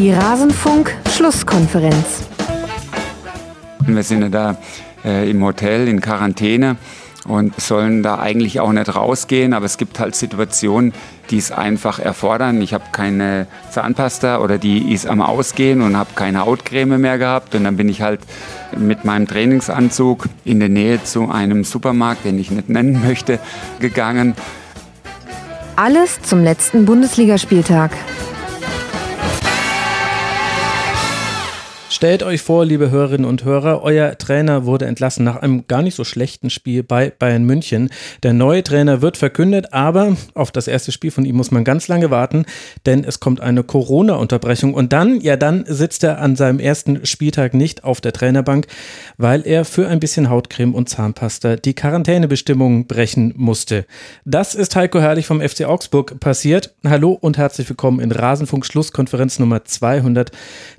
Die Rasenfunk-Schlusskonferenz. Wir sind ja da äh, im Hotel in Quarantäne und sollen da eigentlich auch nicht rausgehen, aber es gibt halt Situationen, die es einfach erfordern. Ich habe keine Zahnpasta oder die ist am Ausgehen und habe keine Hautcreme mehr gehabt und dann bin ich halt mit meinem Trainingsanzug in der Nähe zu einem Supermarkt, den ich nicht nennen möchte, gegangen. Alles zum letzten Bundesligaspieltag. Stellt euch vor, liebe Hörerinnen und Hörer, euer Trainer wurde entlassen nach einem gar nicht so schlechten Spiel bei Bayern München. Der neue Trainer wird verkündet, aber auf das erste Spiel von ihm muss man ganz lange warten, denn es kommt eine Corona-Unterbrechung. Und dann, ja, dann sitzt er an seinem ersten Spieltag nicht auf der Trainerbank, weil er für ein bisschen Hautcreme und Zahnpasta die Quarantänebestimmungen brechen musste. Das ist Heiko Herrlich vom FC Augsburg passiert. Hallo und herzlich willkommen in Rasenfunk Schlusskonferenz Nummer 200.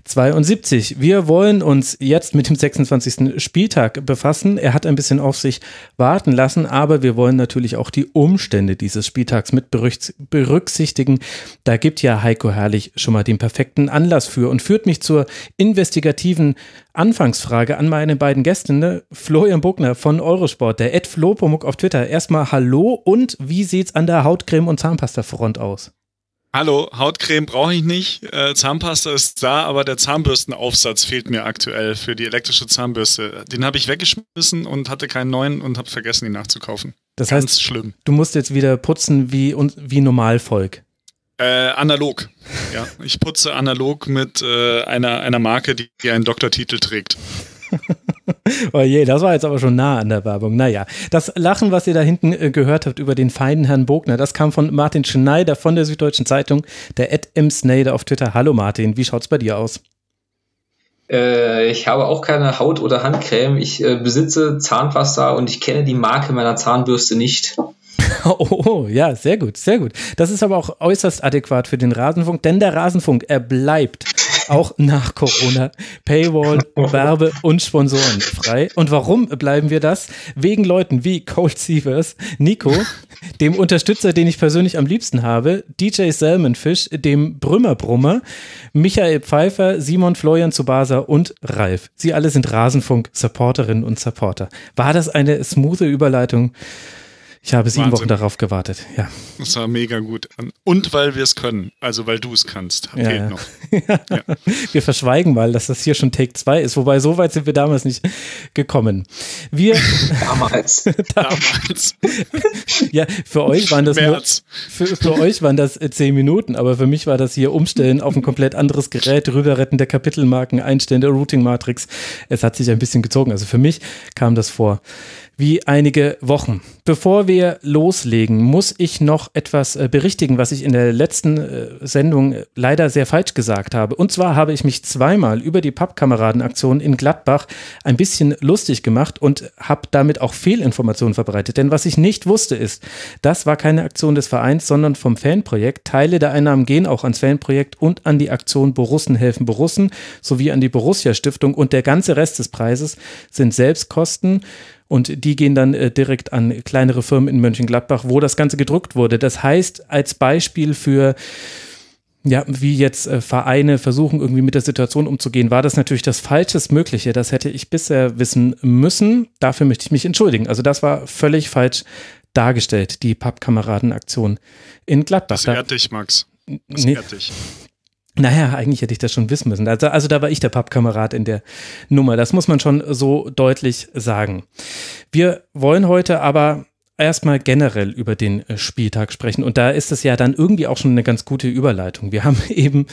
72. Wir wollen uns jetzt mit dem 26. Spieltag befassen. Er hat ein bisschen auf sich warten lassen, aber wir wollen natürlich auch die Umstände dieses Spieltags mit berücksichtigen. Da gibt ja Heiko Herrlich schon mal den perfekten Anlass für und führt mich zur investigativen Anfangsfrage an meine beiden Gäste, ne? Florian Buckner von Eurosport, der Ed Flopomuk auf Twitter. Erstmal Hallo und wie sieht's an der Hautcreme und Zahnpastafront aus? Hallo, Hautcreme brauche ich nicht. Äh, Zahnpasta ist da, aber der Zahnbürstenaufsatz fehlt mir aktuell für die elektrische Zahnbürste. Den habe ich weggeschmissen und hatte keinen neuen und habe vergessen, ihn nachzukaufen. Das Ganz heißt, schlimm. Du musst jetzt wieder putzen wie, wie Normalvolk. Äh, analog. Ja, ich putze analog mit äh, einer, einer Marke, die einen Doktortitel trägt. oh je, das war jetzt aber schon nah an der Werbung. Naja, das Lachen, was ihr da hinten äh, gehört habt über den feinen Herrn Bogner, das kam von Martin Schneider von der Süddeutschen Zeitung, der Ed M. Snyder auf Twitter. Hallo Martin, wie schaut's bei dir aus? Äh, ich habe auch keine Haut- oder Handcreme. Ich äh, besitze Zahnpasta und ich kenne die Marke meiner Zahnbürste nicht. Oh, ja, sehr gut, sehr gut. Das ist aber auch äußerst adäquat für den Rasenfunk, denn der Rasenfunk, er bleibt auch nach Corona Paywall, Werbe und Sponsoren frei. Und warum bleiben wir das? Wegen Leuten wie Cold Sievers, Nico, dem Unterstützer, den ich persönlich am liebsten habe, DJ Salmonfish, dem Brümmerbrummer, Michael Pfeiffer, Simon Florian Zubasa und Ralf. Sie alle sind Rasenfunk-Supporterinnen und Supporter. War das eine smoothe Überleitung? Ich habe sieben Wahnsinn. Wochen darauf gewartet, ja. Das war mega gut. Und weil wir es können, also weil du es kannst. Ja, Fehlt ja. noch. ja. Wir verschweigen mal, dass das hier schon Take 2 ist, wobei so weit sind wir damals nicht gekommen. Wir damals. damals. ja, für euch waren das nur, für, für euch waren das zehn Minuten, aber für mich war das hier Umstellen auf ein komplett anderes Gerät, rüberretten der Kapitelmarken, Einstellen der Routing Matrix. Es hat sich ein bisschen gezogen. Also für mich kam das vor wie einige Wochen. Bevor wir loslegen, muss ich noch etwas äh, berichtigen, was ich in der letzten äh, Sendung äh, leider sehr falsch gesagt habe. Und zwar habe ich mich zweimal über die Pappkameradenaktion in Gladbach ein bisschen lustig gemacht und habe damit auch Fehlinformationen verbreitet. Denn was ich nicht wusste ist, das war keine Aktion des Vereins, sondern vom Fanprojekt. Teile der Einnahmen gehen auch ans Fanprojekt und an die Aktion Borussen helfen Borussen sowie an die Borussia Stiftung und der ganze Rest des Preises sind Selbstkosten und die gehen dann äh, direkt an kleinere Firmen in Mönchengladbach, wo das Ganze gedruckt wurde. Das heißt, als Beispiel für ja, wie jetzt äh, Vereine versuchen, irgendwie mit der Situation umzugehen, war das natürlich das Falsches Mögliche. Das hätte ich bisher wissen müssen. Dafür möchte ich mich entschuldigen. Also das war völlig falsch dargestellt, die Pappkameradenaktion in Gladbach. Das ehrt dich, Max. Das nee, ehrt dich. Naja, eigentlich hätte ich das schon wissen müssen. Also, also da war ich der Pappkamerad in der Nummer. Das muss man schon so deutlich sagen. Wir wollen heute aber erstmal generell über den äh, Spieltag sprechen. Und da ist es ja dann irgendwie auch schon eine ganz gute Überleitung. Wir haben eben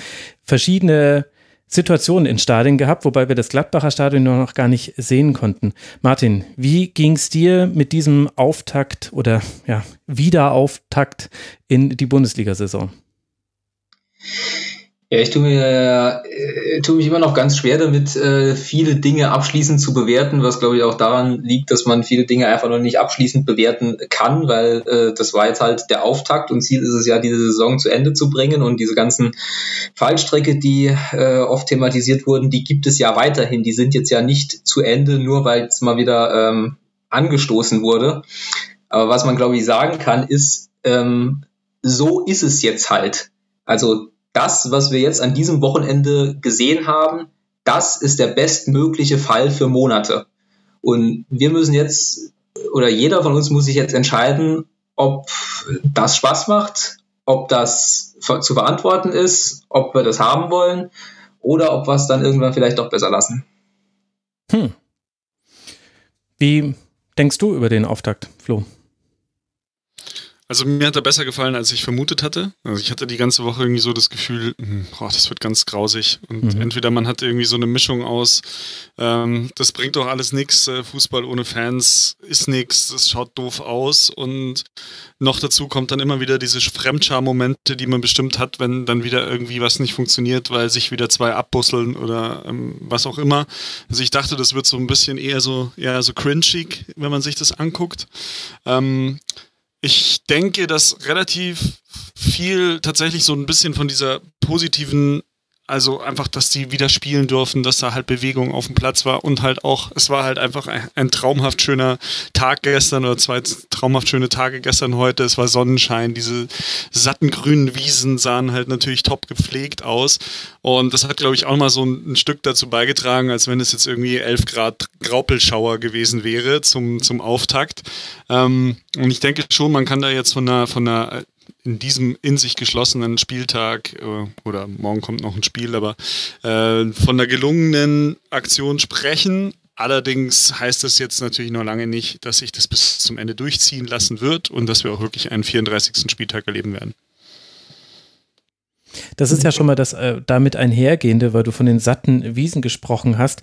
verschiedene Situationen in Stadien gehabt, wobei wir das Gladbacher Stadion noch gar nicht sehen konnten. Martin, wie ging es dir mit diesem Auftakt oder ja, Wiederauftakt in die Bundesliga-Saison? Ja, ich tue mir äh, tue mich immer noch ganz schwer damit, äh, viele Dinge abschließend zu bewerten, was glaube ich auch daran liegt, dass man viele Dinge einfach noch nicht abschließend bewerten kann, weil äh, das war jetzt halt der Auftakt und Ziel ist es ja, diese Saison zu Ende zu bringen und diese ganzen Fallstrecke, die äh, oft thematisiert wurden, die gibt es ja weiterhin. Die sind jetzt ja nicht zu Ende, nur weil es mal wieder ähm, angestoßen wurde. Aber was man glaube ich sagen kann, ist, ähm, so ist es jetzt halt. Also das, was wir jetzt an diesem Wochenende gesehen haben, das ist der bestmögliche Fall für Monate. Und wir müssen jetzt, oder jeder von uns muss sich jetzt entscheiden, ob das Spaß macht, ob das zu verantworten ist, ob wir das haben wollen oder ob wir es dann irgendwann vielleicht doch besser lassen. Hm. Wie denkst du über den Auftakt, Flo? Also mir hat er besser gefallen, als ich vermutet hatte. Also ich hatte die ganze Woche irgendwie so das Gefühl, hm, boah, das wird ganz grausig. Und mhm. entweder man hat irgendwie so eine Mischung aus, ähm, das bringt doch alles nichts, äh, Fußball ohne Fans ist nichts, das schaut doof aus. Und noch dazu kommt dann immer wieder diese Fremdscham-Momente, die man bestimmt hat, wenn dann wieder irgendwie was nicht funktioniert, weil sich wieder zwei abbusseln oder ähm, was auch immer. Also ich dachte, das wird so ein bisschen eher so, eher so cringig, wenn man sich das anguckt. Ähm, ich denke, dass relativ viel tatsächlich so ein bisschen von dieser positiven also einfach, dass die wieder spielen dürfen, dass da halt Bewegung auf dem Platz war und halt auch, es war halt einfach ein, traumhaft schöner Tag gestern oder zwei traumhaft schöne Tage gestern heute. Es war Sonnenschein, diese satten grünen Wiesen sahen halt natürlich top gepflegt aus und das hat, glaube ich, auch mal so ein, ein, Stück dazu beigetragen, als wenn es jetzt irgendwie 11 Grad Graupelschauer gewesen wäre zum, zum Auftakt. Ähm, und ich denke schon, man kann da jetzt von einer, von einer in diesem in sich geschlossenen Spieltag äh, oder morgen kommt noch ein Spiel, aber äh, von der gelungenen Aktion sprechen. Allerdings heißt das jetzt natürlich noch lange nicht, dass sich das bis zum Ende durchziehen lassen wird und dass wir auch wirklich einen 34. Spieltag erleben werden. Das ist ja schon mal das äh, damit einhergehende, weil du von den satten Wiesen gesprochen hast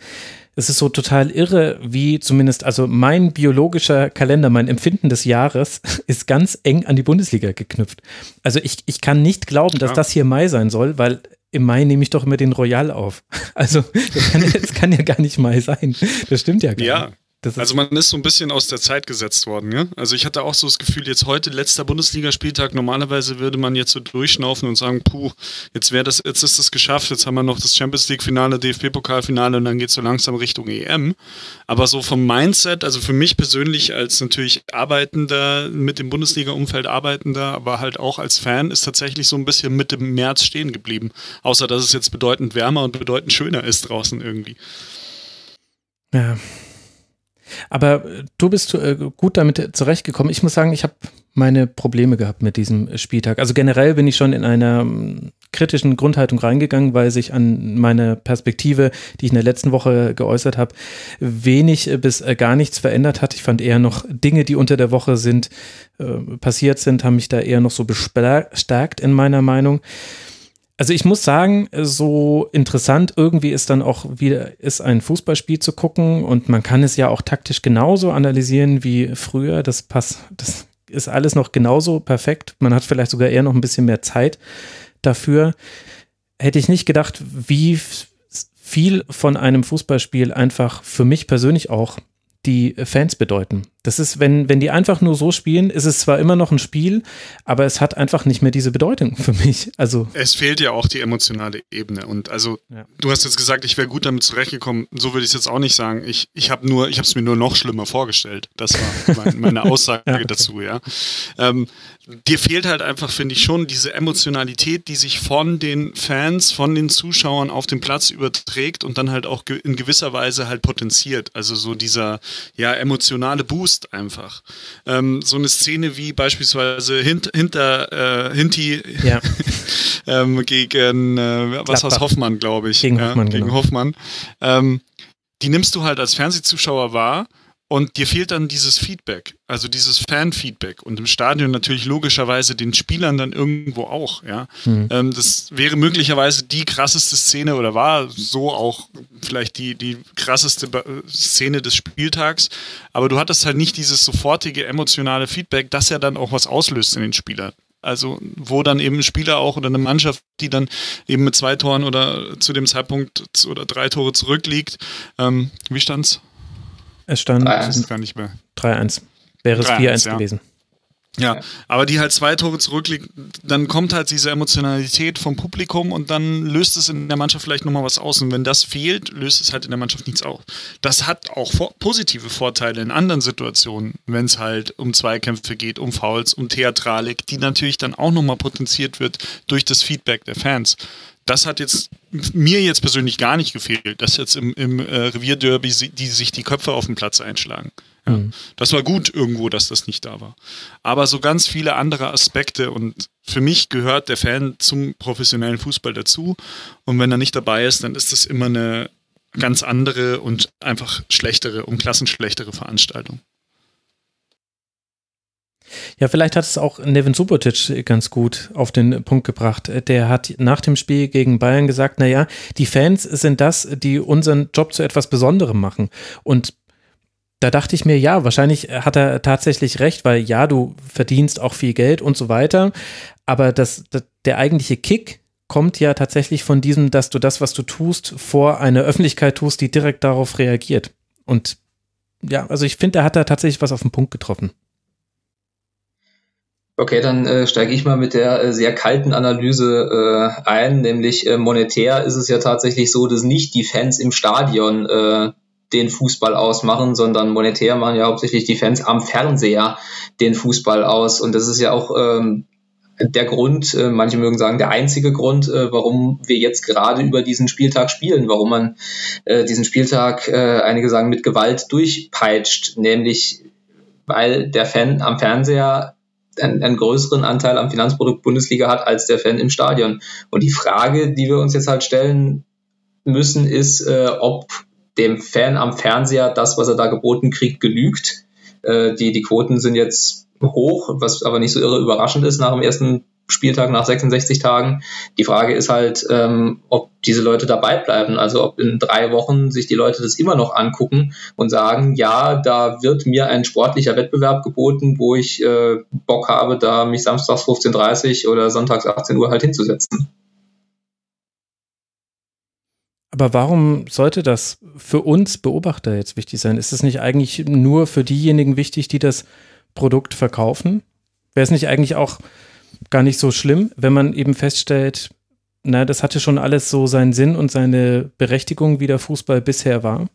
es ist so total irre, wie zumindest, also mein biologischer Kalender, mein Empfinden des Jahres ist ganz eng an die Bundesliga geknüpft. Also ich, ich kann nicht glauben, dass ja. das hier Mai sein soll, weil im Mai nehme ich doch immer den Royal auf. Also das kann, das kann ja gar nicht Mai sein. Das stimmt ja gar ja. nicht also man ist so ein bisschen aus der Zeit gesetzt worden, ja. Also ich hatte auch so das Gefühl, jetzt heute letzter Bundesligaspieltag, normalerweise würde man jetzt so durchschnaufen und sagen, puh, jetzt wäre das, jetzt ist es geschafft, jetzt haben wir noch das Champions League-Finale, DFB-Pokalfinale und dann geht es so langsam Richtung EM. Aber so vom Mindset, also für mich persönlich als natürlich Arbeitender, mit dem Bundesliga-Umfeld Arbeitender, aber halt auch als Fan, ist tatsächlich so ein bisschen mit dem März stehen geblieben. Außer dass es jetzt bedeutend wärmer und bedeutend schöner ist draußen irgendwie. Ja, aber äh, du bist äh, gut damit zurechtgekommen. Ich muss sagen, ich habe meine Probleme gehabt mit diesem Spieltag. Also generell bin ich schon in einer ähm, kritischen Grundhaltung reingegangen, weil sich an meiner Perspektive, die ich in der letzten Woche geäußert habe, wenig bis äh, gar nichts verändert hat. Ich fand eher noch Dinge, die unter der Woche sind, passiert sind, haben mich da eher noch so bestärkt in meiner Meinung. Also ich muss sagen, so interessant irgendwie ist dann auch wieder ist ein Fußballspiel zu gucken und man kann es ja auch taktisch genauso analysieren wie früher. Das passt, das ist alles noch genauso perfekt. Man hat vielleicht sogar eher noch ein bisschen mehr Zeit dafür. Hätte ich nicht gedacht, wie viel von einem Fußballspiel einfach für mich persönlich auch die Fans bedeuten. Das ist, wenn, wenn die einfach nur so spielen, ist es zwar immer noch ein Spiel, aber es hat einfach nicht mehr diese Bedeutung für mich. Also. Es fehlt ja auch die emotionale Ebene. Und also, ja. du hast jetzt gesagt, ich wäre gut damit zurechtgekommen. So würde ich es jetzt auch nicht sagen. Ich, ich habe nur, ich habe es mir nur noch schlimmer vorgestellt. Das war mein, meine Aussage ja, okay. dazu, ja. Ähm, dir fehlt halt einfach, finde ich, schon diese Emotionalität, die sich von den Fans, von den Zuschauern auf dem Platz überträgt und dann halt auch in gewisser Weise halt potenziert. Also so dieser, ja, emotionale Boost einfach. Ähm, so eine Szene wie beispielsweise hint, hinter äh, Hinti ja. ähm, gegen äh, was aus Hoffmann, glaube ich. Gegen Hoffmann, ja, gegen genau. Hoffmann. Ähm, die nimmst du halt als Fernsehzuschauer wahr und dir fehlt dann dieses Feedback, also dieses Fan-Feedback und im Stadion natürlich logischerweise den Spielern dann irgendwo auch, ja. Mhm. Ähm, das wäre möglicherweise die krasseste Szene oder war so auch vielleicht die, die krasseste Szene des Spieltags, aber du hattest halt nicht dieses sofortige emotionale Feedback, das ja dann auch was auslöst in den Spielern. Also wo dann eben ein Spieler auch oder eine Mannschaft, die dann eben mit zwei Toren oder zu dem Zeitpunkt oder drei Tore zurückliegt. Ähm, wie stand's? Es stand 3-1. Wäre es 4-1 ja. gewesen. Ja, aber die halt zwei Tore zurückliegt, dann kommt halt diese Emotionalität vom Publikum und dann löst es in der Mannschaft vielleicht nochmal was aus. Und wenn das fehlt, löst es halt in der Mannschaft nichts aus. Das hat auch positive Vorteile in anderen Situationen, wenn es halt um Zweikämpfe geht, um Fouls, um Theatralik, die natürlich dann auch nochmal potenziert wird durch das Feedback der Fans. Das hat jetzt mir jetzt persönlich gar nicht gefehlt, dass jetzt im, im äh, Revierderby die sich die Köpfe auf den Platz einschlagen. Ja, mhm. Das war gut irgendwo, dass das nicht da war. Aber so ganz viele andere Aspekte und für mich gehört der Fan zum professionellen Fußball dazu. Und wenn er nicht dabei ist, dann ist das immer eine ganz andere und einfach schlechtere und klassenschlechtere Veranstaltung. Ja, vielleicht hat es auch Nevin Subotic ganz gut auf den Punkt gebracht. Der hat nach dem Spiel gegen Bayern gesagt, naja, die Fans sind das, die unseren Job zu etwas Besonderem machen. Und da dachte ich mir, ja, wahrscheinlich hat er tatsächlich recht, weil ja, du verdienst auch viel Geld und so weiter. Aber das, das, der eigentliche Kick kommt ja tatsächlich von diesem, dass du das, was du tust, vor einer Öffentlichkeit tust, die direkt darauf reagiert. Und ja, also ich finde, er hat da tatsächlich was auf den Punkt getroffen. Okay, dann äh, steige ich mal mit der äh, sehr kalten Analyse äh, ein, nämlich äh, monetär ist es ja tatsächlich so, dass nicht die Fans im Stadion äh, den Fußball ausmachen, sondern monetär machen ja hauptsächlich die Fans am Fernseher den Fußball aus. Und das ist ja auch ähm, der Grund, äh, manche mögen sagen, der einzige Grund, äh, warum wir jetzt gerade über diesen Spieltag spielen, warum man äh, diesen Spieltag, äh, einige sagen, mit Gewalt durchpeitscht, nämlich weil der Fan am Fernseher einen, einen größeren Anteil am Finanzprodukt Bundesliga hat als der Fan im Stadion. Und die Frage, die wir uns jetzt halt stellen müssen, ist, äh, ob dem Fan am Fernseher das, was er da geboten kriegt, genügt. Äh, die, die Quoten sind jetzt hoch, was aber nicht so irre überraschend ist nach dem ersten Spieltag nach 66 Tagen. Die Frage ist halt, ähm, ob diese Leute dabei bleiben. Also ob in drei Wochen sich die Leute das immer noch angucken und sagen, ja, da wird mir ein sportlicher Wettbewerb geboten, wo ich äh, Bock habe, da mich samstags 15.30 oder sonntags 18 Uhr halt hinzusetzen. Aber warum sollte das für uns Beobachter jetzt wichtig sein? Ist es nicht eigentlich nur für diejenigen wichtig, die das Produkt verkaufen? Wäre es nicht eigentlich auch gar nicht so schlimm, wenn man eben feststellt, na, das hatte schon alles so seinen Sinn und seine Berechtigung, wie der Fußball bisher war?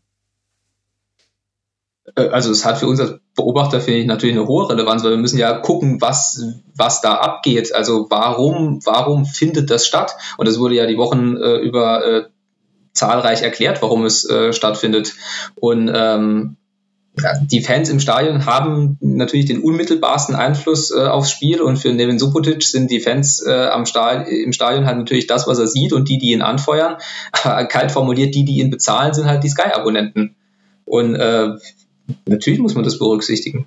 Äh, also es hat für uns als Beobachter, finde ich, natürlich eine hohe Relevanz, weil wir müssen ja gucken, was, was da abgeht. Also warum, warum findet das statt? Und das wurde ja die Wochen äh, über äh, zahlreich erklärt, warum es äh, stattfindet. Und ähm, die Fans im Stadion haben natürlich den unmittelbarsten Einfluss äh, aufs Spiel und für Nevin Subotic sind die Fans äh, am Stadion, im Stadion halt natürlich das, was er sieht und die, die ihn anfeuern. kalt formuliert, die, die ihn bezahlen, sind halt die Sky-Abonnenten. Und äh, natürlich muss man das berücksichtigen.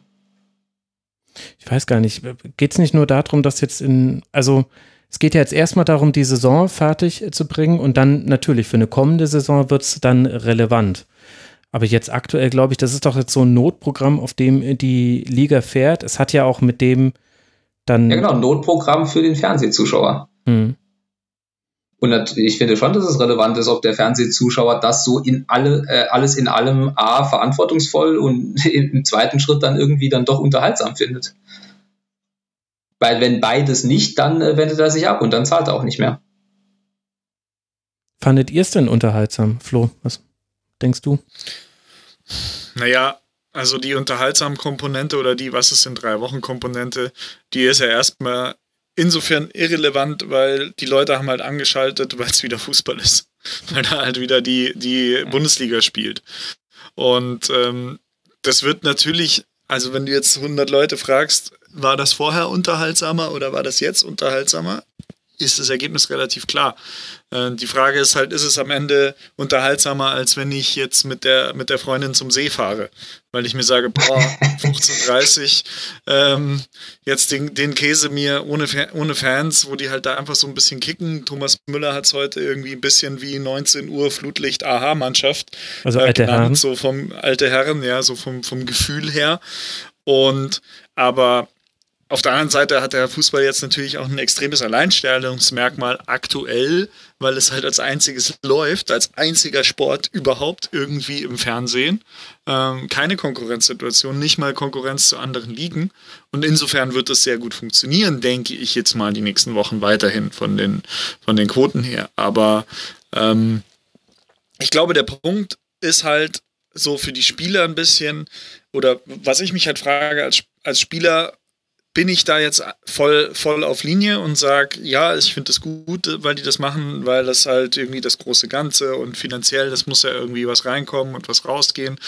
Ich weiß gar nicht, geht es nicht nur darum, dass jetzt in, also es geht ja jetzt erstmal darum, die Saison fertig zu bringen und dann natürlich für eine kommende Saison wird es dann relevant. Aber jetzt aktuell glaube ich, das ist doch jetzt so ein Notprogramm, auf dem die Liga fährt. Es hat ja auch mit dem dann. Ja, genau, ein Notprogramm für den Fernsehzuschauer. Hm. Und ich finde schon, dass es relevant ist, ob der Fernsehzuschauer das so in alle, äh, alles in allem A, verantwortungsvoll und im zweiten Schritt dann irgendwie dann doch unterhaltsam findet. Weil wenn beides nicht, dann äh, wendet er sich ab und dann zahlt er auch nicht mehr. Fandet ihr es denn unterhaltsam, Flo? Was denkst du? Naja, also die unterhaltsamen Komponente oder die Was ist in drei Wochen Komponente, die ist ja erstmal insofern irrelevant, weil die Leute haben halt angeschaltet, weil es wieder Fußball ist. Weil da halt wieder die, die Bundesliga spielt. Und ähm, das wird natürlich, also wenn du jetzt 100 Leute fragst, war das vorher unterhaltsamer oder war das jetzt unterhaltsamer? Ist das Ergebnis relativ klar. Äh, die Frage ist halt, ist es am Ende unterhaltsamer, als wenn ich jetzt mit der, mit der Freundin zum See fahre? Weil ich mir sage, boah, 15.30 ähm, jetzt den, den Käse mir ohne, ohne Fans, wo die halt da einfach so ein bisschen kicken. Thomas Müller hat es heute irgendwie ein bisschen wie 19 Uhr Flutlicht-Aha-Mannschaft. Also äh, alte Herren. So vom alte Herren, ja, so vom, vom Gefühl her. Und aber auf der anderen Seite hat der Fußball jetzt natürlich auch ein extremes Alleinstellungsmerkmal aktuell, weil es halt als einziges läuft, als einziger Sport überhaupt irgendwie im Fernsehen. Ähm, keine Konkurrenzsituation, nicht mal Konkurrenz zu anderen Ligen. Und insofern wird das sehr gut funktionieren, denke ich jetzt mal die nächsten Wochen weiterhin von den, von den Quoten her. Aber ähm, ich glaube, der Punkt ist halt so für die Spieler ein bisschen, oder was ich mich halt frage als, als Spieler, bin ich da jetzt voll, voll auf Linie und sage, ja, ich finde das gut, weil die das machen, weil das halt irgendwie das große Ganze und finanziell, das muss ja irgendwie was reinkommen und was rausgehen.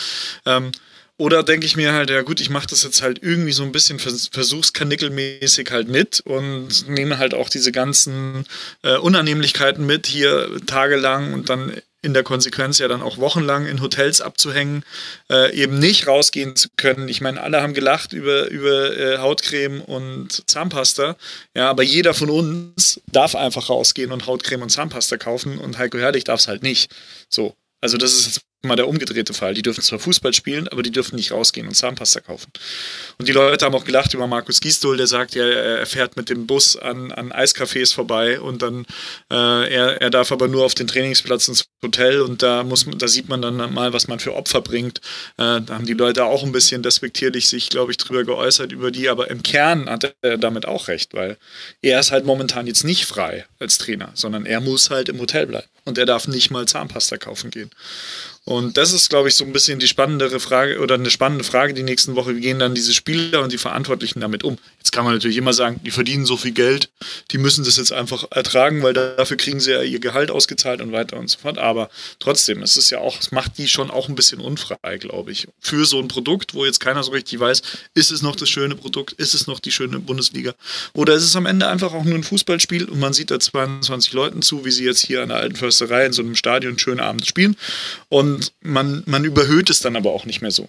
Ähm, oder denke ich mir halt, ja gut, ich mache das jetzt halt irgendwie so ein bisschen versuchskanickelmäßig halt mit und nehme halt auch diese ganzen äh, Unannehmlichkeiten mit, hier tagelang und dann in der Konsequenz ja dann auch wochenlang in Hotels abzuhängen, äh, eben nicht rausgehen zu können. Ich meine, alle haben gelacht über, über äh, Hautcreme und Zahnpasta, ja, aber jeder von uns darf einfach rausgehen und Hautcreme und Zahnpasta kaufen und Heiko Herrlich darf es halt nicht. So. Also das ist jetzt mal der umgedrehte Fall. Die dürfen zwar Fußball spielen, aber die dürfen nicht rausgehen und Zahnpasta kaufen. Und die Leute haben auch gelacht über Markus Gisdol, der sagt, ja, er fährt mit dem Bus an, an Eiscafés vorbei und dann äh, er, er darf aber nur auf den Trainingsplatz ins Hotel und da muss da sieht man dann mal, was man für Opfer bringt. Äh, da haben die Leute auch ein bisschen despektierlich sich, glaube ich, drüber geäußert über die, aber im Kern hat er damit auch recht, weil er ist halt momentan jetzt nicht frei als Trainer, sondern er muss halt im Hotel bleiben und er darf nicht mal Zahnpasta kaufen gehen. Und das ist, glaube ich, so ein bisschen die spannendere Frage oder eine spannende Frage die nächsten Woche. Wie gehen dann diese Spieler und die Verantwortlichen damit um? Jetzt kann man natürlich immer sagen, die verdienen so viel Geld, die müssen das jetzt einfach ertragen, weil dafür kriegen sie ja ihr Gehalt ausgezahlt und weiter und so fort. Aber trotzdem, es ist ja auch, es macht die schon auch ein bisschen unfrei, glaube ich. Für so ein Produkt, wo jetzt keiner so richtig weiß, ist es noch das schöne Produkt, ist es noch die schöne Bundesliga? Oder ist es am Ende einfach auch nur ein Fußballspiel und man sieht da 22 Leuten zu, wie sie jetzt hier an der alten Försterei in so einem Stadion schönen Abend spielen. Und und man, man überhöht es dann aber auch nicht mehr so.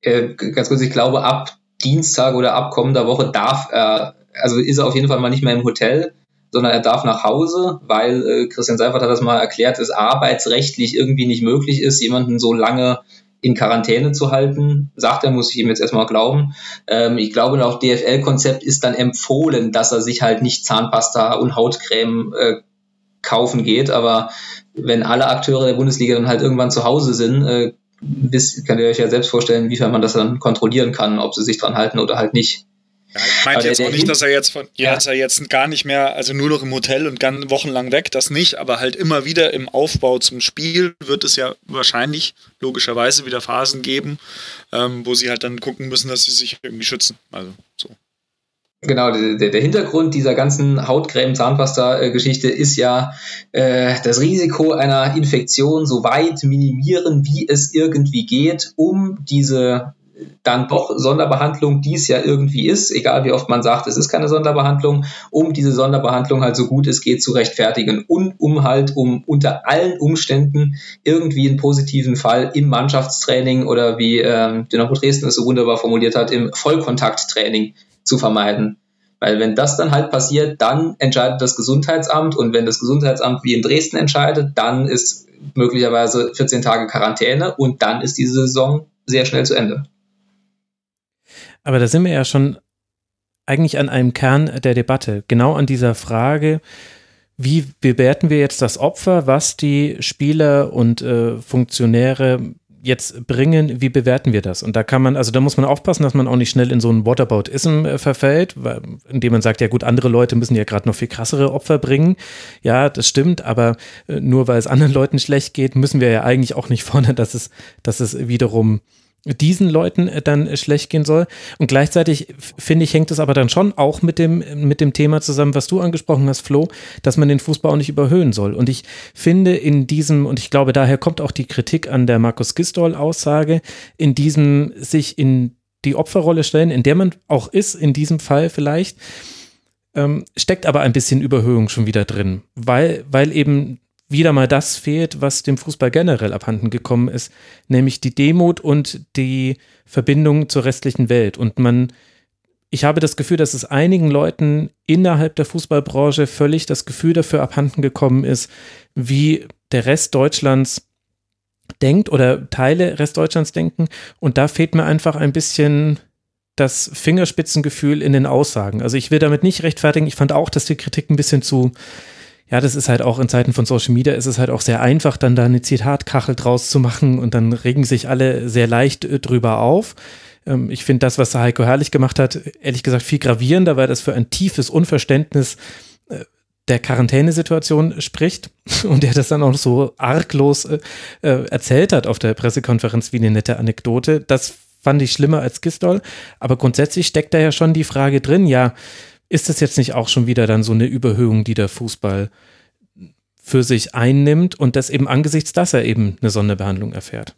Äh, ganz kurz, ich glaube, ab Dienstag oder ab kommender Woche darf er, also ist er auf jeden Fall mal nicht mehr im Hotel, sondern er darf nach Hause, weil äh, Christian Seifert hat das mal erklärt, es arbeitsrechtlich irgendwie nicht möglich ist, jemanden so lange in Quarantäne zu halten. Sagt er, muss ich ihm jetzt erstmal glauben. Ähm, ich glaube, nach DFL-Konzept ist dann empfohlen, dass er sich halt nicht Zahnpasta und Hautcreme äh, kaufen geht, aber wenn alle Akteure der Bundesliga dann halt irgendwann zu Hause sind, äh, wisst, könnt ihr euch ja selbst vorstellen, inwiefern man das dann kontrollieren kann, ob sie sich dran halten oder halt nicht. Ja, ich meinte jetzt auch nicht, dass er jetzt von, ja, dass er jetzt gar nicht mehr, also nur noch im Hotel und ganz wochenlang weg, das nicht, aber halt immer wieder im Aufbau zum Spiel wird es ja wahrscheinlich logischerweise wieder Phasen geben, ähm, wo sie halt dann gucken müssen, dass sie sich irgendwie schützen. Also so. Genau, der, der Hintergrund dieser ganzen Hautcreme-Zahnpasta-Geschichte ist ja äh, das Risiko einer Infektion so weit minimieren, wie es irgendwie geht, um diese dann doch Sonderbehandlung, die es ja irgendwie ist, egal wie oft man sagt, es ist keine Sonderbehandlung, um diese Sonderbehandlung halt so gut es geht zu rechtfertigen und um halt um unter allen Umständen irgendwie einen positiven Fall im Mannschaftstraining oder wie ähm, Dynamo Dresden es so wunderbar formuliert hat, im Vollkontakttraining zu vermeiden. Weil wenn das dann halt passiert, dann entscheidet das Gesundheitsamt und wenn das Gesundheitsamt wie in Dresden entscheidet, dann ist möglicherweise 14 Tage Quarantäne und dann ist diese Saison sehr schnell zu Ende. Aber da sind wir ja schon eigentlich an einem Kern der Debatte, genau an dieser Frage, wie bewerten wir jetzt das Opfer, was die Spieler und äh, Funktionäre jetzt bringen, wie bewerten wir das? Und da kann man, also da muss man aufpassen, dass man auch nicht schnell in so ein Whataboutism äh, verfällt, weil, indem man sagt, ja gut, andere Leute müssen ja gerade noch viel krassere Opfer bringen. Ja, das stimmt, aber äh, nur weil es anderen Leuten schlecht geht, müssen wir ja eigentlich auch nicht fordern, dass es, dass es wiederum diesen Leuten äh, dann äh, schlecht gehen soll. Und gleichzeitig finde ich, hängt es aber dann schon auch mit dem, mit dem Thema zusammen, was du angesprochen hast, Flo, dass man den Fußball auch nicht überhöhen soll. Und ich finde in diesem, und ich glaube, daher kommt auch die Kritik an der Markus Gistol-Aussage, in diesem sich in die Opferrolle stellen, in der man auch ist, in diesem Fall vielleicht, ähm, steckt aber ein bisschen Überhöhung schon wieder drin, weil, weil eben wieder mal das fehlt, was dem Fußball generell abhanden gekommen ist, nämlich die Demut und die Verbindung zur restlichen Welt. Und man, ich habe das Gefühl, dass es einigen Leuten innerhalb der Fußballbranche völlig das Gefühl dafür abhanden gekommen ist, wie der Rest Deutschlands denkt oder Teile Restdeutschlands denken. Und da fehlt mir einfach ein bisschen das Fingerspitzengefühl in den Aussagen. Also ich will damit nicht rechtfertigen. Ich fand auch, dass die Kritik ein bisschen zu, ja, das ist halt auch in Zeiten von Social Media, ist es halt auch sehr einfach, dann da eine Zitatkachel draus zu machen und dann regen sich alle sehr leicht äh, drüber auf. Ähm, ich finde das, was Heiko Herrlich gemacht hat, ehrlich gesagt viel gravierender, weil das für ein tiefes Unverständnis äh, der Quarantänesituation spricht und der das dann auch so arglos äh, erzählt hat auf der Pressekonferenz wie eine nette Anekdote. Das fand ich schlimmer als Gistol. Aber grundsätzlich steckt da ja schon die Frage drin, ja, ist das jetzt nicht auch schon wieder dann so eine Überhöhung, die der Fußball für sich einnimmt und das eben angesichts, dass er eben eine Sonderbehandlung erfährt?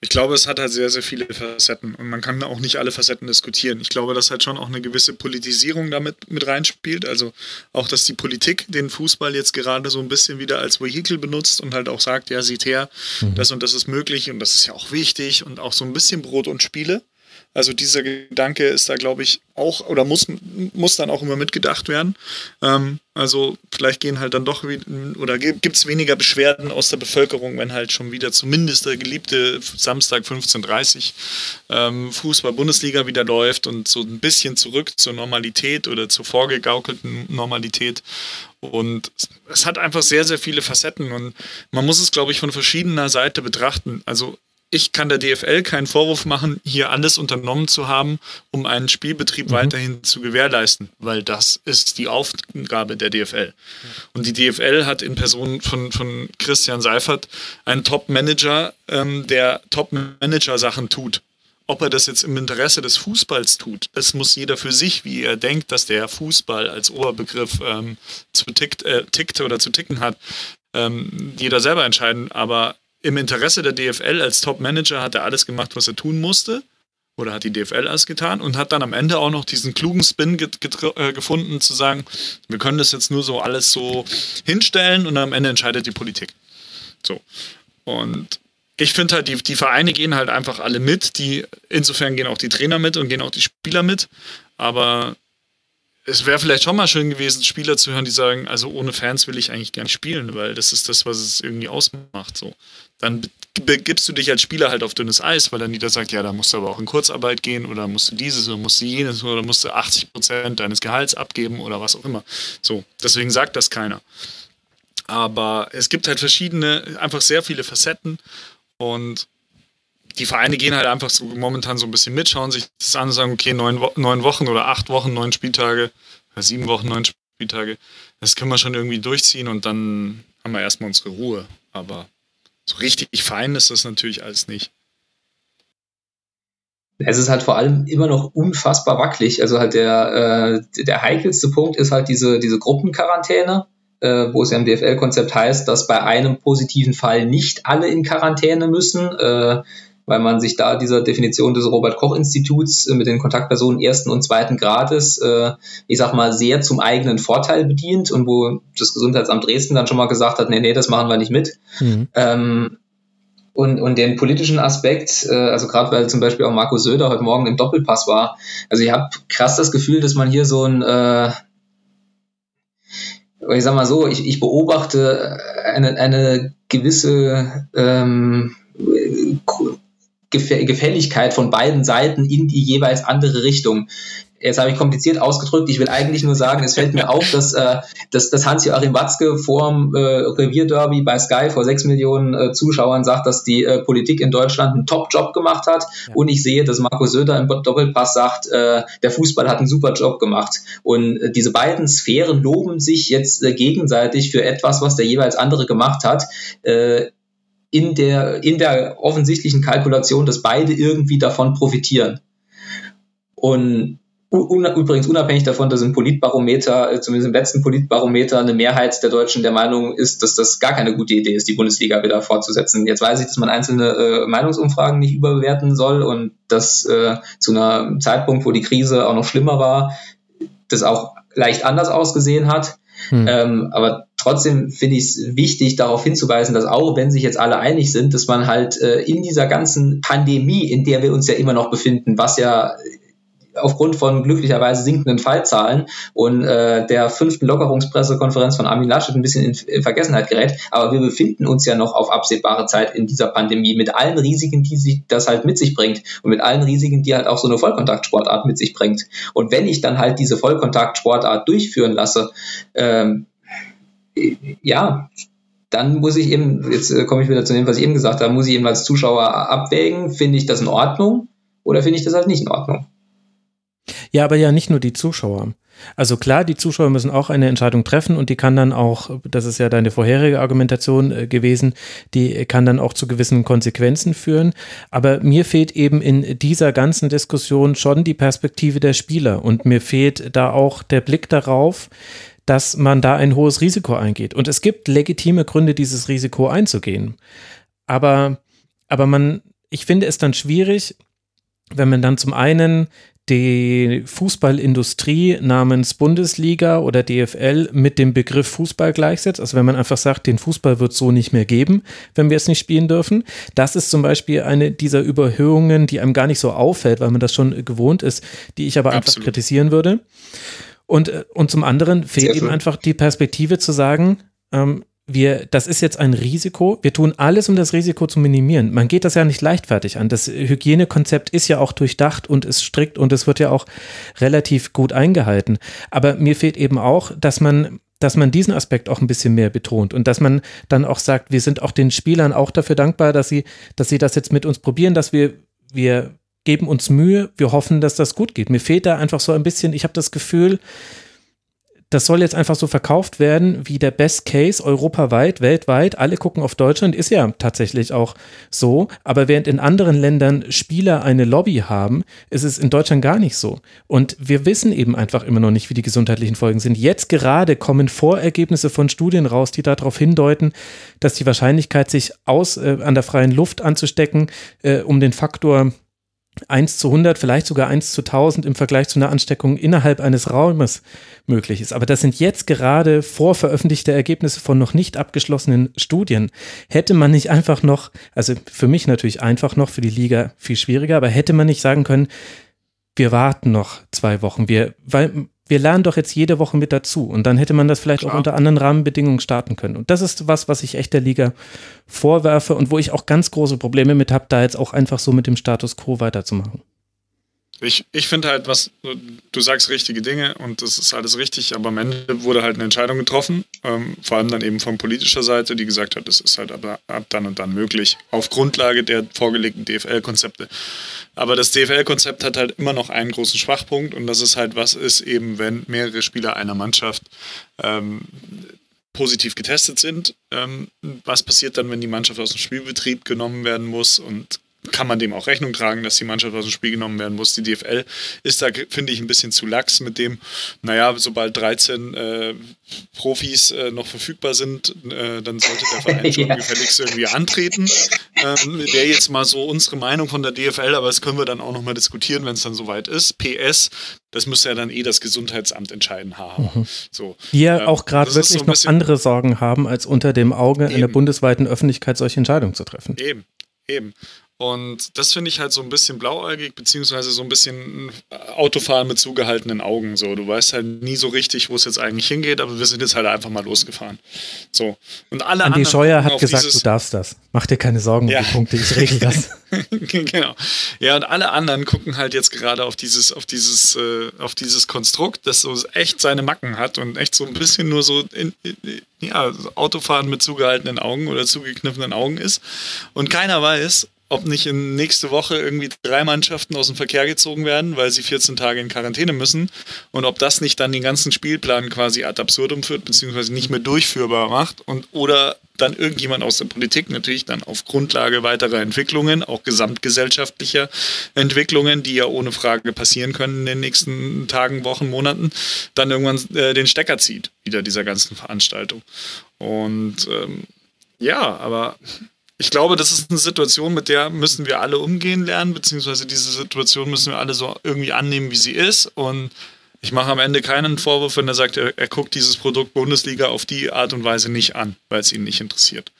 Ich glaube, es hat halt sehr, sehr viele Facetten und man kann auch nicht alle Facetten diskutieren. Ich glaube, dass halt schon auch eine gewisse Politisierung damit mit reinspielt. Also auch, dass die Politik den Fußball jetzt gerade so ein bisschen wieder als Vehikel benutzt und halt auch sagt, ja, sieht her, mhm. das und das ist möglich und das ist ja auch wichtig und auch so ein bisschen Brot und Spiele. Also dieser Gedanke ist da, glaube ich, auch oder muss, muss dann auch immer mitgedacht werden. Ähm, also vielleicht gehen halt dann doch oder gibt es weniger Beschwerden aus der Bevölkerung, wenn halt schon wieder zumindest der geliebte Samstag 15.30 ähm, Fußball-Bundesliga wieder läuft und so ein bisschen zurück zur Normalität oder zur vorgegaukelten Normalität. Und es hat einfach sehr, sehr viele Facetten und man muss es, glaube ich, von verschiedener Seite betrachten. Also ich kann der DFL keinen Vorwurf machen, hier alles unternommen zu haben, um einen Spielbetrieb mhm. weiterhin zu gewährleisten, weil das ist die Aufgabe der DFL. Und die DFL hat in Person von, von Christian Seifert einen Top-Manager, ähm, der Top-Manager-Sachen tut. Ob er das jetzt im Interesse des Fußballs tut, das muss jeder für sich, wie er denkt, dass der Fußball als Oberbegriff ähm, zu tickt, äh, tickt oder zu ticken hat, ähm, jeder selber entscheiden. Aber im Interesse der DFL als Top-Manager hat er alles gemacht, was er tun musste. Oder hat die DFL alles getan und hat dann am Ende auch noch diesen klugen Spin äh, gefunden, zu sagen, wir können das jetzt nur so alles so hinstellen und am Ende entscheidet die Politik. So. Und ich finde halt, die, die Vereine gehen halt einfach alle mit. Die, insofern gehen auch die Trainer mit und gehen auch die Spieler mit. Aber es wäre vielleicht schon mal schön gewesen, Spieler zu hören, die sagen, also ohne Fans will ich eigentlich nicht spielen, weil das ist das, was es irgendwie ausmacht. So. Dann begibst du dich als Spieler halt auf dünnes Eis, weil dann jeder sagt, ja, da musst du aber auch in Kurzarbeit gehen oder musst du dieses oder musst du jenes oder musst du 80 Prozent deines Gehalts abgeben oder was auch immer. So, deswegen sagt das keiner. Aber es gibt halt verschiedene, einfach sehr viele Facetten und die Vereine gehen halt einfach so momentan so ein bisschen mit, schauen sich das an und sagen, okay, neun, neun Wochen oder acht Wochen, neun Spieltage, oder sieben Wochen, neun Spieltage, das können wir schon irgendwie durchziehen und dann haben wir erstmal unsere Ruhe. Aber so richtig fein ist das natürlich alles nicht. Es ist halt vor allem immer noch unfassbar wackelig. Also halt der, äh, der heikelste Punkt ist halt diese, diese Gruppenquarantäne, äh, wo es ja im DFL-Konzept heißt, dass bei einem positiven Fall nicht alle in Quarantäne müssen. Äh, weil man sich da dieser Definition des Robert-Koch-Instituts äh, mit den Kontaktpersonen ersten und zweiten Grades, äh, ich sag mal, sehr zum eigenen Vorteil bedient und wo das Gesundheitsamt Dresden dann schon mal gesagt hat, nee, nee, das machen wir nicht mit. Mhm. Ähm, und, und den politischen Aspekt, äh, also gerade weil zum Beispiel auch Marco Söder heute Morgen im Doppelpass war, also ich habe krass das Gefühl, dass man hier so ein äh, ich sag mal so, ich, ich beobachte eine, eine gewisse ähm, Gefälligkeit von beiden Seiten in die jeweils andere Richtung. Jetzt habe ich kompliziert ausgedrückt. Ich will eigentlich nur sagen, es fällt mir auf, dass, äh, dass, dass Hans-Joachim Watzke vorm äh, Revierderby bei Sky vor sechs Millionen äh, Zuschauern sagt, dass die äh, Politik in Deutschland einen Top-Job gemacht hat. Ja. Und ich sehe, dass Marco Söder im Doppelpass sagt, äh, der Fußball hat einen super Job gemacht. Und äh, diese beiden Sphären loben sich jetzt äh, gegenseitig für etwas, was der jeweils andere gemacht hat. Äh, in der, in der offensichtlichen Kalkulation, dass beide irgendwie davon profitieren. Und un, übrigens unabhängig davon, dass im Politbarometer, äh, zumindest im letzten Politbarometer, eine Mehrheit der Deutschen der Meinung ist, dass das gar keine gute Idee ist, die Bundesliga wieder fortzusetzen. Jetzt weiß ich, dass man einzelne äh, Meinungsumfragen nicht überbewerten soll und dass äh, zu einem Zeitpunkt, wo die Krise auch noch schlimmer war, das auch leicht anders ausgesehen hat. Hm. Ähm, aber trotzdem finde ich es wichtig, darauf hinzuweisen, dass auch wenn sich jetzt alle einig sind, dass man halt äh, in dieser ganzen Pandemie, in der wir uns ja immer noch befinden, was ja aufgrund von glücklicherweise sinkenden Fallzahlen und äh, der fünften Lockerungspressekonferenz von Armin Laschet ein bisschen in, in Vergessenheit gerät. Aber wir befinden uns ja noch auf absehbare Zeit in dieser Pandemie mit allen Risiken, die sich das halt mit sich bringt und mit allen Risiken, die halt auch so eine Vollkontaktsportart mit sich bringt. Und wenn ich dann halt diese Vollkontaktsportart durchführen lasse, ähm, ja, dann muss ich eben, jetzt äh, komme ich wieder zu dem, was ich eben gesagt habe, muss ich eben als Zuschauer abwägen, finde ich das in Ordnung oder finde ich das halt nicht in Ordnung. Ja, aber ja nicht nur die Zuschauer. Also klar, die Zuschauer müssen auch eine Entscheidung treffen und die kann dann auch, das ist ja deine vorherige Argumentation äh, gewesen, die kann dann auch zu gewissen Konsequenzen führen. Aber mir fehlt eben in dieser ganzen Diskussion schon die Perspektive der Spieler und mir fehlt da auch der Blick darauf, dass man da ein hohes Risiko eingeht. Und es gibt legitime Gründe, dieses Risiko einzugehen. Aber, aber man, ich finde es dann schwierig, wenn man dann zum einen die Fußballindustrie namens Bundesliga oder DFL mit dem Begriff Fußball gleichsetzt. Also wenn man einfach sagt, den Fußball wird so nicht mehr geben, wenn wir es nicht spielen dürfen. Das ist zum Beispiel eine dieser Überhöhungen, die einem gar nicht so auffällt, weil man das schon gewohnt ist, die ich aber Absolut. einfach kritisieren würde. Und, äh, und zum anderen fehlt eben einfach die Perspektive zu sagen, ähm, wir, das ist jetzt ein Risiko. Wir tun alles, um das Risiko zu minimieren. Man geht das ja nicht leichtfertig an. Das Hygienekonzept ist ja auch durchdacht und ist strikt und es wird ja auch relativ gut eingehalten. Aber mir fehlt eben auch, dass man dass man diesen Aspekt auch ein bisschen mehr betont und dass man dann auch sagt, wir sind auch den Spielern auch dafür dankbar, dass sie, dass sie das jetzt mit uns probieren, dass wir, wir geben uns Mühe, wir hoffen, dass das gut geht. Mir fehlt da einfach so ein bisschen, ich habe das Gefühl, das soll jetzt einfach so verkauft werden wie der Best Case europaweit, weltweit. Alle gucken auf Deutschland, ist ja tatsächlich auch so. Aber während in anderen Ländern Spieler eine Lobby haben, ist es in Deutschland gar nicht so. Und wir wissen eben einfach immer noch nicht, wie die gesundheitlichen Folgen sind. Jetzt gerade kommen Vorergebnisse von Studien raus, die darauf hindeuten, dass die Wahrscheinlichkeit, sich aus äh, an der freien Luft anzustecken, äh, um den Faktor 1 zu 100, vielleicht sogar 1 zu 1000 im Vergleich zu einer Ansteckung innerhalb eines Raumes möglich ist. Aber das sind jetzt gerade vorveröffentlichte Ergebnisse von noch nicht abgeschlossenen Studien. Hätte man nicht einfach noch, also für mich natürlich einfach noch, für die Liga viel schwieriger, aber hätte man nicht sagen können, wir warten noch zwei Wochen, wir, weil wir lernen doch jetzt jede Woche mit dazu und dann hätte man das vielleicht Klar. auch unter anderen Rahmenbedingungen starten können. Und das ist was, was ich echt der Liga vorwerfe und wo ich auch ganz große Probleme mit habe, da jetzt auch einfach so mit dem Status quo weiterzumachen. Ich, ich finde halt, was du sagst, richtige Dinge und das ist alles richtig, aber am Ende wurde halt eine Entscheidung getroffen, ähm, vor allem dann eben von politischer Seite, die gesagt hat, das ist halt aber ab dann und dann möglich, auf Grundlage der vorgelegten DFL-Konzepte. Aber das DFL-Konzept hat halt immer noch einen großen Schwachpunkt und das ist halt, was ist eben, wenn mehrere Spieler einer Mannschaft ähm, positiv getestet sind. Ähm, was passiert dann, wenn die Mannschaft aus dem Spielbetrieb genommen werden muss und kann man dem auch Rechnung tragen, dass die Mannschaft aus dem Spiel genommen werden muss. Die DFL ist da, finde ich, ein bisschen zu lax mit dem, naja, sobald 13 äh, Profis äh, noch verfügbar sind, äh, dann sollte der Verein schon ja. gefälligst irgendwie antreten. Ähm, Wäre jetzt mal so unsere Meinung von der DFL, aber das können wir dann auch nochmal diskutieren, wenn es dann soweit ist. PS, das müsste ja dann eh das Gesundheitsamt entscheiden haben. Mhm. So, Die ja ähm, auch gerade wirklich so noch andere Sorgen haben, als unter dem Auge eben. in der bundesweiten Öffentlichkeit solche Entscheidungen zu treffen. Eben, eben. Und das finde ich halt so ein bisschen blauäugig, beziehungsweise so ein bisschen Autofahren mit zugehaltenen Augen. So, du weißt halt nie so richtig, wo es jetzt eigentlich hingeht, aber wir sind jetzt halt einfach mal losgefahren. So. Und alle Andi Scheuer hat gesagt, du darfst das. Mach dir keine Sorgen ja. um die Punkte, ich regel das. genau. Ja, und alle anderen gucken halt jetzt gerade auf dieses, auf dieses, äh, auf dieses Konstrukt, das so echt seine Macken hat und echt so ein bisschen nur so in, in, ja, Autofahren mit zugehaltenen Augen oder zugekniffenen Augen ist. Und keiner weiß, ob nicht in nächste Woche irgendwie drei Mannschaften aus dem Verkehr gezogen werden, weil sie 14 Tage in Quarantäne müssen und ob das nicht dann den ganzen Spielplan quasi ad absurdum führt, beziehungsweise nicht mehr durchführbar macht und oder dann irgendjemand aus der Politik natürlich dann auf Grundlage weiterer Entwicklungen, auch gesamtgesellschaftlicher Entwicklungen, die ja ohne Frage passieren können in den nächsten Tagen, Wochen, Monaten, dann irgendwann äh, den Stecker zieht, wieder dieser ganzen Veranstaltung. Und ähm, ja, aber ich glaube, das ist eine Situation, mit der müssen wir alle umgehen lernen, beziehungsweise diese Situation müssen wir alle so irgendwie annehmen, wie sie ist. Und ich mache am Ende keinen Vorwurf, wenn er sagt, er, er guckt dieses Produkt Bundesliga auf die Art und Weise nicht an, weil es ihn nicht interessiert.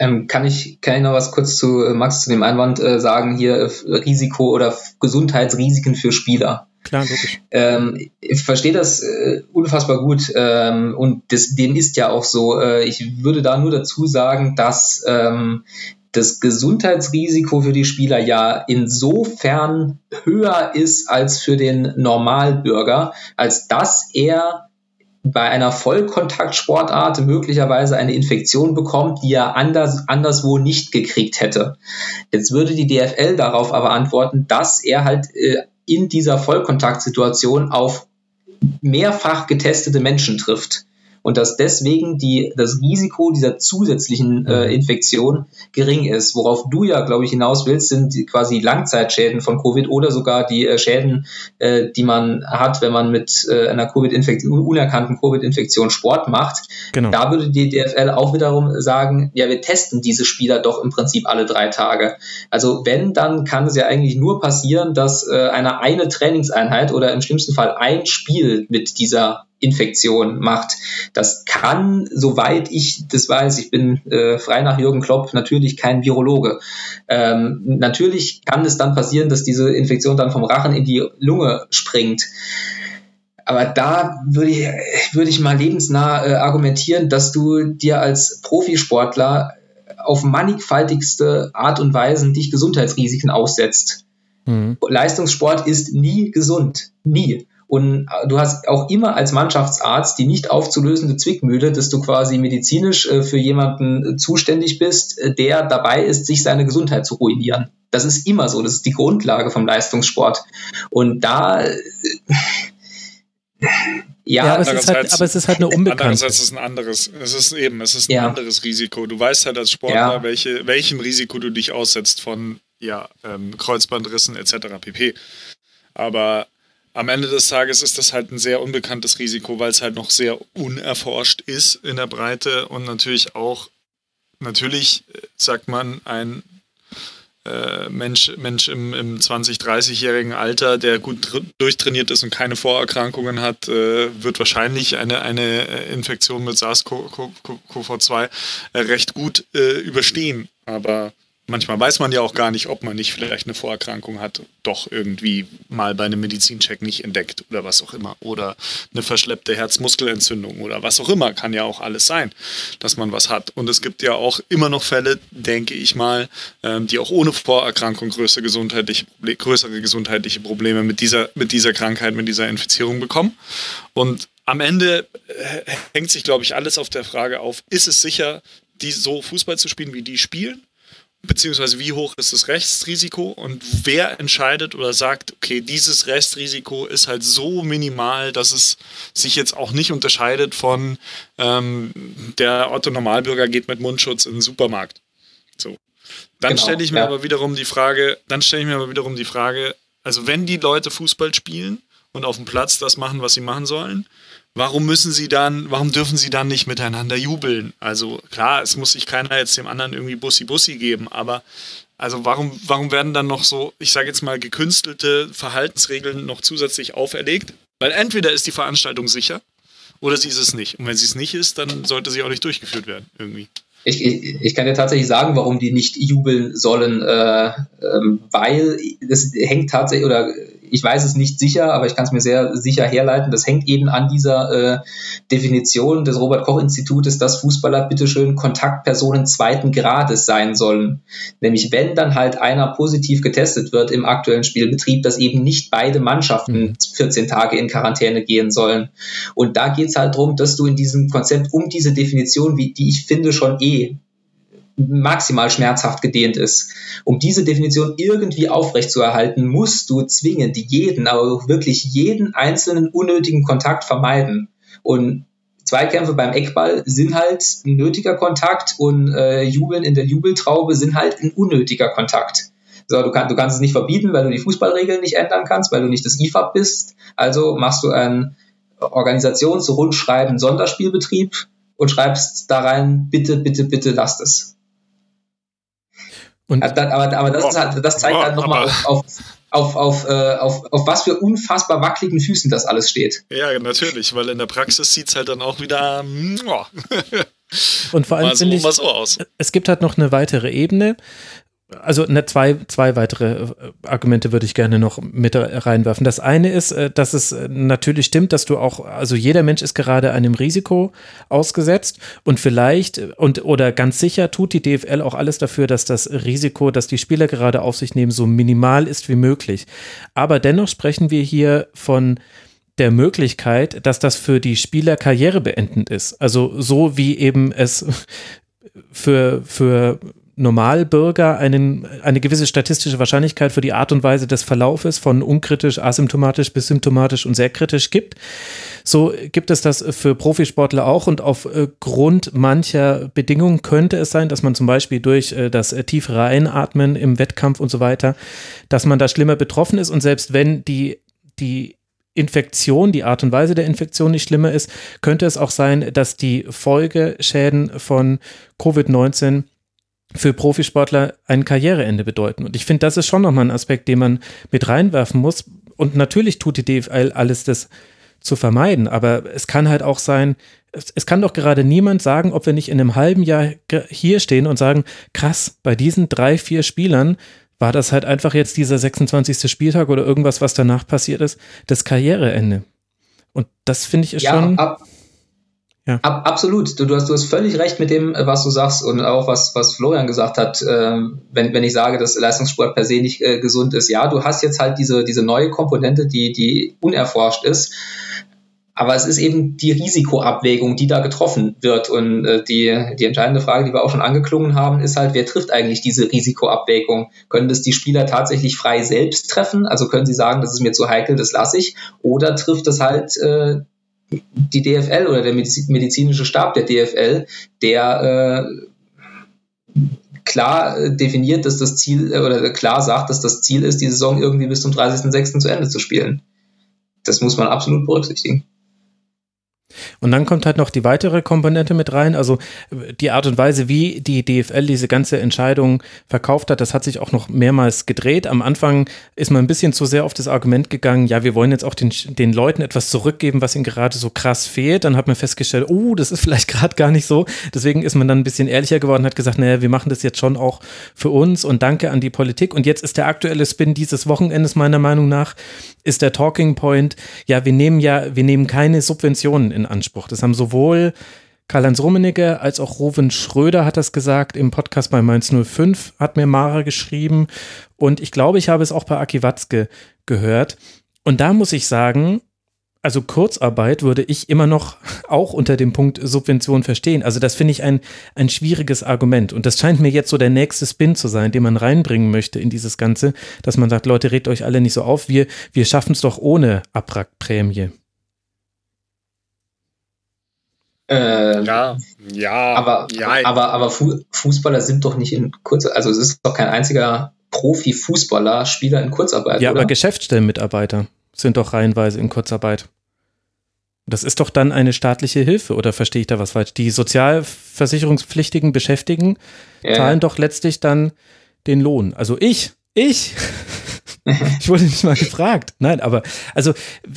Ähm, kann, ich, kann ich noch was kurz zu äh, Max zu dem Einwand äh, sagen, hier äh, Risiko oder Gesundheitsrisiken für Spieler? Klar, logisch. Ähm, ich verstehe das äh, unfassbar gut ähm, und das, dem ist ja auch so. Äh, ich würde da nur dazu sagen, dass ähm, das Gesundheitsrisiko für die Spieler ja insofern höher ist als für den Normalbürger, als dass er bei einer Vollkontaktsportart möglicherweise eine Infektion bekommt, die er anders, anderswo nicht gekriegt hätte. Jetzt würde die DFL darauf aber antworten, dass er halt äh, in dieser Vollkontaktsituation auf mehrfach getestete Menschen trifft und dass deswegen die, das Risiko dieser zusätzlichen äh, mhm. Infektion gering ist. Worauf du ja, glaube ich, hinaus willst, sind die, quasi Langzeitschäden von Covid oder sogar die äh, Schäden, äh, die man hat, wenn man mit äh, einer Covid-Infektion, unerkannten Covid-Infektion Sport macht. Genau. Da würde die DFL auch wiederum sagen, ja, wir testen diese Spieler doch im Prinzip alle drei Tage. Also wenn, dann kann es ja eigentlich nur passieren, dass äh, eine eine Trainingseinheit oder im schlimmsten Fall ein Spiel mit dieser Infektion macht. Das kann, soweit ich das weiß, ich bin äh, frei nach Jürgen Klopp natürlich kein Virologe. Ähm, natürlich kann es dann passieren, dass diese Infektion dann vom Rachen in die Lunge springt. Aber da würde ich, würde ich mal lebensnah äh, argumentieren, dass du dir als Profisportler auf mannigfaltigste Art und Weise dich Gesundheitsrisiken aussetzt. Mhm. Leistungssport ist nie gesund. Nie. Und äh, du hast auch immer als Mannschaftsarzt die nicht aufzulösende Zwickmühle, dass du quasi medizinisch äh, für jemanden äh, zuständig bist, der dabei ist, sich seine Gesundheit zu ruinieren. Das ist immer so. Das ist die Grundlage vom Leistungssport. Und da, ja, ja aber, es ist halt, aber es ist halt eine Unbekannte. Andererseits ist es ein anderes, es ist eben, es ist ein ja. anderes Risiko. Du weißt halt als Sportler, ja. welche, welchem Risiko du dich aussetzt von ja, ähm, Kreuzbandrissen etc. pp. Aber am Ende des Tages ist das halt ein sehr unbekanntes Risiko, weil es halt noch sehr unerforscht ist in der Breite und natürlich auch, natürlich äh, sagt man, ein äh, Mensch, Mensch im, im 20-, 30-jährigen Alter, der gut durchtrainiert ist und keine Vorerkrankungen hat, äh, wird wahrscheinlich eine, eine äh, Infektion mit SARS-CoV-2 äh, recht gut äh, überstehen. Aber manchmal weiß man ja auch gar nicht, ob man nicht vielleicht eine Vorerkrankung hat, doch irgendwie mal bei einem Medizincheck nicht entdeckt oder was auch immer. Oder eine verschleppte Herzmuskelentzündung oder was auch immer. Kann ja auch alles sein, dass man was hat. Und es gibt ja auch immer noch Fälle, denke ich mal, ähm, die auch ohne Vorerkrankung größere gesundheitliche, größere gesundheitliche Probleme mit dieser, mit dieser Krankheit, mit dieser Infizierung bekommen. Und am Ende äh, hängt sich, glaube ich, alles auf der Frage auf, ist es sicher, die so Fußball zu spielen, wie die spielen? Beziehungsweise wie hoch ist das Restrisiko und wer entscheidet oder sagt, okay, dieses Restrisiko ist halt so minimal, dass es sich jetzt auch nicht unterscheidet von ähm, der Otto Normalbürger geht mit Mundschutz in den Supermarkt. So. Dann genau, stelle ich mir ja. aber wiederum die Frage, dann stelle ich mir aber wiederum die Frage, also wenn die Leute Fußball spielen und auf dem Platz das machen, was sie machen sollen, warum müssen sie dann, warum dürfen sie dann nicht miteinander jubeln? Also klar, es muss sich keiner jetzt dem anderen irgendwie Bussi-Bussi geben, aber also warum, warum werden dann noch so, ich sage jetzt mal, gekünstelte Verhaltensregeln noch zusätzlich auferlegt? Weil entweder ist die Veranstaltung sicher oder sie ist es nicht. Und wenn sie es nicht ist, dann sollte sie auch nicht durchgeführt werden, irgendwie. Ich, ich, ich kann dir tatsächlich sagen, warum die nicht jubeln sollen, äh, ähm, weil das hängt tatsächlich oder ich weiß es nicht sicher, aber ich kann es mir sehr sicher herleiten. Das hängt eben an dieser äh, Definition des Robert-Koch-Institutes, dass Fußballer bitteschön Kontaktpersonen zweiten Grades sein sollen. Nämlich wenn dann halt einer positiv getestet wird im aktuellen Spielbetrieb, dass eben nicht beide Mannschaften 14 mhm. Tage in Quarantäne gehen sollen. Und da geht es halt darum, dass du in diesem Konzept um diese Definition, wie die ich finde schon eh maximal schmerzhaft gedehnt ist. Um diese Definition irgendwie aufrechtzuerhalten, musst du zwingend jeden, aber auch wirklich jeden einzelnen unnötigen Kontakt vermeiden. Und Zweikämpfe beim Eckball sind halt ein nötiger Kontakt und äh, Jubeln in der Jubeltraube sind halt ein unnötiger Kontakt. So, du, kann, du kannst es nicht verbieten, weil du die Fußballregeln nicht ändern kannst, weil du nicht das IFAB bist. Also machst du einen Organisationsrundschreiben Sonderspielbetrieb und schreibst da rein, bitte, bitte, bitte lasst es. Und aber, aber das, ist halt, das zeigt halt nochmal auf, auf, auf, auf, äh, auf, auf was für unfassbar wackeligen Füßen das alles steht. Ja, natürlich, weil in der Praxis sieht es halt dann auch wieder. Und vor allem so, finde ich, so es gibt halt noch eine weitere Ebene also ne, zwei, zwei weitere äh, Argumente würde ich gerne noch mit reinwerfen. Das eine ist, äh, dass es äh, natürlich stimmt, dass du auch, also jeder Mensch ist gerade einem Risiko ausgesetzt und vielleicht und oder ganz sicher tut die DFL auch alles dafür, dass das Risiko, das die Spieler gerade auf sich nehmen, so minimal ist wie möglich. Aber dennoch sprechen wir hier von der Möglichkeit, dass das für die Spieler karrierebeendend ist. Also so wie eben es für, für Normalbürger einen, eine gewisse statistische Wahrscheinlichkeit für die Art und Weise des Verlaufes von unkritisch, asymptomatisch bis symptomatisch und sehr kritisch gibt. So gibt es das für Profisportler auch und aufgrund mancher Bedingungen könnte es sein, dass man zum Beispiel durch äh, das tiefere Einatmen im Wettkampf und so weiter, dass man da schlimmer betroffen ist und selbst wenn die, die Infektion, die Art und Weise der Infektion nicht schlimmer ist, könnte es auch sein, dass die Folgeschäden von Covid-19 für Profisportler ein Karriereende bedeuten. Und ich finde, das ist schon nochmal ein Aspekt, den man mit reinwerfen muss. Und natürlich tut die DFL alles, das zu vermeiden. Aber es kann halt auch sein, es, es, kann doch gerade niemand sagen, ob wir nicht in einem halben Jahr hier stehen und sagen, krass, bei diesen drei, vier Spielern war das halt einfach jetzt dieser 26. Spieltag oder irgendwas, was danach passiert ist, das Karriereende. Und das finde ich ist ja, schon. Ab, ja. Ab, absolut. Du, du, hast, du hast völlig recht mit dem, was du sagst und auch was, was Florian gesagt hat, äh, wenn, wenn ich sage, dass Leistungssport per se nicht äh, gesund ist. Ja, du hast jetzt halt diese, diese neue Komponente, die, die unerforscht ist. Aber es ist eben die Risikoabwägung, die da getroffen wird. Und äh, die, die entscheidende Frage, die wir auch schon angeklungen haben, ist halt, wer trifft eigentlich diese Risikoabwägung? Können das die Spieler tatsächlich frei selbst treffen? Also können sie sagen, das ist mir zu heikel, das lasse ich? Oder trifft es halt äh, die DFL oder der medizinische Stab der DFL, der äh, klar äh, definiert, dass das Ziel äh, oder klar sagt, dass das Ziel ist, die Saison irgendwie bis zum 30.06. zu Ende zu spielen. Das muss man absolut berücksichtigen. Und dann kommt halt noch die weitere Komponente mit rein, also die Art und Weise, wie die DFL diese ganze Entscheidung verkauft hat, das hat sich auch noch mehrmals gedreht. Am Anfang ist man ein bisschen zu sehr auf das Argument gegangen, ja, wir wollen jetzt auch den, den Leuten etwas zurückgeben, was ihnen gerade so krass fehlt. Dann hat man festgestellt, oh, das ist vielleicht gerade gar nicht so. Deswegen ist man dann ein bisschen ehrlicher geworden, hat gesagt, naja, wir machen das jetzt schon auch für uns und danke an die Politik. Und jetzt ist der aktuelle Spin dieses Wochenendes meiner Meinung nach, ist der Talking Point, ja, wir nehmen ja, wir nehmen keine Subventionen in Anspruch. Das haben sowohl Karl-Heinz Rummenigge als auch Rowan Schröder hat das gesagt im Podcast bei Mainz 05, hat mir Mara geschrieben und ich glaube, ich habe es auch bei Aki Watzke gehört. Und da muss ich sagen, also Kurzarbeit würde ich immer noch auch unter dem Punkt Subvention verstehen. Also das finde ich ein, ein schwieriges Argument. Und das scheint mir jetzt so der nächste Spin zu sein, den man reinbringen möchte in dieses Ganze, dass man sagt, Leute, regt euch alle nicht so auf, wir, wir schaffen es doch ohne Abwrackprämie. Äh, ja, ja. Aber, ja. aber, aber Fußballer sind doch nicht in Kurzarbeit, also es ist doch kein einziger Profi-Fußballer, Spieler in Kurzarbeit. Ja, oder? aber Geschäftsstellenmitarbeiter sind doch reihenweise in Kurzarbeit. Das ist doch dann eine staatliche Hilfe, oder verstehe ich da was falsch? Die sozialversicherungspflichtigen Beschäftigten ja. zahlen doch letztlich dann den Lohn. Also ich, ich, ich wurde nicht mal gefragt. Nein, aber also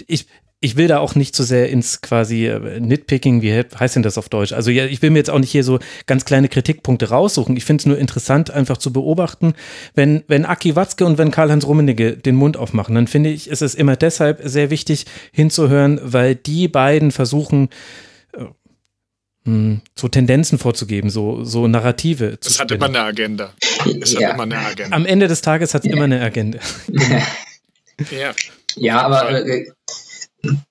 ich, ich will da auch nicht zu so sehr ins quasi äh, Nitpicking, wie heißt denn das auf Deutsch? Also ja, ich will mir jetzt auch nicht hier so ganz kleine Kritikpunkte raussuchen. Ich finde es nur interessant, einfach zu beobachten, wenn, wenn Aki Watzke und wenn Karl-Heinz Rummenigge den Mund aufmachen, dann finde ich, ist es immer deshalb sehr wichtig hinzuhören, weil die beiden versuchen, äh, hm, so Tendenzen vorzugeben, so, so Narrative. Es hat immer eine Agenda. Es ja. hat immer eine Agenda. Am Ende des Tages hat es ja. immer eine Agenda. ja. ja, aber äh,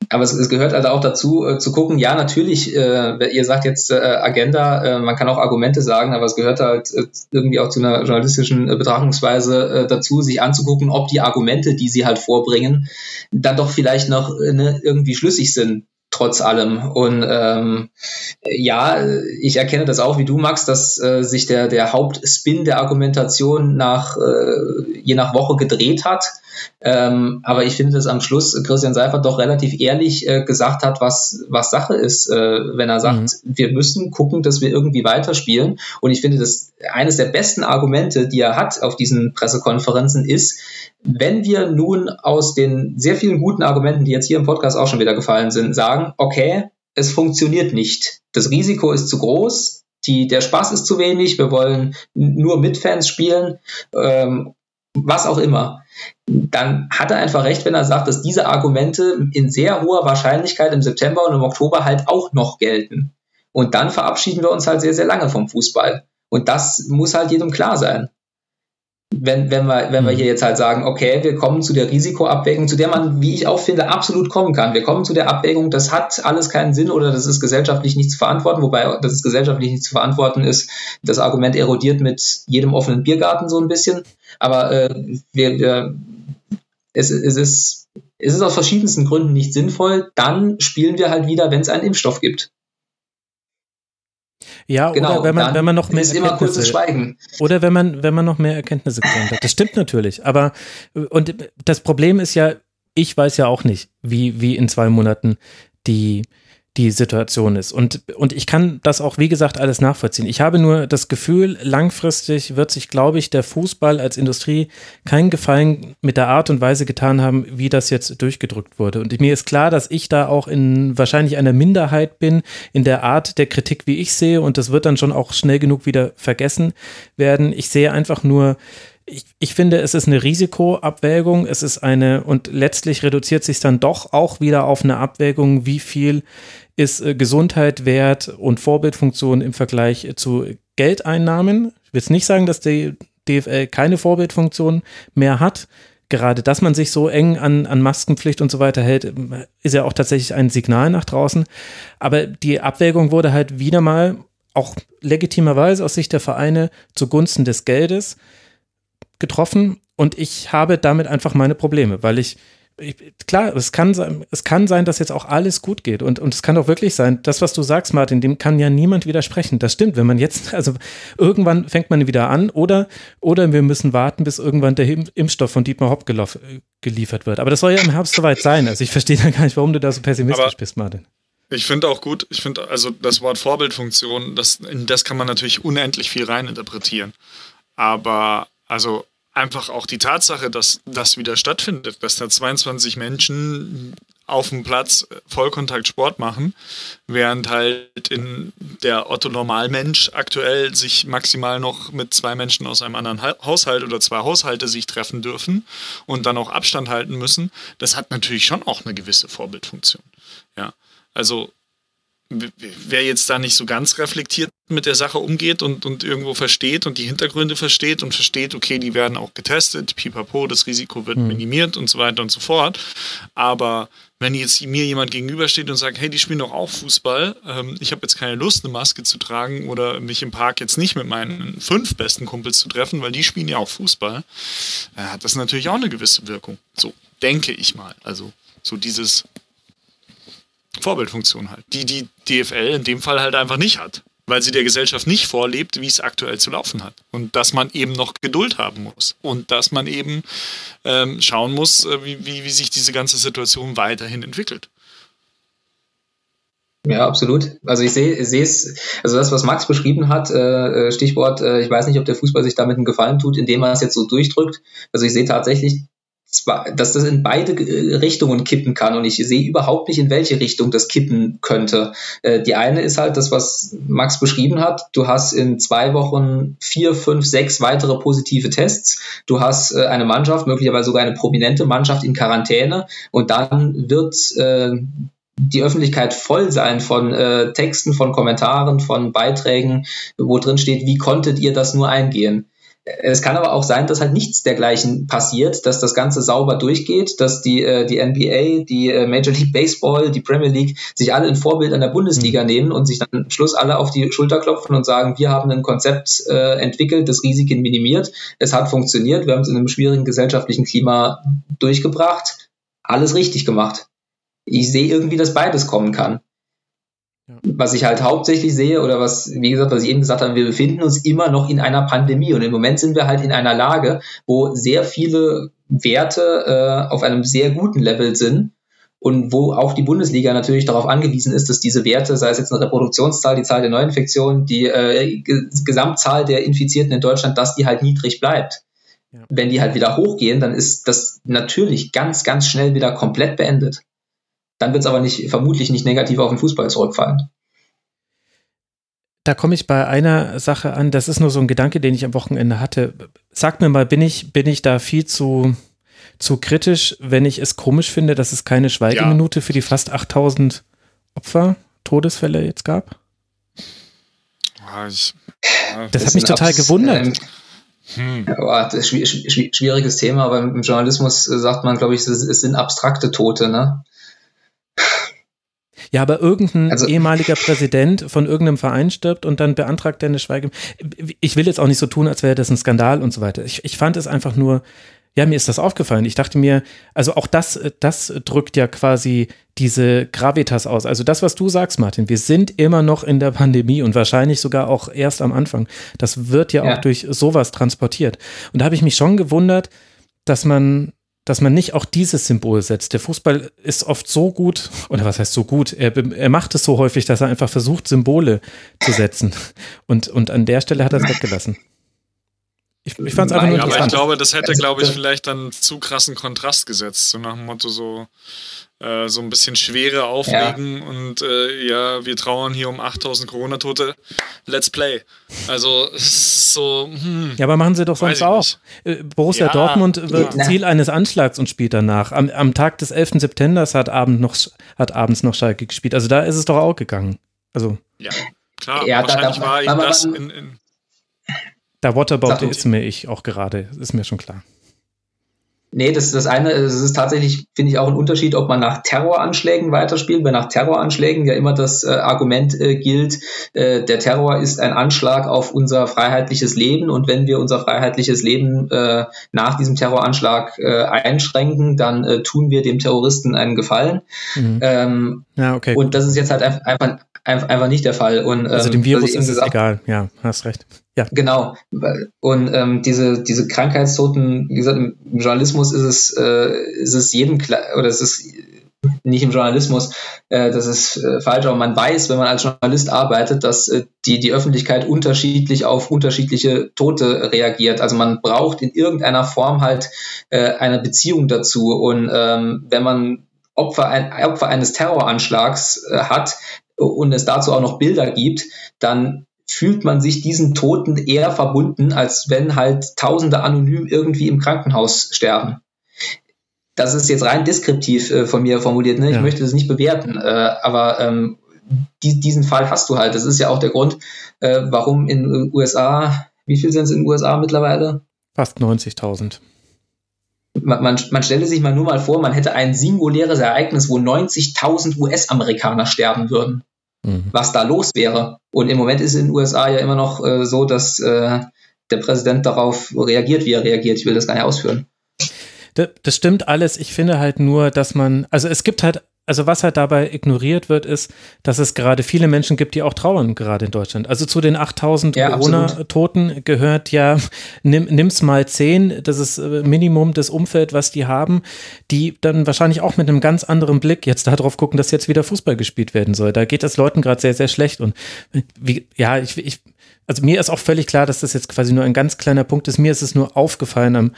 aber es, es, gehört also auch dazu, äh, zu gucken, ja, natürlich, äh, ihr sagt jetzt äh, Agenda, äh, man kann auch Argumente sagen, aber es gehört halt äh, irgendwie auch zu einer journalistischen äh, Betrachtungsweise dazu, sich anzugucken, ob die Argumente, die sie halt vorbringen, dann doch vielleicht noch ne, irgendwie schlüssig sind trotz allem. Und ähm, ja, ich erkenne das auch wie du, Max, dass äh, sich der, der Hauptspin der Argumentation nach äh, je nach Woche gedreht hat. Ähm, aber ich finde, dass am Schluss Christian Seifert doch relativ ehrlich äh, gesagt hat, was, was Sache ist, äh, wenn er sagt, mhm. wir müssen gucken, dass wir irgendwie weiterspielen. Und ich finde, dass eines der besten Argumente, die er hat auf diesen Pressekonferenzen, ist, wenn wir nun aus den sehr vielen guten Argumenten, die jetzt hier im Podcast auch schon wieder gefallen sind, sagen, okay, es funktioniert nicht. Das Risiko ist zu groß, die, der Spaß ist zu wenig, wir wollen nur mit Fans spielen, ähm, was auch immer. Dann hat er einfach recht, wenn er sagt, dass diese Argumente in sehr hoher Wahrscheinlichkeit im September und im Oktober halt auch noch gelten. Und dann verabschieden wir uns halt sehr, sehr lange vom Fußball. Und das muss halt jedem klar sein wenn, wenn, wir, wenn wir mhm. hier jetzt halt sagen, okay, wir kommen zu der Risikoabwägung, zu der man, wie ich auch finde, absolut kommen kann. Wir kommen zu der Abwägung, das hat alles keinen Sinn oder das ist gesellschaftlich nicht zu verantworten, wobei das ist gesellschaftlich nicht zu verantworten ist. Das Argument erodiert mit jedem offenen Biergarten so ein bisschen. Aber äh, wir, wir, es, es, ist, es ist aus verschiedensten Gründen nicht sinnvoll. Dann spielen wir halt wieder, wenn es einen Impfstoff gibt. Ja, genau, oder wenn man, wenn man noch mehr ist immer kurzes Schweigen. Oder wenn man, wenn man noch mehr Erkenntnisse kennt. Das stimmt natürlich. Aber, und das Problem ist ja, ich weiß ja auch nicht, wie, wie in zwei Monaten die, die Situation ist. Und, und ich kann das auch, wie gesagt, alles nachvollziehen. Ich habe nur das Gefühl, langfristig wird sich, glaube ich, der Fußball als Industrie keinen Gefallen mit der Art und Weise getan haben, wie das jetzt durchgedrückt wurde. Und mir ist klar, dass ich da auch in wahrscheinlich einer Minderheit bin in der Art der Kritik, wie ich sehe. Und das wird dann schon auch schnell genug wieder vergessen werden. Ich sehe einfach nur, ich, ich finde, es ist eine Risikoabwägung, es ist eine, und letztlich reduziert sich dann doch auch wieder auf eine Abwägung, wie viel ist äh, Gesundheit wert und Vorbildfunktion im Vergleich zu Geldeinnahmen. Ich will jetzt nicht sagen, dass die DFL keine Vorbildfunktion mehr hat. Gerade, dass man sich so eng an, an Maskenpflicht und so weiter hält, ist ja auch tatsächlich ein Signal nach draußen. Aber die Abwägung wurde halt wieder mal auch legitimerweise aus Sicht der Vereine zugunsten des Geldes getroffen und ich habe damit einfach meine Probleme, weil ich, ich klar, es kann sein, es kann sein, dass jetzt auch alles gut geht und, und es kann auch wirklich sein, das, was du sagst, Martin, dem kann ja niemand widersprechen. Das stimmt, wenn man jetzt, also irgendwann fängt man wieder an oder, oder wir müssen warten, bis irgendwann der Impfstoff von Dietmar Hopp geliefert wird. Aber das soll ja im Herbst soweit sein. Also ich verstehe dann gar nicht, warum du da so pessimistisch Aber bist, Martin. Ich finde auch gut, ich finde also das Wort Vorbildfunktion, das, in das kann man natürlich unendlich viel reininterpretieren. Aber also einfach auch die Tatsache, dass das wieder stattfindet, dass da 22 Menschen auf dem Platz Vollkontakt Sport machen, während halt in der Otto Normalmensch aktuell sich maximal noch mit zwei Menschen aus einem anderen Haushalt oder zwei Haushalte sich treffen dürfen und dann auch Abstand halten müssen, das hat natürlich schon auch eine gewisse Vorbildfunktion. Ja, also wer jetzt da nicht so ganz reflektiert mit der Sache umgeht und, und irgendwo versteht und die Hintergründe versteht und versteht, okay, die werden auch getestet, pipapo, das Risiko wird mhm. minimiert und so weiter und so fort. Aber wenn jetzt mir jemand gegenübersteht und sagt, hey, die spielen doch auch Fußball, ähm, ich habe jetzt keine Lust, eine Maske zu tragen oder mich im Park jetzt nicht mit meinen fünf besten Kumpels zu treffen, weil die spielen ja auch Fußball, äh, hat das natürlich auch eine gewisse Wirkung. So denke ich mal. Also so dieses Vorbildfunktion halt, die die DFL in dem Fall halt einfach nicht hat, weil sie der Gesellschaft nicht vorlebt, wie es aktuell zu laufen hat. Und dass man eben noch Geduld haben muss und dass man eben ähm, schauen muss, äh, wie, wie, wie sich diese ganze Situation weiterhin entwickelt. Ja, absolut. Also ich sehe sehe es, also das, was Max beschrieben hat, äh, äh, Stichwort, äh, ich weiß nicht, ob der Fußball sich damit einen Gefallen tut, indem er es jetzt so durchdrückt. Also ich sehe tatsächlich dass das in beide äh, Richtungen kippen kann und ich sehe überhaupt nicht, in welche Richtung das kippen könnte. Äh, die eine ist halt das, was Max beschrieben hat. Du hast in zwei Wochen vier, fünf, sechs weitere positive Tests. Du hast äh, eine Mannschaft, möglicherweise sogar eine prominente Mannschaft in Quarantäne und dann wird die Öffentlichkeit voll sein von Texten, von Kommentaren, von Beiträgen, wo drin steht, wie konntet ihr das nur eingehen? Es kann aber auch sein, dass halt nichts dergleichen passiert, dass das Ganze sauber durchgeht, dass die, äh, die NBA, die äh, Major League Baseball, die Premier League sich alle ein Vorbild an der Bundesliga mhm. nehmen und sich dann am Schluss alle auf die Schulter klopfen und sagen, wir haben ein Konzept äh, entwickelt, das Risiken minimiert. Es hat funktioniert, wir haben es in einem schwierigen gesellschaftlichen Klima durchgebracht. Alles richtig gemacht. Ich sehe irgendwie, dass beides kommen kann. Was ich halt hauptsächlich sehe oder was, wie gesagt, was ich eben gesagt habe, wir befinden uns immer noch in einer Pandemie und im Moment sind wir halt in einer Lage, wo sehr viele Werte äh, auf einem sehr guten Level sind und wo auch die Bundesliga natürlich darauf angewiesen ist, dass diese Werte, sei es jetzt eine Reproduktionszahl, die Zahl der Neuinfektionen, die äh, Gesamtzahl der Infizierten in Deutschland, dass die halt niedrig bleibt. Ja. Wenn die halt wieder hochgehen, dann ist das natürlich ganz, ganz schnell wieder komplett beendet. Dann wird es aber nicht, vermutlich nicht negativ auf den Fußball zurückfallen. Da komme ich bei einer Sache an, das ist nur so ein Gedanke, den ich am Wochenende hatte. Sag mir mal, bin ich, bin ich da viel zu, zu kritisch, wenn ich es komisch finde, dass es keine Schweigeminute ja. für die fast 8000 Opfer, Todesfälle jetzt gab? Ja, ich, ja, das, das hat mich total gewundert. Ähm, hm. Ja, das ist schwieriges Thema, aber im Journalismus sagt man, glaube ich, es sind abstrakte Tote, ne? Ja, aber irgendein also, ehemaliger Präsident von irgendeinem Verein stirbt und dann beantragt er eine Schweige. Ich will jetzt auch nicht so tun, als wäre das ein Skandal und so weiter. Ich, ich fand es einfach nur, ja, mir ist das aufgefallen. Ich dachte mir, also auch das, das drückt ja quasi diese Gravitas aus. Also das, was du sagst, Martin, wir sind immer noch in der Pandemie und wahrscheinlich sogar auch erst am Anfang. Das wird ja, ja. auch durch sowas transportiert. Und da habe ich mich schon gewundert, dass man dass man nicht auch dieses Symbol setzt. Der Fußball ist oft so gut, oder was heißt so gut? Er, er macht es so häufig, dass er einfach versucht, Symbole zu setzen. Und, und an der Stelle hat er es weggelassen. Ich, ich fand es einfach nur interessant. Aber ich glaube, das hätte, glaube ich, vielleicht dann zu krassen Kontrast gesetzt. So nach dem Motto so, äh, so ein bisschen Schwere auflegen ja. und äh, ja, wir trauern hier um 8000 Corona-Tote. Let's play. Also, es ist so. Hm, ja, aber machen sie doch sonst auch. Äh, Borussia ja, Dortmund wird ja. Ziel eines Anschlags und spielt danach. Am, am Tag des 11. September hat, Abend noch, hat abends noch Schalke gespielt. Also, da ist es doch auch gegangen. Also. Ja, klar. Ja, wahrscheinlich da, da, war ihm das in, in da Waterbout ist mir ich auch gerade, ist mir schon klar. Nee, das ist das eine, es ist tatsächlich, finde ich, auch ein Unterschied, ob man nach Terroranschlägen weiterspielt, weil nach Terroranschlägen ja immer das äh, Argument äh, gilt, äh, der Terror ist ein Anschlag auf unser freiheitliches Leben und wenn wir unser freiheitliches Leben äh, nach diesem Terroranschlag äh, einschränken, dann äh, tun wir dem Terroristen einen Gefallen. Mhm. Ähm, ja, okay. Und das ist jetzt halt einfach, einfach nicht der Fall. Und, ähm, also dem Virus ist es egal, ja, hast recht. Ja. Genau. Und ähm, diese, diese Krankheitstoten, wie gesagt, im Journalismus ist es, äh, ist es jedem klar, oder es ist nicht im Journalismus, äh, das ist äh, falsch, aber man weiß, wenn man als Journalist arbeitet, dass äh, die, die Öffentlichkeit unterschiedlich auf unterschiedliche Tote reagiert. Also man braucht in irgendeiner Form halt äh, eine Beziehung dazu. Und ähm, wenn man Opfer, ein, Opfer eines Terroranschlags äh, hat und es dazu auch noch Bilder gibt, dann fühlt man sich diesen Toten eher verbunden, als wenn halt Tausende anonym irgendwie im Krankenhaus sterben. Das ist jetzt rein deskriptiv äh, von mir formuliert, ne? ich ja. möchte das nicht bewerten, äh, aber ähm, die, diesen Fall hast du halt. Das ist ja auch der Grund, äh, warum in den USA, wie viel sind es in den USA mittlerweile? Fast 90.000. Man, man, man stelle sich mal nur mal vor, man hätte ein singuläres Ereignis, wo 90.000 US-Amerikaner sterben würden mhm. was da los wäre. Und im Moment ist in den USA ja immer noch äh, so, dass äh, der Präsident darauf reagiert, wie er reagiert. Ich will das gar nicht ausführen. Das stimmt alles. Ich finde halt nur, dass man, also es gibt halt also was halt dabei ignoriert wird, ist, dass es gerade viele Menschen gibt, die auch trauern, gerade in Deutschland. Also zu den 8000 ja, Corona-Toten gehört ja, nimm, nimm's mal 10, das ist äh, Minimum des Umfeld, was die haben, die dann wahrscheinlich auch mit einem ganz anderen Blick jetzt darauf gucken, dass jetzt wieder Fußball gespielt werden soll. Da geht es Leuten gerade sehr, sehr schlecht und wie, ja, ich, ich, also mir ist auch völlig klar, dass das jetzt quasi nur ein ganz kleiner Punkt ist. Mir ist es nur aufgefallen am,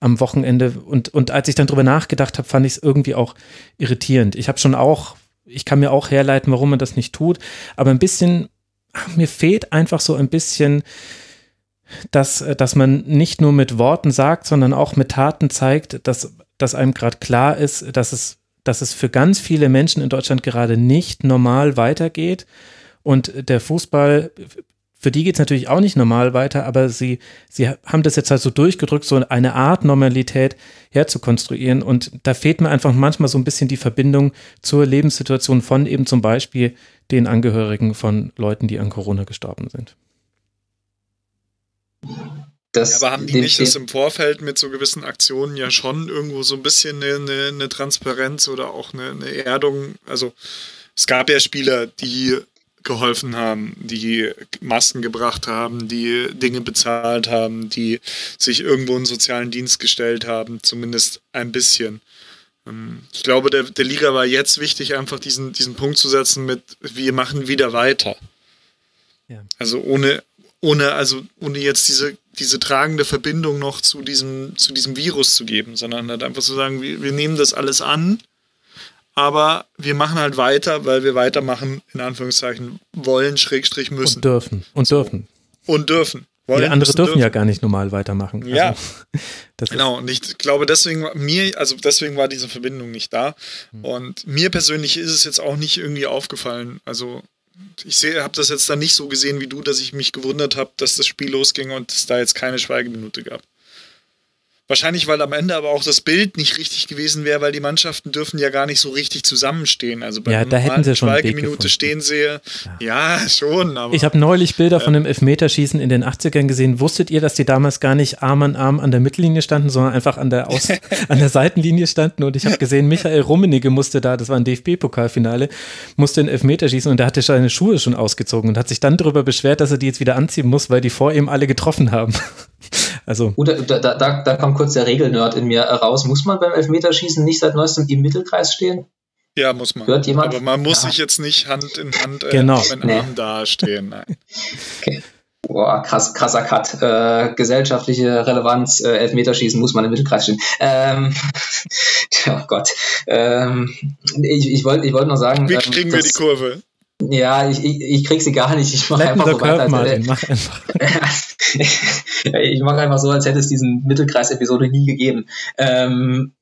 am Wochenende. Und, und als ich dann drüber nachgedacht habe, fand ich es irgendwie auch irritierend. Ich habe schon auch, ich kann mir auch herleiten, warum man das nicht tut, aber ein bisschen, mir fehlt einfach so ein bisschen, dass, dass man nicht nur mit Worten sagt, sondern auch mit Taten zeigt, dass, dass einem gerade klar ist, dass es, dass es für ganz viele Menschen in Deutschland gerade nicht normal weitergeht. Und der Fußball für die geht es natürlich auch nicht normal weiter, aber sie, sie haben das jetzt halt so durchgedrückt, so eine Art Normalität herzukonstruieren. Und da fehlt mir einfach manchmal so ein bisschen die Verbindung zur Lebenssituation von eben zum Beispiel den Angehörigen von Leuten, die an Corona gestorben sind. Das, ja, aber haben die nicht das im Vorfeld mit so gewissen Aktionen ja schon irgendwo so ein bisschen eine, eine, eine Transparenz oder auch eine, eine Erdung? Also es gab ja Spieler, die geholfen haben, die Masken gebracht haben, die Dinge bezahlt haben, die sich irgendwo in einen sozialen Dienst gestellt haben, zumindest ein bisschen. Ähm, ich glaube, der, der Liga war jetzt wichtig, einfach diesen, diesen Punkt zu setzen mit, wir machen wieder weiter. Ja. Also ohne, ohne, also ohne jetzt diese, diese tragende Verbindung noch zu diesem, zu diesem Virus zu geben, sondern halt einfach zu sagen, wir, wir nehmen das alles an aber wir machen halt weiter, weil wir weitermachen, in Anführungszeichen, wollen, Schrägstrich müssen. Und dürfen. Und dürfen. Und dürfen. Wollen, die andere dürfen, dürfen, ja gar nicht normal weitermachen. Ja. Also, genau. Und ich glaube, deswegen mir, also deswegen war diese Verbindung nicht da. Hm. Und mir persönlich ist es jetzt auch nicht irgendwie aufgefallen. Also ich sehe, habe das jetzt dann nicht so gesehen wie du, dass ich mich gewundert habe, dass das Spiel losging und es da jetzt keine Schweigeminute gab. Wahrscheinlich, weil am Ende aber auch das Bild nicht richtig gewesen wäre, weil die Mannschaften dürfen ja gar nicht so richtig zusammenstehen. Also bei ja, da hätten sie schon Minute stehen sehe, ja, ja schon. ich habe neulich Bilder äh, von dem Elfmeterschießen in den 80ern gesehen. Wusstet ihr, dass die damals gar nicht Arm an Arm an der Mittellinie standen, sondern einfach an der, Aus an der Seitenlinie standen? Und ich habe gesehen, Michael Rummenigge musste da, das war ein DFB-Pokalfinale, musste einen Elfmeterschießen und der hatte seine Schuhe schon ausgezogen und hat sich dann darüber beschwert, dass er die jetzt wieder anziehen muss, weil die vor ihm alle getroffen haben. Also. Gut, da, da, da kommt kurz der Regelnerd in mir raus. Muss man beim Elfmeterschießen nicht seit neuestem im Mittelkreis stehen? Ja, muss man. Hört jemand? Aber man muss ja. sich jetzt nicht Hand in Hand äh, genau. mit nee. Arm dastehen. Nein. okay. Boah, krass, krasser Cut. Äh, gesellschaftliche Relevanz, äh, Elfmeterschießen muss man im Mittelkreis stehen. Ähm, oh Gott. Ähm, ich ich wollte ich wollt noch sagen. Wie ähm, kriegen ähm, wir die Kurve? Ja, ich, ich, ich krieg sie gar nicht. Ich mache einfach so weiter. Martin, mach einfach. ich mache einfach so, als hätte es diesen Mittelkreis-Episode nie gegeben. Ähm,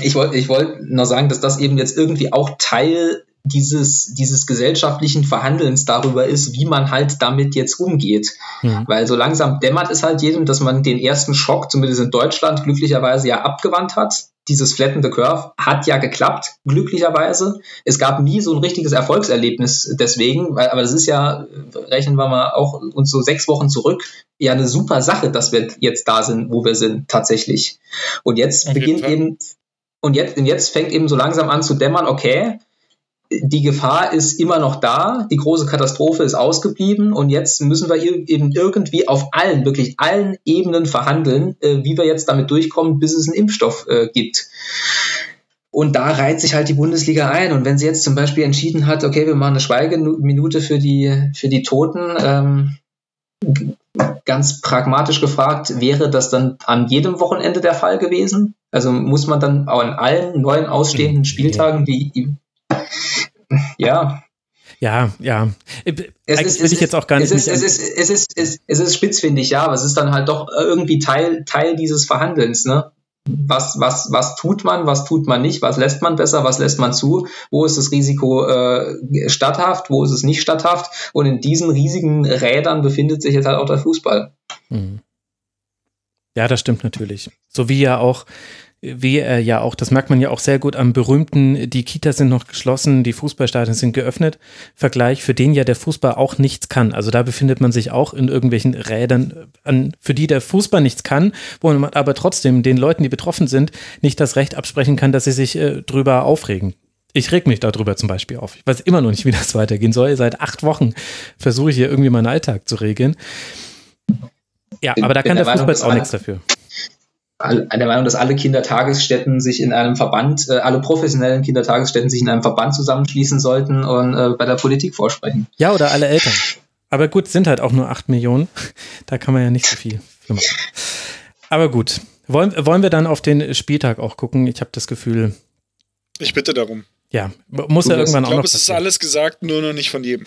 ich wollte ich wollt noch sagen, dass das eben jetzt irgendwie auch Teil dieses, dieses gesellschaftlichen Verhandelns darüber ist, wie man halt damit jetzt umgeht. Mhm. Weil so langsam dämmert es halt jedem, dass man den ersten Schock, zumindest in Deutschland, glücklicherweise ja abgewandt hat. Dieses Flatten the Curve hat ja geklappt, glücklicherweise. Es gab nie so ein richtiges Erfolgserlebnis deswegen, weil, aber das ist ja, rechnen wir mal auch uns so sechs Wochen zurück, ja eine super Sache, dass wir jetzt da sind, wo wir sind, tatsächlich. Und jetzt beginnt eben, und jetzt, und jetzt fängt eben so langsam an zu dämmern, okay, die Gefahr ist immer noch da, die große Katastrophe ist ausgeblieben und jetzt müssen wir eben irgendwie auf allen, wirklich allen Ebenen verhandeln, äh, wie wir jetzt damit durchkommen, bis es einen Impfstoff äh, gibt. Und da reiht sich halt die Bundesliga ein. Und wenn sie jetzt zum Beispiel entschieden hat, okay, wir machen eine Schweigeminute für die, für die Toten, ähm, ganz pragmatisch gefragt, wäre das dann an jedem Wochenende der Fall gewesen? Also muss man dann auch an allen neuen ausstehenden Spieltagen die ja. Ja, ja. Es ist, will ich jetzt auch gar nicht. Es ist, es ist, es ist, es ist, es ist spitzfindig, ja, aber es ist dann halt doch irgendwie Teil, Teil dieses Verhandelns, ne? Was, was, was tut man, was tut man nicht, was lässt man besser, was lässt man zu, wo ist das Risiko äh, statthaft, wo ist es nicht statthaft und in diesen riesigen Rädern befindet sich jetzt halt auch der Fußball. Mhm. Ja, das stimmt natürlich. So wie ja auch wie er ja auch, das merkt man ja auch sehr gut am berühmten, die Kitas sind noch geschlossen, die Fußballstadien sind geöffnet, Vergleich, für den ja der Fußball auch nichts kann. Also da befindet man sich auch in irgendwelchen Rädern, an, für die der Fußball nichts kann, wo man aber trotzdem den Leuten, die betroffen sind, nicht das Recht absprechen kann, dass sie sich äh, drüber aufregen. Ich reg mich darüber zum Beispiel auf. Ich weiß immer noch nicht, wie das weitergehen soll. Seit acht Wochen versuche ich hier irgendwie meinen Alltag zu regeln. Ja, aber da kann der Fußball jetzt auch nichts dafür der Meinung, dass alle Kindertagesstätten sich in einem Verband, äh, alle professionellen Kindertagesstätten sich in einem Verband zusammenschließen sollten und äh, bei der Politik vorsprechen. Ja, oder alle Eltern. Aber gut, sind halt auch nur acht Millionen. Da kann man ja nicht so viel machen. Aber gut. Wollen, wollen wir dann auf den Spieltag auch gucken? Ich habe das Gefühl. Ich bitte darum. Ja, muss ja irgendwann auch noch. Ich glaube, es ist alles gesagt, nur noch nicht von jedem.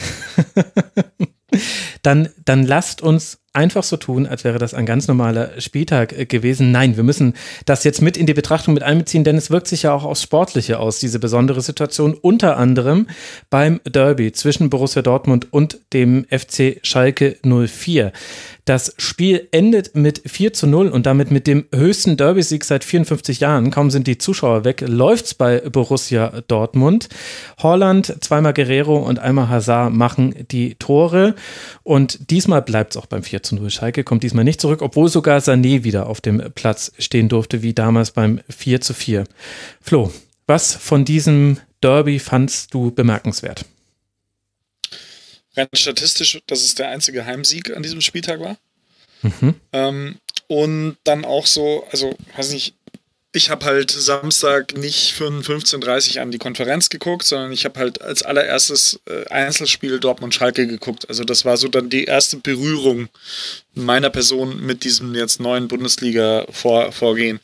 dann, dann lasst uns einfach so tun, als wäre das ein ganz normaler Spieltag äh, gewesen. Nein, wir müssen das jetzt mit in die Betrachtung mit einbeziehen, denn es wirkt sich ja auch aufs Sportliche aus, diese besondere Situation, unter anderem beim Derby zwischen Borussia Dortmund und dem FC Schalke 04. Das Spiel endet mit 4 zu 0 und damit mit dem höchsten Derby-Sieg seit 54 Jahren. Kaum sind die Zuschauer weg, läuft's bei Borussia Dortmund. Holland, zweimal Guerrero und einmal Hazard machen die Tore. Und diesmal bleibt's auch beim 4 zu 0. Schalke kommt diesmal nicht zurück, obwohl sogar Sané wieder auf dem Platz stehen durfte, wie damals beim 4 zu 4. Flo, was von diesem Derby fandst du bemerkenswert? Rein statistisch, dass es der einzige Heimsieg an diesem Spieltag war. Mhm. Ähm, und dann auch so, also, weiß nicht, ich habe halt Samstag nicht von 15.30 Uhr an die Konferenz geguckt, sondern ich habe halt als allererstes äh, Einzelspiel Dortmund-Schalke geguckt. Also das war so dann die erste Berührung meiner Person mit diesem jetzt neuen Bundesliga-Vorgehen.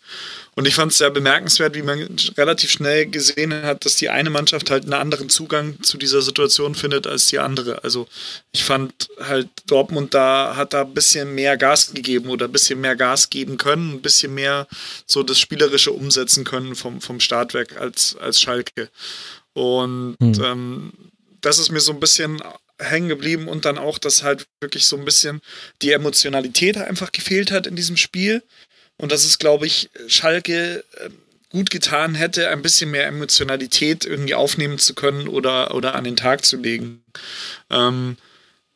Und ich fand es sehr bemerkenswert, wie man relativ schnell gesehen hat, dass die eine Mannschaft halt einen anderen Zugang zu dieser Situation findet als die andere. Also ich fand halt Dortmund da hat da ein bisschen mehr Gas gegeben oder ein bisschen mehr Gas geben können, ein bisschen mehr so das Spielerische umsetzen können vom, vom Startwerk als, als Schalke. Und mhm. ähm, das ist mir so ein bisschen hängen geblieben und dann auch, dass halt wirklich so ein bisschen die Emotionalität einfach gefehlt hat in diesem Spiel. Und dass es, glaube ich, Schalke ähm, gut getan hätte, ein bisschen mehr Emotionalität irgendwie aufnehmen zu können oder, oder an den Tag zu legen. Ähm,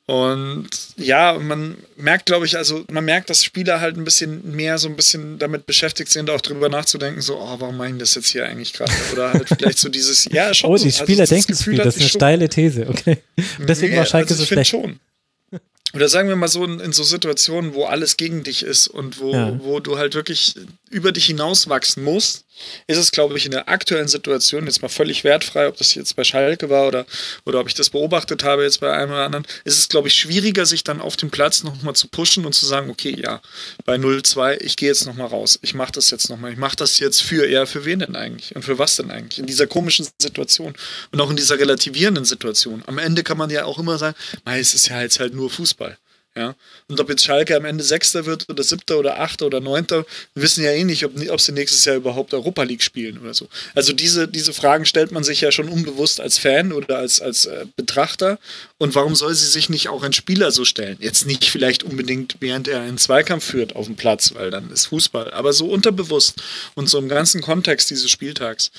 und ja, man merkt, glaube ich, also man merkt, dass Spieler halt ein bisschen mehr so ein bisschen damit beschäftigt sind, auch drüber nachzudenken, so, oh, warum mache ich das jetzt hier eigentlich gerade? Oder halt vielleicht so dieses, ja, schon. Oh, die so, Spieler also denken das, Gefühl, das ist eine steile These, okay. deswegen nee, war Schalke also so schlecht. Schon. Oder sagen wir mal so in, in, so Situationen, wo alles gegen dich ist und wo, ja. wo du halt wirklich über dich hinauswachsen musst, ist es, glaube ich, in der aktuellen Situation, jetzt mal völlig wertfrei, ob das jetzt bei Schalke war oder, oder ob ich das beobachtet habe jetzt bei einem oder anderen, ist es, glaube ich, schwieriger, sich dann auf dem Platz nochmal zu pushen und zu sagen, okay, ja, bei 0-2, ich gehe jetzt nochmal raus, ich mache das jetzt nochmal, ich mache das jetzt für, ja, für wen denn eigentlich und für was denn eigentlich? In dieser komischen Situation und auch in dieser relativierenden Situation. Am Ende kann man ja auch immer sagen, es ist ja jetzt halt nur Fußball. Ja? Und ob jetzt Schalke am Ende Sechster wird oder Siebter oder Achter oder Neunter, wissen ja eh nicht, ob, ob sie nächstes Jahr überhaupt Europa League spielen oder so. Also diese, diese Fragen stellt man sich ja schon unbewusst als Fan oder als, als äh, Betrachter. Und warum soll sie sich nicht auch ein Spieler so stellen? Jetzt nicht vielleicht unbedingt, während er einen Zweikampf führt auf dem Platz, weil dann ist Fußball, aber so unterbewusst und so im ganzen Kontext dieses Spieltags,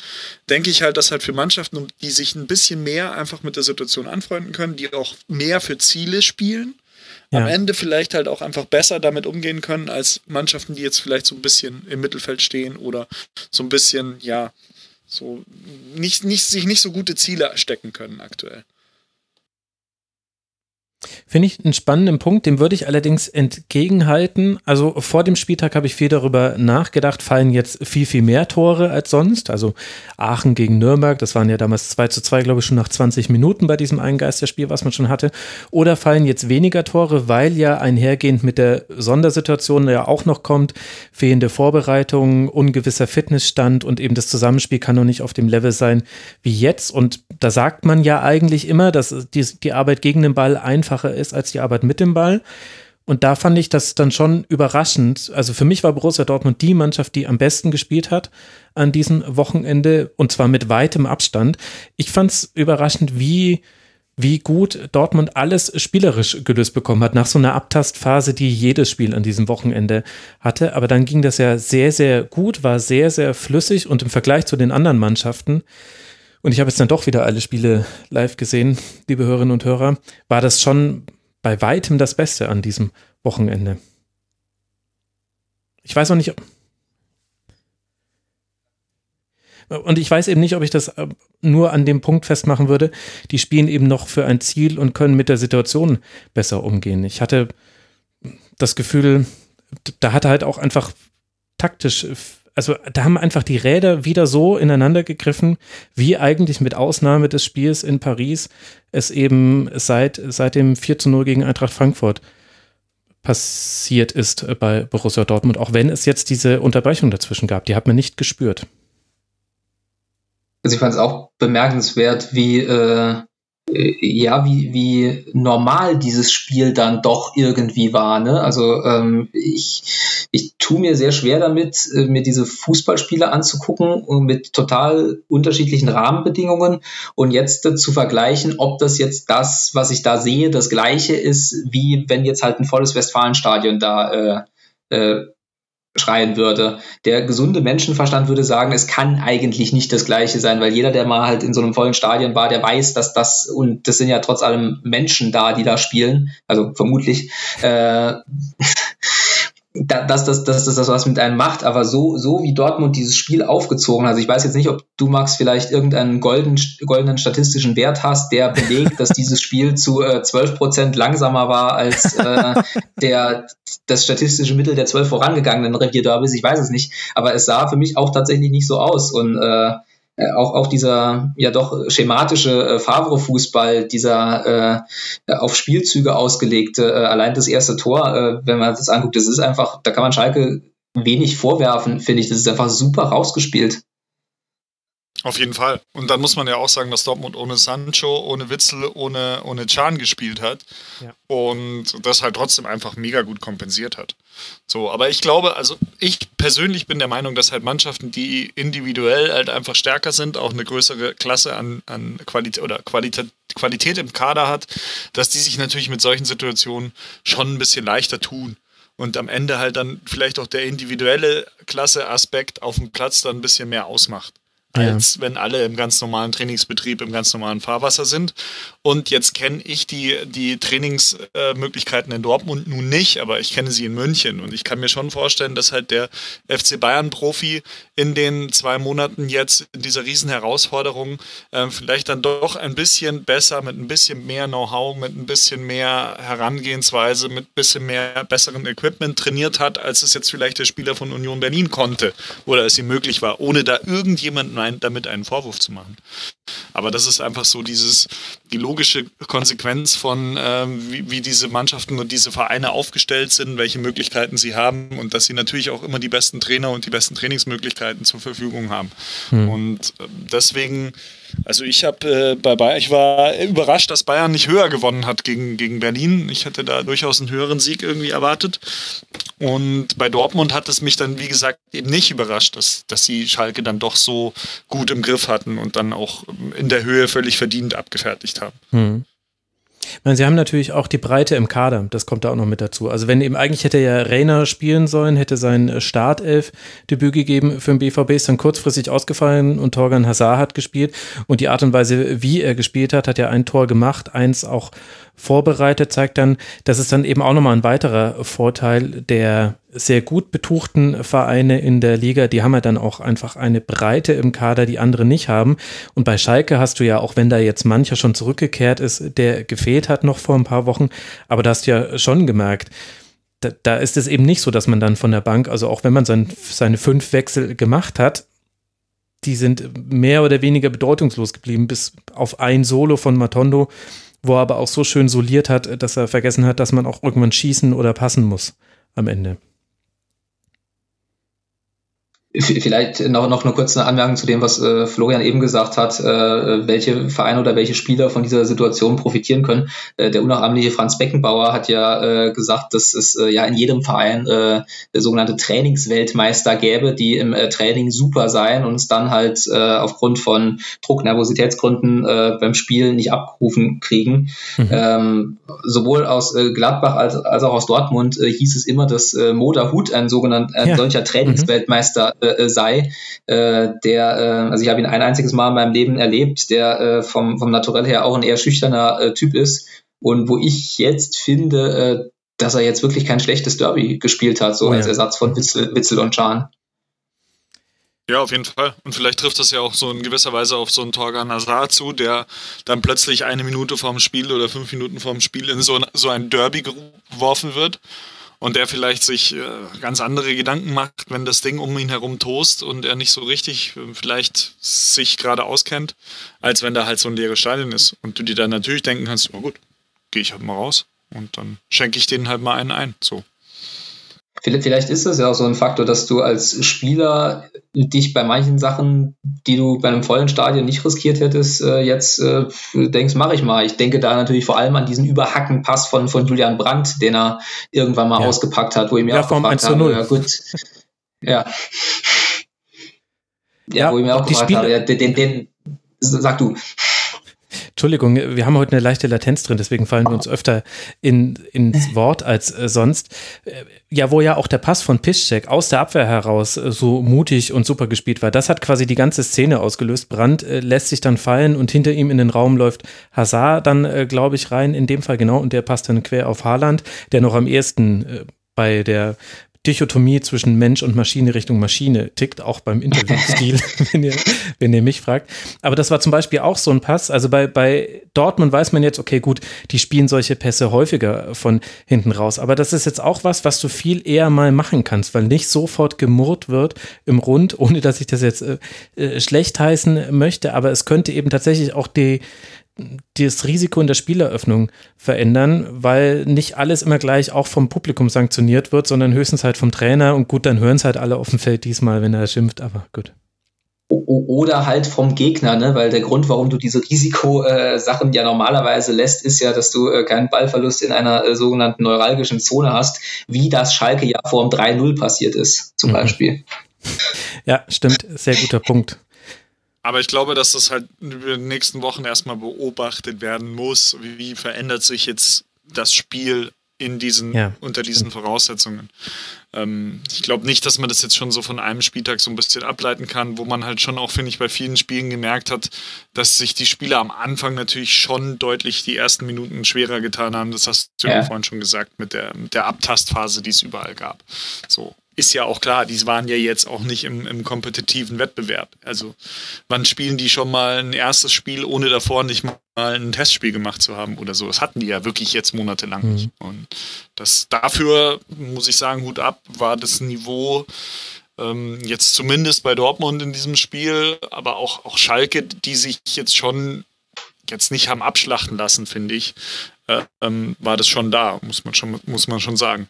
denke ich halt, dass halt für Mannschaften, die sich ein bisschen mehr einfach mit der Situation anfreunden können, die auch mehr für Ziele spielen, ja. am Ende vielleicht halt auch einfach besser damit umgehen können als Mannschaften, die jetzt vielleicht so ein bisschen im Mittelfeld stehen oder so ein bisschen, ja, so nicht, nicht, sich nicht so gute Ziele stecken können aktuell. Finde ich einen spannenden Punkt, dem würde ich allerdings entgegenhalten. Also vor dem Spieltag habe ich viel darüber nachgedacht, fallen jetzt viel, viel mehr Tore als sonst. Also Aachen gegen Nürnberg, das waren ja damals 2 zu 2, glaube ich, schon nach 20 Minuten bei diesem Eingeisterspiel, was man schon hatte. Oder fallen jetzt weniger Tore, weil ja einhergehend mit der Sondersituation ja auch noch kommt, fehlende Vorbereitung, ungewisser Fitnessstand und eben das Zusammenspiel kann noch nicht auf dem Level sein wie jetzt. Und da sagt man ja eigentlich immer, dass die, die Arbeit gegen den Ball einfach einfacher ist als die Arbeit mit dem Ball. Und da fand ich das dann schon überraschend. Also für mich war Borussia Dortmund die Mannschaft, die am besten gespielt hat an diesem Wochenende und zwar mit weitem Abstand. Ich fand es überraschend, wie, wie gut Dortmund alles spielerisch gelöst bekommen hat, nach so einer Abtastphase, die jedes Spiel an diesem Wochenende hatte. Aber dann ging das ja sehr, sehr gut, war sehr, sehr flüssig und im Vergleich zu den anderen Mannschaften und ich habe jetzt dann doch wieder alle Spiele live gesehen, liebe Hörerinnen und Hörer, war das schon bei weitem das Beste an diesem Wochenende. Ich weiß auch nicht, und ich weiß eben nicht, ob ich das äh, nur an dem Punkt festmachen würde, die spielen eben noch für ein Ziel und können mit der Situation besser umgehen. Ich hatte das Gefühl, da hatte halt auch einfach taktisch also da haben einfach die Räder wieder so ineinander gegriffen, wie eigentlich mit Ausnahme des Spiels in Paris es eben seit, seit dem 4 zu 0 gegen Eintracht Frankfurt passiert ist bei Borussia Dortmund, auch wenn es jetzt diese Unterbrechung dazwischen gab. Die hat man nicht gespürt. Also ich fand es auch bemerkenswert, wie äh, ja, wie, wie normal dieses Spiel dann doch irgendwie war. Ne? Also ähm, ich, ich tue mir sehr schwer damit, äh, mir diese Fußballspiele anzugucken mit total unterschiedlichen Rahmenbedingungen und jetzt äh, zu vergleichen, ob das jetzt das, was ich da sehe, das gleiche ist, wie wenn jetzt halt ein volles Westfalenstadion da äh, äh, schreien würde. Der gesunde Menschenverstand würde sagen, es kann eigentlich nicht das Gleiche sein, weil jeder, der mal halt in so einem vollen Stadion war, der weiß, dass das, und das sind ja trotz allem Menschen da, die da spielen, also vermutlich, äh, dass das, dass das was mit einem macht, aber so, so wie Dortmund dieses Spiel aufgezogen hat, also ich weiß jetzt nicht, ob du, Max, vielleicht irgendeinen golden, goldenen statistischen Wert hast, der belegt, dass dieses Spiel zu äh, 12 Prozent langsamer war als äh, der, das statistische Mittel der zwölf vorangegangenen Revierderbys, ich weiß es nicht, aber es sah für mich auch tatsächlich nicht so aus. Und äh, äh, auch, auch dieser ja doch schematische äh, Favre-Fußball, dieser äh, auf Spielzüge ausgelegte, äh, allein das erste Tor, äh, wenn man das anguckt, das ist einfach, da kann man Schalke wenig vorwerfen, finde ich. Das ist einfach super rausgespielt. Auf jeden Fall. Und dann muss man ja auch sagen, dass Dortmund ohne Sancho, ohne Witzel, ohne, ohne Can gespielt hat. Ja. Und das halt trotzdem einfach mega gut kompensiert hat. So, aber ich glaube, also ich persönlich bin der Meinung, dass halt Mannschaften, die individuell halt einfach stärker sind, auch eine größere Klasse an, an Qualität oder Qualität, Qualität im Kader hat, dass die sich natürlich mit solchen Situationen schon ein bisschen leichter tun und am Ende halt dann vielleicht auch der individuelle Klasse-Aspekt auf dem Platz dann ein bisschen mehr ausmacht als ja. wenn alle im ganz normalen Trainingsbetrieb, im ganz normalen Fahrwasser sind. Und jetzt kenne ich die, die Trainingsmöglichkeiten in Dortmund nun nicht, aber ich kenne sie in München. Und ich kann mir schon vorstellen, dass halt der FC Bayern-Profi in den zwei Monaten jetzt in dieser Riesenherausforderung äh, vielleicht dann doch ein bisschen besser, mit ein bisschen mehr Know-how, mit ein bisschen mehr Herangehensweise, mit ein bisschen mehr besseren Equipment trainiert hat, als es jetzt vielleicht der Spieler von Union Berlin konnte oder es ihm möglich war, ohne da irgendjemanden ein, damit einen Vorwurf zu machen. Aber das ist einfach so dieses, die logische Konsequenz von, äh, wie, wie diese Mannschaften und diese Vereine aufgestellt sind, welche Möglichkeiten sie haben und dass sie natürlich auch immer die besten Trainer und die besten Trainingsmöglichkeiten zur Verfügung haben. Hm. Und äh, deswegen also ich habe äh, bei Bayern, ich war überrascht, dass Bayern nicht höher gewonnen hat gegen, gegen Berlin. Ich hätte da durchaus einen höheren Sieg irgendwie erwartet. Und bei Dortmund hat es mich dann, wie gesagt, eben nicht überrascht, dass, dass sie Schalke dann doch so gut im Griff hatten und dann auch in der Höhe völlig verdient abgefertigt haben. Hm. Meine, sie haben natürlich auch die Breite im Kader, das kommt da auch noch mit dazu. Also wenn eben eigentlich hätte ja Reiner spielen sollen, hätte sein äh, Startelf-Debüt gegeben für den BVB, ist dann kurzfristig ausgefallen und Torgan Hazard hat gespielt und die Art und Weise, wie er gespielt hat, hat ja ein Tor gemacht, eins auch vorbereitet, zeigt dann, dass es dann eben auch nochmal ein weiterer Vorteil der sehr gut betuchten Vereine in der Liga, die haben ja dann auch einfach eine Breite im Kader, die andere nicht haben. Und bei Schalke hast du ja, auch wenn da jetzt mancher schon zurückgekehrt ist, der gefehlt hat noch vor ein paar Wochen, aber da hast du ja schon gemerkt, da, da ist es eben nicht so, dass man dann von der Bank, also auch wenn man sein, seine fünf Wechsel gemacht hat, die sind mehr oder weniger bedeutungslos geblieben, bis auf ein Solo von Matondo, wo er aber auch so schön soliert hat, dass er vergessen hat, dass man auch irgendwann schießen oder passen muss am Ende. Vielleicht noch, noch eine kurze Anmerkung zu dem, was äh, Florian eben gesagt hat, äh, welche Vereine oder welche Spieler von dieser Situation profitieren können. Äh, der unnachahmliche Franz Beckenbauer hat ja äh, gesagt, dass es äh, ja in jedem Verein äh, sogenannte Trainingsweltmeister gäbe, die im äh, Training super seien und es dann halt äh, aufgrund von Druck, Nervositätsgründen äh, beim Spielen nicht abgerufen kriegen. Mhm. Ähm, sowohl aus äh, Gladbach als, als auch aus Dortmund äh, hieß es immer, dass äh, Moda Hut ein sogenannter ein ja. solcher Trainingsweltmeister mhm äh, sei, äh, der, äh, also ich habe ihn ein einziges Mal in meinem Leben erlebt, der äh, vom, vom Naturell her auch ein eher schüchterner äh, Typ ist und wo ich jetzt finde, äh, dass er jetzt wirklich kein schlechtes Derby gespielt hat, so oh ja. als Ersatz von Witzel, Witzel und Chan. Ja, auf jeden Fall. Und vielleicht trifft das ja auch so in gewisser Weise auf so einen Torgan Hazard zu, der dann plötzlich eine Minute vorm Spiel oder fünf Minuten vorm Spiel in so ein, so ein Derby geworfen wird und der vielleicht sich äh, ganz andere Gedanken macht, wenn das Ding um ihn herum tost und er nicht so richtig äh, vielleicht sich gerade auskennt, als wenn da halt so ein leeres Stadion ist und du dir dann natürlich denken kannst, oh gut, gehe ich halt mal raus und dann schenke ich denen halt mal einen ein, so. Vielleicht ist es ja auch so ein Faktor, dass du als Spieler dich bei manchen Sachen, die du bei einem vollen Stadion nicht riskiert hättest, äh, jetzt äh, denkst, mache ich mal. Ich denke da natürlich vor allem an diesen überhacken Pass von, von Julian Brandt, den er irgendwann mal ja. ausgepackt hat, wo ich mir ja, auch gefragt habe, ja gut, ja. Ja, ja wo ich mir auch gefragt habe, ja, den, den, den, sag du. Entschuldigung, wir haben heute eine leichte Latenz drin, deswegen fallen wir uns öfter in, ins Wort als äh, sonst. Äh, ja, wo ja auch der Pass von Piszczek aus der Abwehr heraus äh, so mutig und super gespielt war, das hat quasi die ganze Szene ausgelöst. Brandt äh, lässt sich dann fallen und hinter ihm in den Raum läuft Hazard dann, glaube ich, rein, in dem Fall genau, und der passt dann quer auf Haaland, der noch am ehesten bei der Dichotomie zwischen Mensch und Maschine Richtung Maschine tickt, auch beim Interviewstil, wenn, ihr, wenn ihr mich fragt. Aber das war zum Beispiel auch so ein Pass. Also bei, bei Dortmund weiß man jetzt, okay, gut, die spielen solche Pässe häufiger von hinten raus. Aber das ist jetzt auch was, was du viel eher mal machen kannst, weil nicht sofort gemurrt wird im Rund, ohne dass ich das jetzt äh, äh schlecht heißen möchte. Aber es könnte eben tatsächlich auch die, das Risiko in der Spieleröffnung verändern, weil nicht alles immer gleich auch vom Publikum sanktioniert wird, sondern höchstens halt vom Trainer und gut, dann hören es halt alle auf dem Feld diesmal, wenn er schimpft, aber gut. Oder halt vom Gegner, ne? weil der Grund, warum du diese Risikosachen ja normalerweise lässt, ist ja, dass du äh, keinen Ballverlust in einer äh, sogenannten neuralgischen Zone hast, wie das Schalke ja vor dem 3-0 passiert ist, zum mhm. Beispiel. Ja, stimmt, sehr guter Punkt. Aber ich glaube, dass das halt in den nächsten Wochen erstmal beobachtet werden muss. Wie, verändert sich jetzt das Spiel in diesen, ja, unter diesen. Voraussetzungen? Ähm, ich glaube nicht, dass man das jetzt schon so von einem Spieltag so ein bisschen ableiten kann, wo man halt schon auch, finde ich, bei vielen Spielen gemerkt hat, dass sich die Spieler am Anfang natürlich schon deutlich die ersten Minuten schwerer getan haben. Das hast du ja, vorhin schon gesagt, mit der, mit der Abtastphase, die es überall gab. So ist ja auch klar, die waren ja jetzt auch nicht im, im kompetitiven Wettbewerb. Also wann spielen die schon mal ein erstes Spiel, ohne davor nicht mal ein Testspiel gemacht zu haben oder so? Das hatten die ja wirklich jetzt monatelang mhm. nicht. Und das dafür, muss ich sagen, Hut ab, war das Niveau ähm, jetzt zumindest bei Dortmund in diesem Spiel, aber auch, auch Schalke, die sich jetzt schon jetzt nicht haben abschlachten lassen, finde ich, äh, ähm, war das schon da, muss man schon, muss man schon sagen.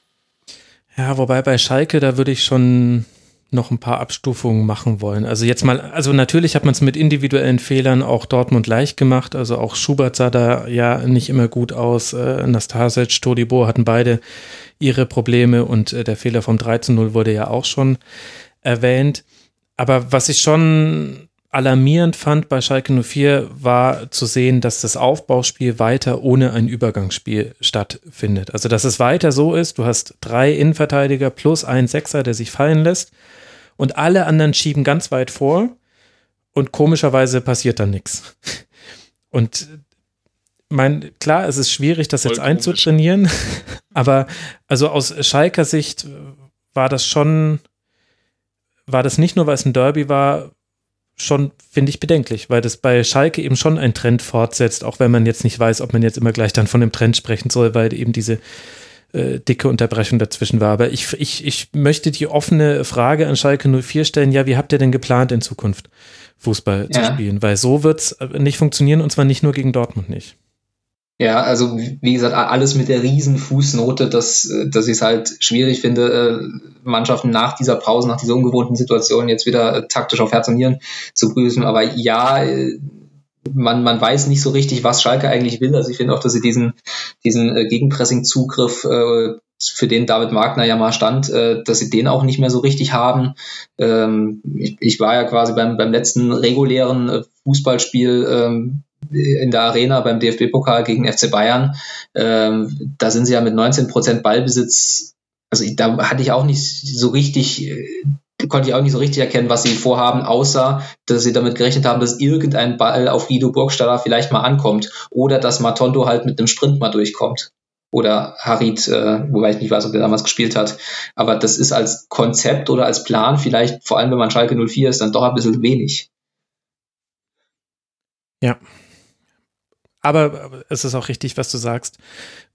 Ja, wobei bei Schalke, da würde ich schon noch ein paar Abstufungen machen wollen. Also jetzt mal, also natürlich hat man es mit individuellen Fehlern auch Dortmund leicht gemacht. Also auch Schubert sah da ja nicht immer gut aus. Äh, Nastasic, Todibo hatten beide ihre Probleme und äh, der Fehler vom 13-0 wurde ja auch schon erwähnt. Aber was ich schon alarmierend fand bei Schalke 04 war zu sehen, dass das Aufbauspiel weiter ohne ein Übergangsspiel stattfindet. Also dass es weiter so ist, du hast drei Innenverteidiger plus einen Sechser, der sich fallen lässt und alle anderen schieben ganz weit vor und komischerweise passiert dann nichts. Und mein, klar, es ist schwierig, das Voll jetzt komisch. einzutrainieren, aber also aus Schalker Sicht war das schon, war das nicht nur, weil es ein Derby war, schon, finde ich, bedenklich, weil das bei Schalke eben schon einen Trend fortsetzt, auch wenn man jetzt nicht weiß, ob man jetzt immer gleich dann von dem Trend sprechen soll, weil eben diese äh, dicke Unterbrechung dazwischen war. Aber ich, ich, ich möchte die offene Frage an Schalke 04 stellen, ja, wie habt ihr denn geplant in Zukunft Fußball ja. zu spielen? Weil so wird es nicht funktionieren und zwar nicht nur gegen Dortmund nicht. Ja, also wie gesagt, alles mit der riesen Fußnote, dass, äh, dass ich es halt schwierig finde, äh, Mannschaften nach dieser Pause, nach dieser ungewohnten Situation jetzt wieder äh, taktisch auf Herz und Nieren zu prüfen. Aber ja, man, man weiß nicht so richtig, was Schalke eigentlich will. Also ich finde auch, dass sie diesen, diesen Gegenpressing-Zugriff, für den David Wagner ja mal stand, dass sie den auch nicht mehr so richtig haben. Ähm, ich, war ja quasi beim, beim letzten regulären Fußballspiel ähm, in der Arena beim DFB-Pokal gegen FC Bayern. Ähm, da sind sie ja mit 19 Prozent Ballbesitz. Also da hatte ich auch nicht so richtig, äh, konnte ich auch nicht so richtig erkennen, was sie vorhaben, außer dass sie damit gerechnet haben, dass irgendein Ball auf Guido Burgstaller vielleicht mal ankommt oder dass Matondo halt mit einem Sprint mal durchkommt. Oder Harit, äh, wobei ich nicht weiß, ob der damals gespielt hat. Aber das ist als Konzept oder als Plan vielleicht, vor allem wenn man Schalke 04 ist, dann doch ein bisschen wenig. Ja, aber es ist auch richtig, was du sagst.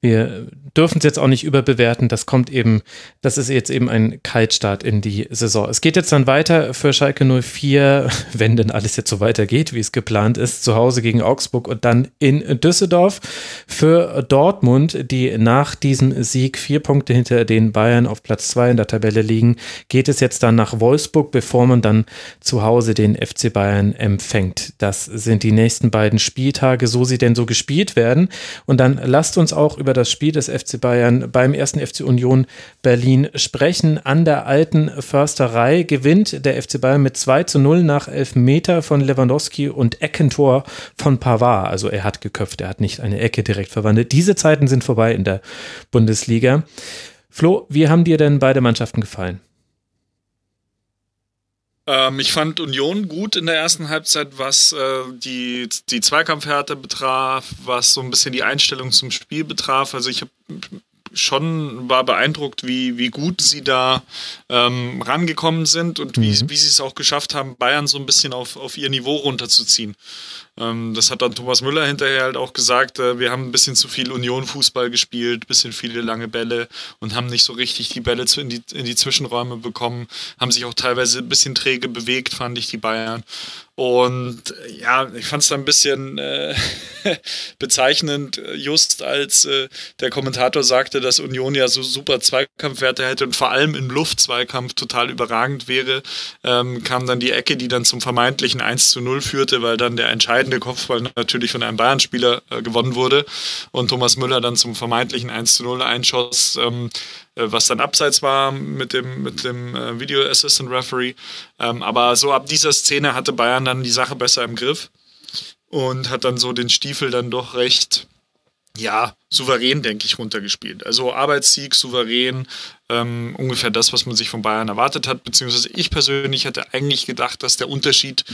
Wir dürfen es jetzt auch nicht überbewerten. Das kommt eben, das ist jetzt eben ein Kaltstart in die Saison. Es geht jetzt dann weiter für Schalke 04, wenn denn alles jetzt so weitergeht, wie es geplant ist, zu Hause gegen Augsburg und dann in Düsseldorf. Für Dortmund, die nach diesem Sieg vier Punkte hinter den Bayern auf Platz zwei in der Tabelle liegen, geht es jetzt dann nach Wolfsburg, bevor man dann zu Hause den FC Bayern empfängt. Das sind die nächsten beiden Spieltage, so sie denn so gespielt werden. Und dann lasst uns auch über über das Spiel des FC Bayern beim ersten FC Union Berlin sprechen. An der alten Försterei gewinnt der FC Bayern mit 2 zu 0 nach 11 Meter von Lewandowski und Eckentor von Pavard. Also er hat geköpft, er hat nicht eine Ecke direkt verwandelt. Diese Zeiten sind vorbei in der Bundesliga. Flo, wie haben dir denn beide Mannschaften gefallen? Ähm, ich fand Union gut in der ersten Halbzeit, was äh, die, die Zweikampfhärte betraf, was so ein bisschen die Einstellung zum Spiel betraf. Also ich habe schon war beeindruckt, wie, wie gut sie da ähm, rangekommen sind und wie, mhm. wie sie es auch geschafft haben, Bayern so ein bisschen auf, auf ihr Niveau runterzuziehen. Ähm, das hat dann Thomas Müller hinterher halt auch gesagt, äh, wir haben ein bisschen zu viel Union-Fußball gespielt, bisschen viele lange Bälle und haben nicht so richtig die Bälle in, die, in die Zwischenräume bekommen, haben sich auch teilweise ein bisschen träge bewegt, fand ich, die Bayern. Und ja, ich fand es da ein bisschen äh, bezeichnend, just als äh, der Kommentator sagte, dass Union ja so super Zweikampfwerte hätte und vor allem im Luftzweikampf total überragend wäre, ähm, kam dann die Ecke, die dann zum vermeintlichen 1 zu 0 führte, weil dann der entscheidende Kopfball natürlich von einem Bayern-Spieler äh, gewonnen wurde und Thomas Müller dann zum vermeintlichen 1 zu 0 einschoss. Ähm, äh, was dann abseits war mit dem, mit dem äh, Video Assistant Referee. Ähm, aber so ab dieser Szene hatte Bayern dann die Sache besser im Griff und hat dann so den Stiefel dann doch recht, ja, souverän, denke ich, runtergespielt. Also Arbeitssieg, souverän, ähm, ungefähr das, was man sich von Bayern erwartet hat, beziehungsweise ich persönlich hätte eigentlich gedacht, dass der Unterschied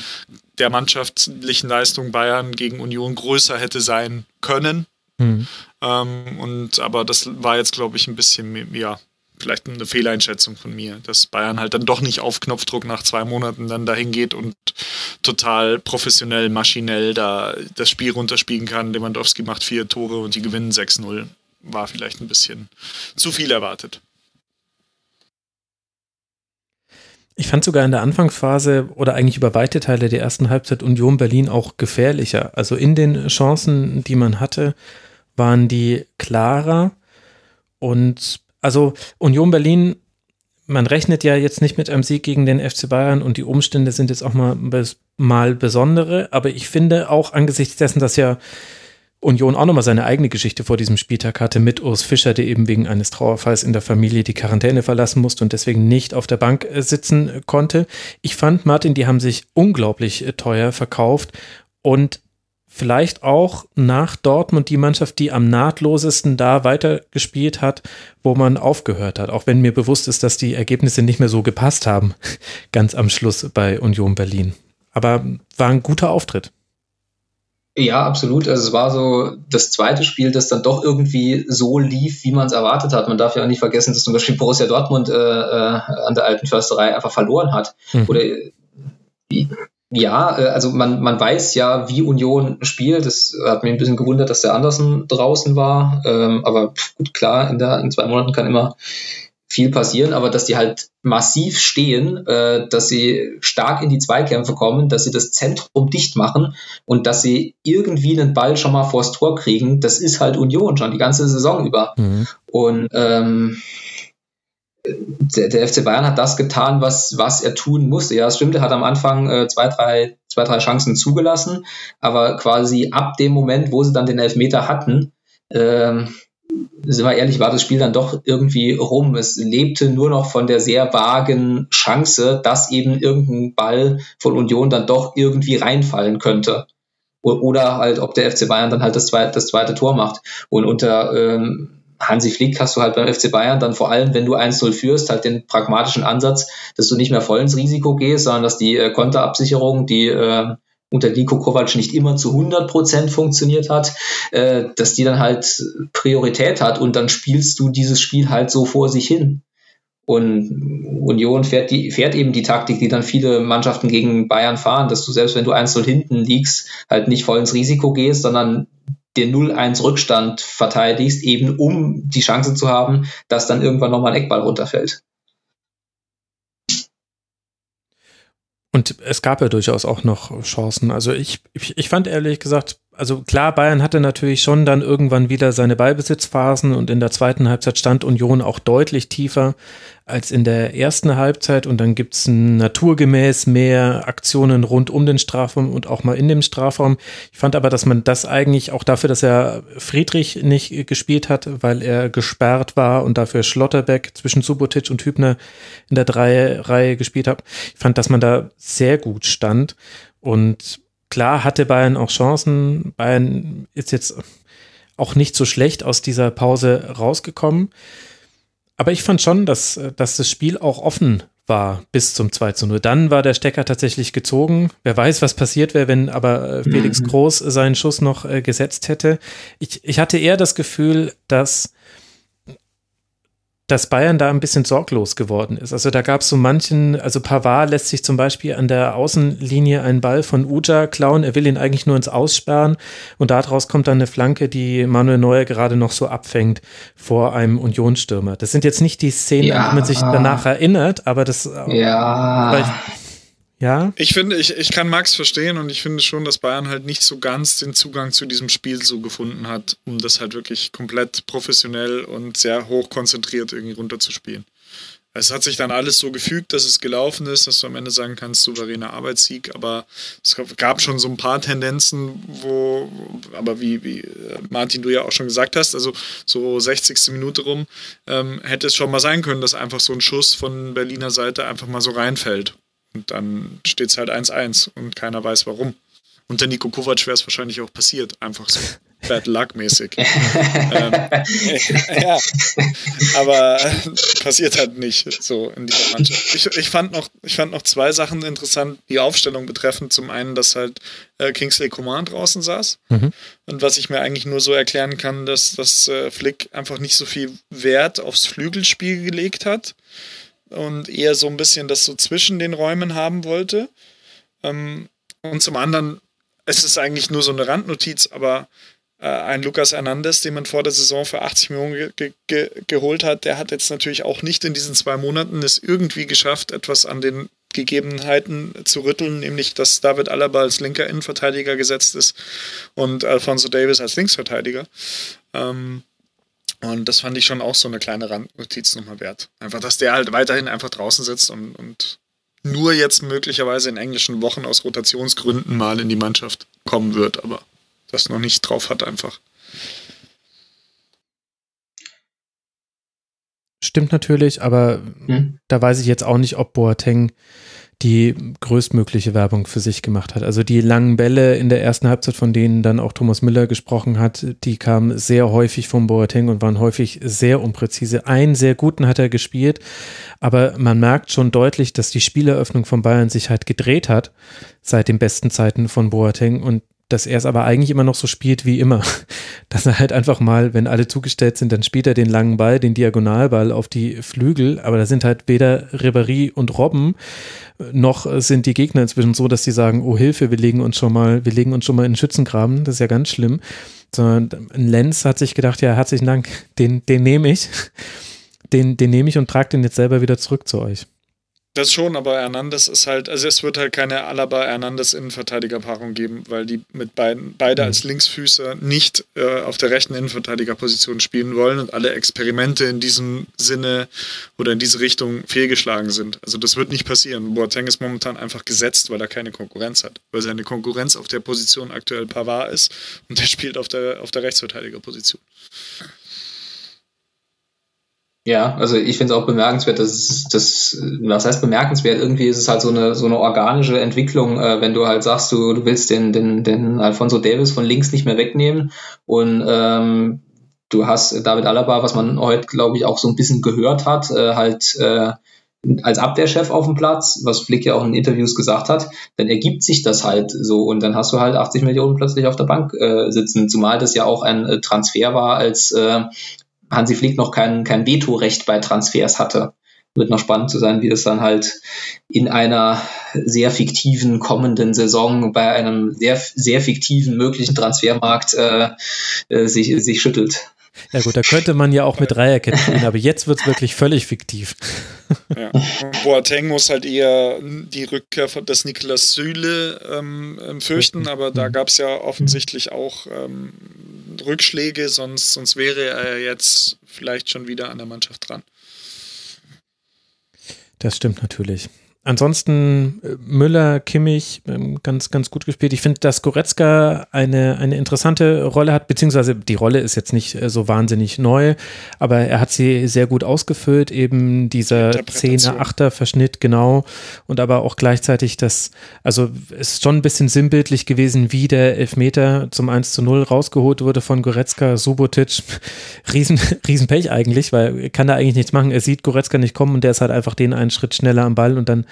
der mannschaftlichen Leistung Bayern gegen Union größer hätte sein können. Mhm. Ähm, und aber das war jetzt, glaube ich, ein bisschen ja, vielleicht eine Fehleinschätzung von mir, dass Bayern halt dann doch nicht auf Knopfdruck nach zwei Monaten dann dahin geht und total professionell, maschinell da das Spiel runterspielen kann. Lewandowski macht vier Tore und die gewinnen 6-0. War vielleicht ein bisschen zu viel erwartet. Ich fand sogar in der Anfangsphase oder eigentlich über weite Teile der ersten Halbzeit Union Berlin auch gefährlicher. Also in den Chancen, die man hatte, waren die klarer. Und also Union Berlin, man rechnet ja jetzt nicht mit einem Sieg gegen den FC Bayern und die Umstände sind jetzt auch mal, mal besondere. Aber ich finde auch angesichts dessen, dass ja Union auch nochmal seine eigene Geschichte vor diesem Spieltag hatte mit Urs Fischer, der eben wegen eines Trauerfalls in der Familie die Quarantäne verlassen musste und deswegen nicht auf der Bank äh, sitzen konnte. Ich fand, Martin, die haben sich unglaublich äh, teuer verkauft und vielleicht auch nach Dortmund die Mannschaft, die am nahtlosesten da weitergespielt hat, wo man aufgehört hat. Auch wenn mir bewusst ist, dass die Ergebnisse nicht mehr so gepasst haben, ganz am Schluss bei Union Berlin. Aber war ein guter Auftritt. Ja, absolut. Also es war so das zweite Spiel, das dann doch irgendwie so lief, wie man es erwartet hat. Man darf ja auch nicht vergessen, dass zum Beispiel Borussia Dortmund äh, äh, an der alten Försterei einfach verloren hat. Mhm. Oder ja, äh, also man, man weiß ja, wie Union spielt. Das hat mich ein bisschen gewundert, dass der Andersen draußen war. Ähm, aber gut, klar, in, der, in zwei Monaten kann immer viel passieren, aber dass die halt massiv stehen, äh, dass sie stark in die Zweikämpfe kommen, dass sie das Zentrum dicht machen und dass sie irgendwie einen Ball schon mal vors Tor kriegen, das ist halt Union schon die ganze Saison über. Mhm. Und ähm, der, der, FC Bayern hat das getan, was, was er tun musste. Ja, es stimmt, er hat am Anfang äh, zwei, drei, zwei, drei Chancen zugelassen, aber quasi ab dem Moment, wo sie dann den Elfmeter hatten, ähm, sind wir ehrlich, war das Spiel dann doch irgendwie rum. Es lebte nur noch von der sehr vagen Chance, dass eben irgendein Ball von Union dann doch irgendwie reinfallen könnte. Oder halt, ob der FC Bayern dann halt das zweite, das zweite Tor macht. Und unter ähm, Hansi Flick hast du halt beim FC Bayern dann vor allem, wenn du 1-0 führst, halt den pragmatischen Ansatz, dass du nicht mehr voll ins Risiko gehst, sondern dass die äh, Konterabsicherung, die äh, unter Niko Kovac nicht immer zu 100 Prozent funktioniert hat, äh, dass die dann halt Priorität hat und dann spielst du dieses Spiel halt so vor sich hin. Und Union fährt, die, fährt eben die Taktik, die dann viele Mannschaften gegen Bayern fahren, dass du selbst wenn du 1-0 hinten liegst, halt nicht voll ins Risiko gehst, sondern den 0-1 Rückstand verteidigst, eben um die Chance zu haben, dass dann irgendwann nochmal ein Eckball runterfällt. Und es gab ja durchaus auch noch Chancen. Also ich, ich, fand ehrlich gesagt, also klar, Bayern hatte natürlich schon dann irgendwann wieder seine Ballbesitzphasen und in der zweiten Halbzeit stand Union auch deutlich tiefer als in der ersten Halbzeit und dann gibt's naturgemäß mehr Aktionen rund um den Strafraum und auch mal in dem Strafraum. Ich fand aber, dass man das eigentlich auch dafür, dass er Friedrich nicht gespielt hat, weil er gesperrt war und dafür Schlotterbeck zwischen Subotic und Hübner in der Reihe gespielt hat. Ich fand, dass man da sehr gut stand und klar hatte Bayern auch Chancen. Bayern ist jetzt auch nicht so schlecht aus dieser Pause rausgekommen. Aber ich fand schon, dass, dass das Spiel auch offen war bis zum 2 zu 0. Dann war der Stecker tatsächlich gezogen. Wer weiß, was passiert wäre, wenn aber äh, Felix mhm. Groß seinen Schuss noch äh, gesetzt hätte. Ich, ich hatte eher das Gefühl, dass dass Bayern da ein bisschen sorglos geworden ist. Also da gab es so manchen, also Pavard lässt sich zum Beispiel an der Außenlinie einen Ball von Uja klauen. Er will ihn eigentlich nur ins Aussperren und daraus kommt dann eine Flanke, die Manuel Neuer gerade noch so abfängt vor einem Unionsstürmer. Das sind jetzt nicht die Szenen, ja. an die man sich danach erinnert, aber das. Ja. Ja. Ich finde, ich, ich kann Max verstehen und ich finde schon, dass Bayern halt nicht so ganz den Zugang zu diesem Spiel so gefunden hat, um das halt wirklich komplett professionell und sehr hoch konzentriert irgendwie runterzuspielen. Es hat sich dann alles so gefügt, dass es gelaufen ist, dass du am Ende sagen kannst, souveräner Arbeitssieg, aber es gab schon so ein paar Tendenzen, wo, aber wie, wie äh, Martin, du ja auch schon gesagt hast, also so 60. Minute rum, ähm, hätte es schon mal sein können, dass einfach so ein Schuss von Berliner Seite einfach mal so reinfällt. Und dann steht es halt 1-1 und keiner weiß warum. Und der Nico Kovac wäre es wahrscheinlich auch passiert, einfach so Bad Luck-mäßig. ähm, ja, aber passiert halt nicht so in dieser Mannschaft. Ich, ich, fand noch, ich fand noch zwei Sachen interessant, die Aufstellung betreffend. Zum einen, dass halt äh, Kingsley Coman draußen saß. Mhm. Und was ich mir eigentlich nur so erklären kann, dass, dass äh, Flick einfach nicht so viel Wert aufs Flügelspiel gelegt hat und eher so ein bisschen das so zwischen den Räumen haben wollte. Ähm, und zum anderen, es ist eigentlich nur so eine Randnotiz, aber äh, ein Lucas Hernandez, den man vor der Saison für 80 Millionen ge ge geholt hat, der hat jetzt natürlich auch nicht in diesen zwei Monaten es irgendwie geschafft, etwas an den Gegebenheiten zu rütteln, nämlich dass David Alaba als linker Innenverteidiger gesetzt ist und Alfonso Davis als Linksverteidiger. Ähm, und das fand ich schon auch so eine kleine Randnotiz nochmal wert. Einfach, dass der halt weiterhin einfach draußen sitzt und, und nur jetzt möglicherweise in englischen Wochen aus Rotationsgründen mal in die Mannschaft kommen wird, aber das noch nicht drauf hat einfach. Stimmt natürlich, aber hm. da weiß ich jetzt auch nicht, ob Boateng die größtmögliche Werbung für sich gemacht hat. Also die langen Bälle in der ersten Halbzeit, von denen dann auch Thomas Müller gesprochen hat, die kamen sehr häufig vom Boateng und waren häufig sehr unpräzise. Einen sehr guten hat er gespielt, aber man merkt schon deutlich, dass die Spieleröffnung von Bayern sich halt gedreht hat seit den besten Zeiten von Boateng und dass er es aber eigentlich immer noch so spielt wie immer. Dass er halt einfach mal, wenn alle zugestellt sind, dann spielt er den langen Ball, den Diagonalball auf die Flügel, aber da sind halt weder Ribéry und Robben, noch sind die Gegner inzwischen so, dass sie sagen, oh Hilfe, wir legen uns schon mal, wir legen uns schon mal in den Schützengraben, das ist ja ganz schlimm. Sondern Lenz hat sich gedacht, ja, herzlichen Dank, den, den nehme ich. Den, den nehme ich und trage den jetzt selber wieder zurück zu euch. Das schon, aber Hernandez ist halt, also es wird halt keine Alaba-Hernandez Innenverteidigerpaarung geben, weil die mit beiden, beide als mhm. Linksfüßer nicht äh, auf der rechten Innenverteidigerposition spielen wollen und alle Experimente in diesem Sinne oder in diese Richtung fehlgeschlagen sind. Also das wird nicht passieren. Boateng ist momentan einfach gesetzt, weil er keine Konkurrenz hat, weil seine Konkurrenz auf der Position aktuell Pavard ist und der spielt auf der, auf der Rechtsverteidigerposition. Ja, also ich finde es auch bemerkenswert, dass das, was heißt bemerkenswert, irgendwie ist es halt so eine, so eine organische Entwicklung, äh, wenn du halt sagst, du, du willst den, den, den Alfonso Davis von links nicht mehr wegnehmen und ähm, du hast David Alaba, was man heute, glaube ich, auch so ein bisschen gehört hat, äh, halt äh, als Abwehrchef auf dem Platz, was Flick ja auch in Interviews gesagt hat, dann ergibt sich das halt so und dann hast du halt 80 Millionen plötzlich auf der Bank äh, sitzen, zumal das ja auch ein äh, Transfer war, als äh, Hansi Flick noch kein, kein Vetorecht bei Transfers hatte. Wird noch spannend zu sein, wie das dann halt in einer sehr fiktiven kommenden Saison bei einem sehr, sehr fiktiven möglichen Transfermarkt äh, äh, sich, sich schüttelt. Ja gut, da könnte man ja auch mit Dreierketten spielen, aber jetzt wird es wirklich völlig fiktiv. Ja. Boateng muss halt eher die Rückkehr des Niklas Süle ähm, ähm fürchten, aber da mhm. gab es ja offensichtlich auch ähm, Rückschläge, sonst, sonst wäre er jetzt vielleicht schon wieder an der Mannschaft dran. Das stimmt natürlich. Ansonsten äh, Müller, Kimmich, ähm, ganz, ganz gut gespielt. Ich finde, dass Goretzka eine, eine interessante Rolle hat, beziehungsweise die Rolle ist jetzt nicht äh, so wahnsinnig neu, aber er hat sie sehr gut ausgefüllt, eben dieser 10er, 8er Verschnitt, genau. Und aber auch gleichzeitig das, also es ist schon ein bisschen sinnbildlich gewesen, wie der Elfmeter zum 1 zu 0 rausgeholt wurde von Goretzka, Subotic. Riesen, Riesenpech eigentlich, weil er kann da eigentlich nichts machen. Er sieht Goretzka nicht kommen und der ist halt einfach den einen Schritt schneller am Ball und dann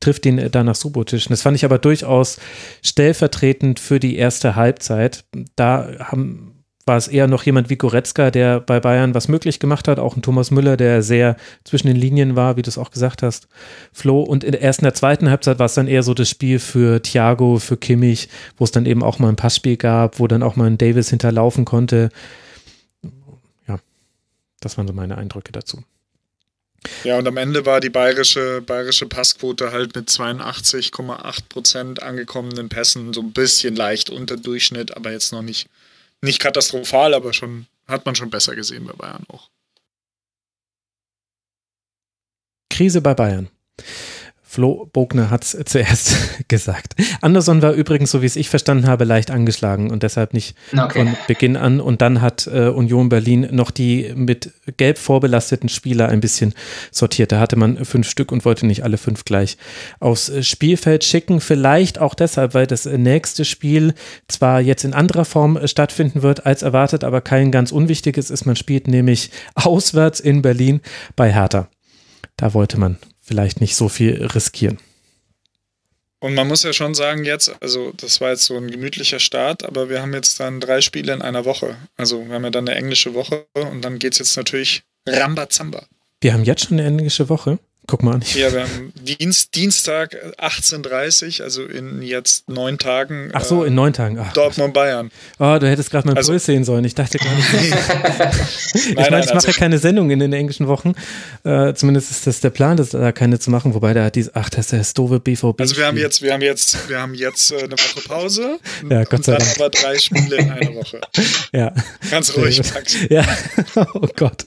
trifft ihn danach Subotisch. Das fand ich aber durchaus stellvertretend für die erste Halbzeit. Da haben war es eher noch jemand wie Goretzka, der bei Bayern was möglich gemacht hat, auch ein Thomas Müller, der sehr zwischen den Linien war, wie du es auch gesagt hast, Flo. Und in der ersten, der zweiten Halbzeit war es dann eher so das Spiel für Thiago, für Kimmich, wo es dann eben auch mal ein Passspiel gab, wo dann auch mal ein Davis hinterlaufen konnte. Ja, das waren so meine Eindrücke dazu. Ja, und am Ende war die bayerische, bayerische Passquote halt mit 82,8 Prozent angekommenen Pässen so ein bisschen leicht unter Durchschnitt, aber jetzt noch nicht, nicht katastrophal, aber schon hat man schon besser gesehen bei Bayern auch. Krise bei Bayern. Flo Bogner hat es zuerst gesagt. Anderson war übrigens, so wie es ich verstanden habe, leicht angeschlagen und deshalb nicht okay. von Beginn an. Und dann hat äh, Union Berlin noch die mit gelb vorbelasteten Spieler ein bisschen sortiert. Da hatte man fünf Stück und wollte nicht alle fünf gleich aufs Spielfeld schicken. Vielleicht auch deshalb, weil das nächste Spiel zwar jetzt in anderer Form stattfinden wird als erwartet, aber kein ganz unwichtiges ist. Man spielt nämlich auswärts in Berlin bei Hertha. Da wollte man vielleicht nicht so viel riskieren. Und man muss ja schon sagen, jetzt, also das war jetzt so ein gemütlicher Start, aber wir haben jetzt dann drei Spiele in einer Woche. Also wir haben ja dann eine englische Woche und dann geht es jetzt natürlich Rambazamba. Wir haben jetzt schon eine englische Woche? Guck mal an. Ja, wir haben Dienst, Dienstag 18.30 äh, also in jetzt neun Tagen. Ach so, in neun Tagen. Ach, Dortmund Bayern. Oh, du hättest gerade mal also, Puls sehen sollen. Ich dachte gar nicht. ich meine, ich mache also, ja keine Sendung in den englischen Wochen. Äh, zumindest ist das der Plan, das da keine zu machen, wobei da hat diese, ach, das ist der Stove BVB. Also wir haben jetzt, wir haben jetzt, wir haben jetzt äh, eine Woche Pause. ja, Gott sei Dank. Dann aber drei Spiele in einer Woche. ja. Ganz ruhig, Max. Ja, oh Gott.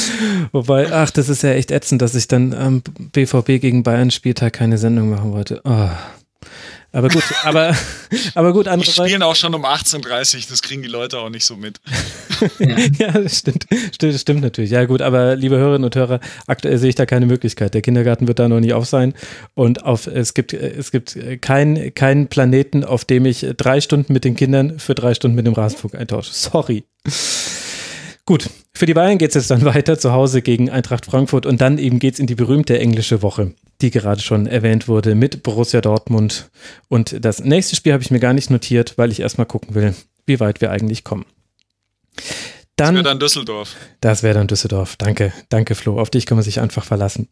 Wobei, ach, das ist ja echt ätzend, dass ich dann am BVB gegen Bayern Spieltag keine Sendung machen wollte. Oh. Aber gut, aber, aber gut, andere. Die spielen auch schon um 18.30 Uhr, das kriegen die Leute auch nicht so mit. ja, das stimmt, stimmt, stimmt natürlich. Ja, gut, aber liebe Hörerinnen und Hörer, aktuell sehe ich da keine Möglichkeit. Der Kindergarten wird da noch nicht auf sein. Und auf, es gibt, es gibt keinen kein Planeten, auf dem ich drei Stunden mit den Kindern für drei Stunden mit dem Rasenfunk eintausche. Sorry. Gut, für die Bayern geht es jetzt dann weiter zu Hause gegen Eintracht Frankfurt und dann eben geht es in die berühmte englische Woche, die gerade schon erwähnt wurde mit Borussia Dortmund. Und das nächste Spiel habe ich mir gar nicht notiert, weil ich erstmal gucken will, wie weit wir eigentlich kommen. Dann, das wäre dann Düsseldorf. Das wäre dann Düsseldorf. Danke, danke Flo. Auf dich kann man sich einfach verlassen.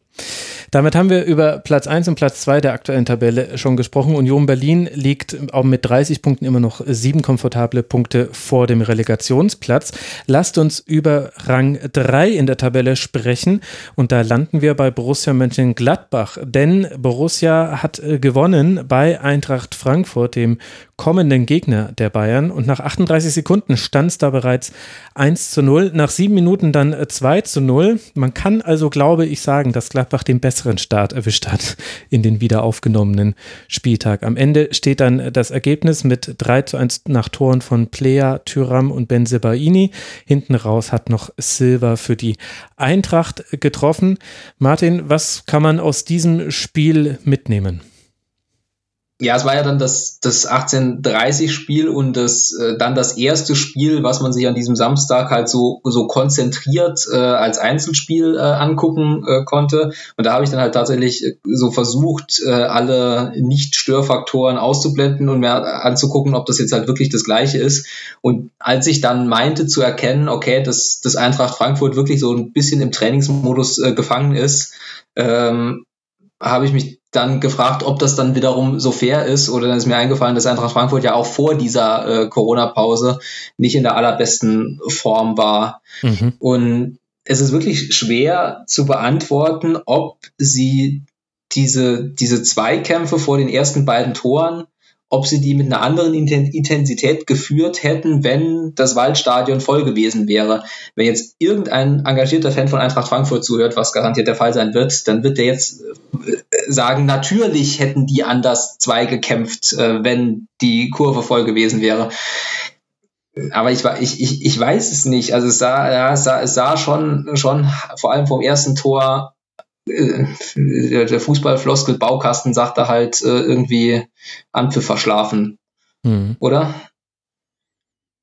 Damit haben wir über Platz 1 und Platz 2 der aktuellen Tabelle schon gesprochen. Union Berlin liegt auch mit 30 Punkten immer noch sieben komfortable Punkte vor dem Relegationsplatz. Lasst uns über Rang 3 in der Tabelle sprechen. Und da landen wir bei Borussia Mönchengladbach. Denn Borussia hat äh, gewonnen bei Eintracht Frankfurt, dem kommenden Gegner der Bayern. Und nach 38 Sekunden stand es da bereits 1 zu 0. Nach sieben Minuten dann 2 äh, zu 0. Man kann also, glaube ich, sagen, dass Gladbach den besseren Start erwischt hat in den wieder aufgenommenen Spieltag. Am Ende steht dann das Ergebnis mit 3 zu 1 nach Toren von Plea, Tyram und Benzebaini. Hinten raus hat noch Silva für die Eintracht getroffen. Martin, was kann man aus diesem Spiel mitnehmen? Ja, es war ja dann das, das 1830-Spiel und das äh, dann das erste Spiel, was man sich an diesem Samstag halt so, so konzentriert äh, als Einzelspiel äh, angucken äh, konnte. Und da habe ich dann halt tatsächlich äh, so versucht, äh, alle Nicht-Störfaktoren auszublenden und mir anzugucken, ob das jetzt halt wirklich das gleiche ist. Und als ich dann meinte zu erkennen, okay, dass das Eintracht Frankfurt wirklich so ein bisschen im Trainingsmodus äh, gefangen ist, ähm, habe ich mich dann gefragt, ob das dann wiederum so fair ist. Oder dann ist mir eingefallen, dass Eintracht Frankfurt ja auch vor dieser äh, Corona-Pause nicht in der allerbesten Form war. Mhm. Und es ist wirklich schwer zu beantworten, ob sie diese, diese Zweikämpfe vor den ersten beiden Toren ob sie die mit einer anderen Intensität geführt hätten, wenn das Waldstadion voll gewesen wäre. Wenn jetzt irgendein engagierter Fan von Eintracht Frankfurt zuhört, was garantiert der Fall sein wird, dann wird der jetzt äh, sagen, natürlich hätten die anders zwei gekämpft, äh, wenn die Kurve voll gewesen wäre. Aber ich, ich, ich, ich weiß es nicht. Also es sah, ja, es sah, es sah schon, schon vor allem vom ersten Tor äh, der Fußballfloskel-Baukasten sagte halt äh, irgendwie Anpfiff verschlafen. Mhm. Oder?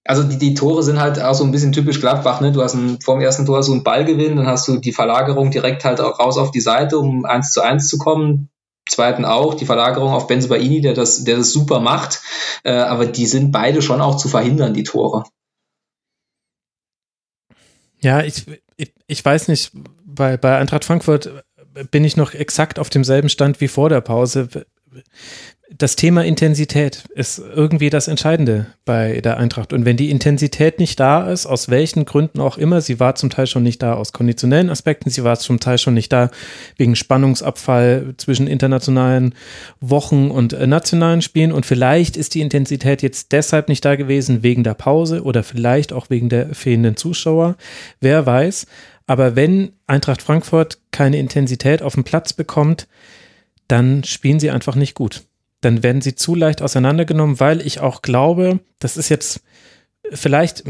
Also die, die Tore sind halt auch so ein bisschen typisch Gladbach, ne? Du hast vorm ersten Tor so einen Ballgewinn, dann hast du die Verlagerung direkt halt auch raus auf die Seite, um eins zu eins zu kommen. Zweiten auch, die Verlagerung auf Benzobaini, der das, der das super macht. Äh, aber die sind beide schon auch zu verhindern, die Tore. Ja, ich, ich, ich weiß nicht, bei, bei Eintracht Frankfurt bin ich noch exakt auf demselben Stand wie vor der Pause. das Thema Intensität ist irgendwie das Entscheidende bei der Eintracht. Und wenn die Intensität nicht da ist, aus welchen Gründen auch immer, sie war zum Teil schon nicht da aus konditionellen Aspekten, sie war zum Teil schon nicht da wegen Spannungsabfall zwischen internationalen Wochen und äh, nationalen Spielen. Und vielleicht ist die Intensität jetzt deshalb nicht da gewesen wegen der Pause oder vielleicht auch wegen der fehlenden Zuschauer. Wer weiß. Aber wenn Eintracht Frankfurt keine Intensität auf dem Platz bekommt, dann spielen sie einfach nicht gut. Dann werden sie zu leicht auseinandergenommen, weil ich auch glaube, das ist jetzt vielleicht,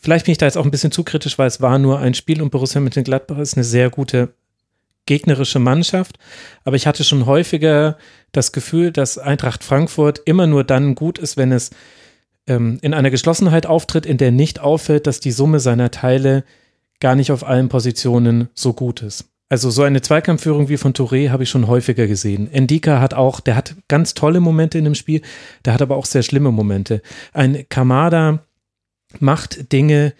vielleicht bin ich da jetzt auch ein bisschen zu kritisch, weil es war nur ein Spiel und Borussia Mönchengladbach ist eine sehr gute gegnerische Mannschaft, aber ich hatte schon häufiger das Gefühl, dass Eintracht Frankfurt immer nur dann gut ist, wenn es ähm, in einer Geschlossenheit auftritt, in der nicht auffällt, dass die Summe seiner Teile gar nicht auf allen Positionen so gut ist. Also so eine Zweikampfführung wie von Touré habe ich schon häufiger gesehen. Endika hat auch, der hat ganz tolle Momente in dem Spiel, der hat aber auch sehr schlimme Momente. Ein Kamada macht Dinge,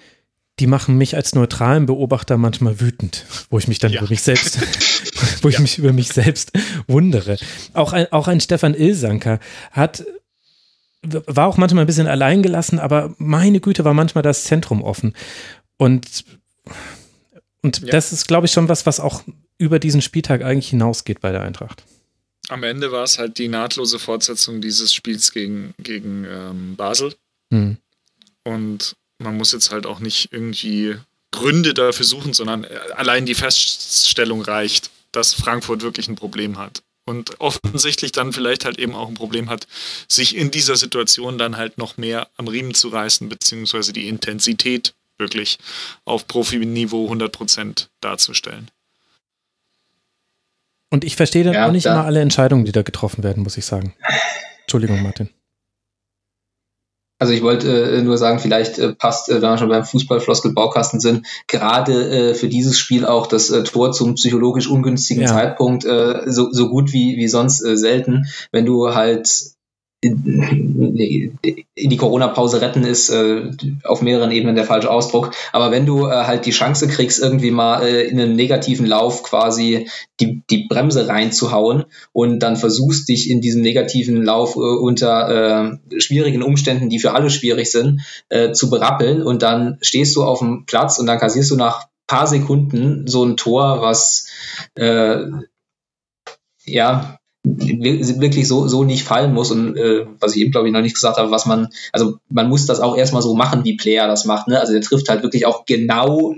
die machen mich als neutralen Beobachter manchmal wütend, wo ich mich dann ja. über mich selbst, wo ich ja. mich über mich selbst wundere. Auch ein, auch ein Stefan Ilsanker hat war auch manchmal ein bisschen alleingelassen, aber meine Güte war manchmal das Zentrum offen. Und und ja. das ist, glaube ich, schon was, was auch über diesen Spieltag eigentlich hinausgeht bei der Eintracht. Am Ende war es halt die nahtlose Fortsetzung dieses Spiels gegen, gegen ähm, Basel. Hm. Und man muss jetzt halt auch nicht irgendwie Gründe dafür suchen, sondern äh, allein die Feststellung reicht, dass Frankfurt wirklich ein Problem hat. Und offensichtlich dann vielleicht halt eben auch ein Problem hat, sich in dieser Situation dann halt noch mehr am Riemen zu reißen, beziehungsweise die Intensität wirklich auf Profiniveau 100% darzustellen. Und ich verstehe dann ja, auch nicht da. immer alle Entscheidungen, die da getroffen werden, muss ich sagen. Entschuldigung, Martin. Also ich wollte äh, nur sagen, vielleicht äh, passt, äh, wenn wir schon beim Fußballfloskel-Baukasten sind, gerade äh, für dieses Spiel auch das äh, Tor zum psychologisch ungünstigen ja. Zeitpunkt äh, so, so gut wie, wie sonst äh, selten. Wenn du halt in die Corona-Pause retten ist äh, auf mehreren Ebenen der falsche Ausdruck. Aber wenn du äh, halt die Chance kriegst, irgendwie mal äh, in einen negativen Lauf quasi die, die Bremse reinzuhauen und dann versuchst dich in diesem negativen Lauf äh, unter äh, schwierigen Umständen, die für alle schwierig sind, äh, zu berappeln und dann stehst du auf dem Platz und dann kassierst du nach paar Sekunden so ein Tor, was ja wirklich so, so nicht fallen muss und äh, was ich eben glaube ich noch nicht gesagt habe, was man, also man muss das auch erstmal so machen, wie Player das macht, ne? Also der trifft halt wirklich auch genau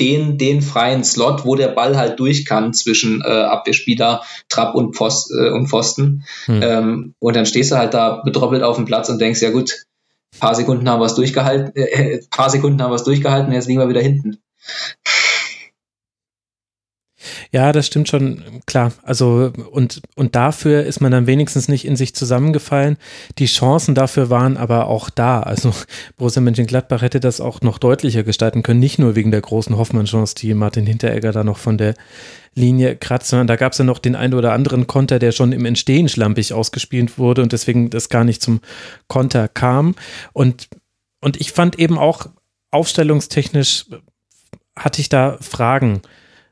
den, den freien Slot, wo der Ball halt durch kann zwischen äh, Abwehrspieler, Trapp und, Post, äh, und Pfosten. Hm. Ähm, und dann stehst du halt da betroppelt auf dem Platz und denkst, ja gut, paar Sekunden haben wir es durchgehalten, äh, paar Sekunden haben wir es durchgehalten, jetzt liegen wir wieder hinten. Ja, das stimmt schon, klar. Also, und, und dafür ist man dann wenigstens nicht in sich zusammengefallen. Die Chancen dafür waren aber auch da. Also, Borussia Mönchengladbach hätte das auch noch deutlicher gestalten können. Nicht nur wegen der großen Hoffmann-Chance, die Martin Hinteregger da noch von der Linie kratzt, sondern da gab es ja noch den einen oder anderen Konter, der schon im Entstehen schlampig ausgespielt wurde und deswegen das gar nicht zum Konter kam. Und, und ich fand eben auch aufstellungstechnisch hatte ich da Fragen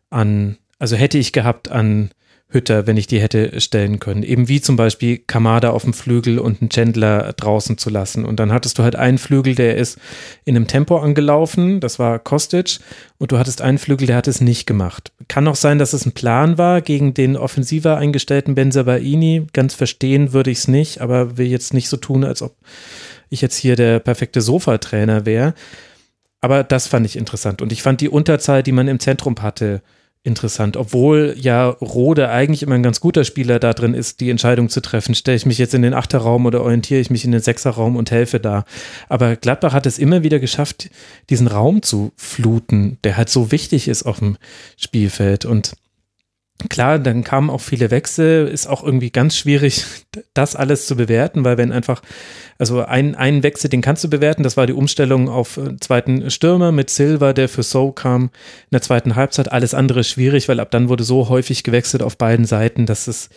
an also hätte ich gehabt an Hütter, wenn ich die hätte stellen können. Eben wie zum Beispiel Kamada auf dem Flügel und einen Chandler draußen zu lassen. Und dann hattest du halt einen Flügel, der ist in einem Tempo angelaufen, das war Kostic, und du hattest einen Flügel, der hat es nicht gemacht. Kann auch sein, dass es ein Plan war gegen den offensiver eingestellten Benzabaini. Ganz verstehen würde ich es nicht, aber will jetzt nicht so tun, als ob ich jetzt hier der perfekte Sofatrainer wäre. Aber das fand ich interessant. Und ich fand die Unterzahl, die man im Zentrum hatte, interessant, obwohl ja Rode eigentlich immer ein ganz guter Spieler da drin ist, die Entscheidung zu treffen. Stelle ich mich jetzt in den Achterraum oder orientiere ich mich in den Sechserraum und helfe da. Aber Gladbach hat es immer wieder geschafft, diesen Raum zu fluten, der halt so wichtig ist auf dem Spielfeld. Und Klar, dann kamen auch viele Wechsel, ist auch irgendwie ganz schwierig, das alles zu bewerten, weil wenn einfach, also ein, einen Wechsel, den kannst du bewerten, das war die Umstellung auf äh, zweiten Stürmer mit Silva, der für So kam in der zweiten Halbzeit. Alles andere schwierig, weil ab dann wurde so häufig gewechselt auf beiden Seiten, dass es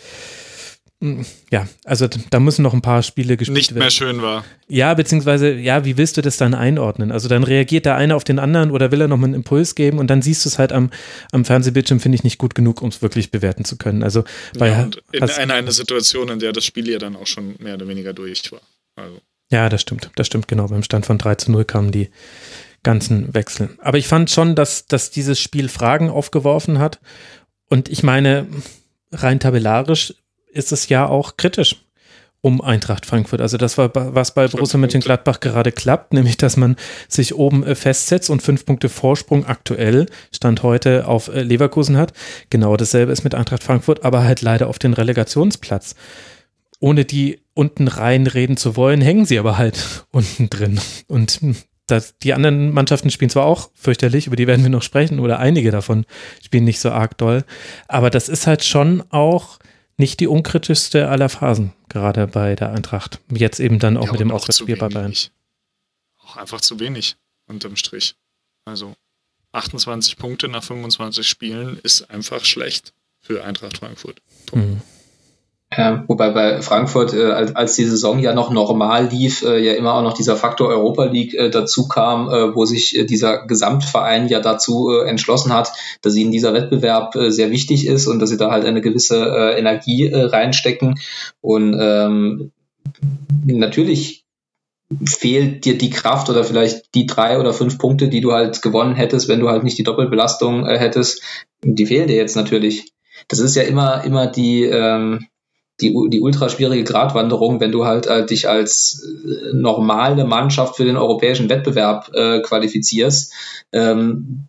ja, also da müssen noch ein paar Spiele gespielt Nicht werden. mehr schön war. Ja, beziehungsweise, ja, wie willst du das dann einordnen? Also dann reagiert der eine auf den anderen oder will er noch mal einen Impuls geben und dann siehst du es halt am, am Fernsehbildschirm, finde ich nicht gut genug, um es wirklich bewerten zu können. Also bei ja, und in einer eine Situation, in der das Spiel ja dann auch schon mehr oder weniger durch war. Also. Ja, das stimmt. Das stimmt, genau. Beim Stand von 3 zu 0 kamen die ganzen Wechsel. Aber ich fand schon, dass, dass dieses Spiel Fragen aufgeworfen hat. Und ich meine, rein tabellarisch ist es ja auch kritisch um Eintracht Frankfurt. Also das war, was bei Borussia Mönchengladbach gerade klappt, nämlich dass man sich oben äh, festsetzt und fünf Punkte Vorsprung aktuell, Stand heute, auf äh, Leverkusen hat. Genau dasselbe ist mit Eintracht Frankfurt, aber halt leider auf den Relegationsplatz. Ohne die unten reinreden zu wollen, hängen sie aber halt unten drin. Und das, die anderen Mannschaften spielen zwar auch fürchterlich, über die werden wir noch sprechen, oder einige davon spielen nicht so arg doll, aber das ist halt schon auch nicht die unkritischste aller Phasen, gerade bei der Eintracht. Jetzt eben dann auch ja, mit dem Auswärtsspiel bei Bayern. Auch einfach zu wenig unterm Strich. Also 28 Punkte nach 25 Spielen ist einfach schlecht für Eintracht Frankfurt. Mhm. Ja, wobei bei Frankfurt, äh, als, als die Saison ja noch normal lief, äh, ja immer auch noch dieser Faktor Europa League äh, dazu kam, äh, wo sich äh, dieser Gesamtverein ja dazu äh, entschlossen hat, dass ihnen dieser Wettbewerb äh, sehr wichtig ist und dass sie da halt eine gewisse äh, Energie äh, reinstecken. Und ähm, natürlich fehlt dir die Kraft oder vielleicht die drei oder fünf Punkte, die du halt gewonnen hättest, wenn du halt nicht die Doppelbelastung äh, hättest, die fehlen dir jetzt natürlich. Das ist ja immer, immer die, ähm, die, die ultra schwierige Gratwanderung, wenn du halt äh, dich als äh, normale Mannschaft für den europäischen Wettbewerb äh, qualifizierst. Ähm,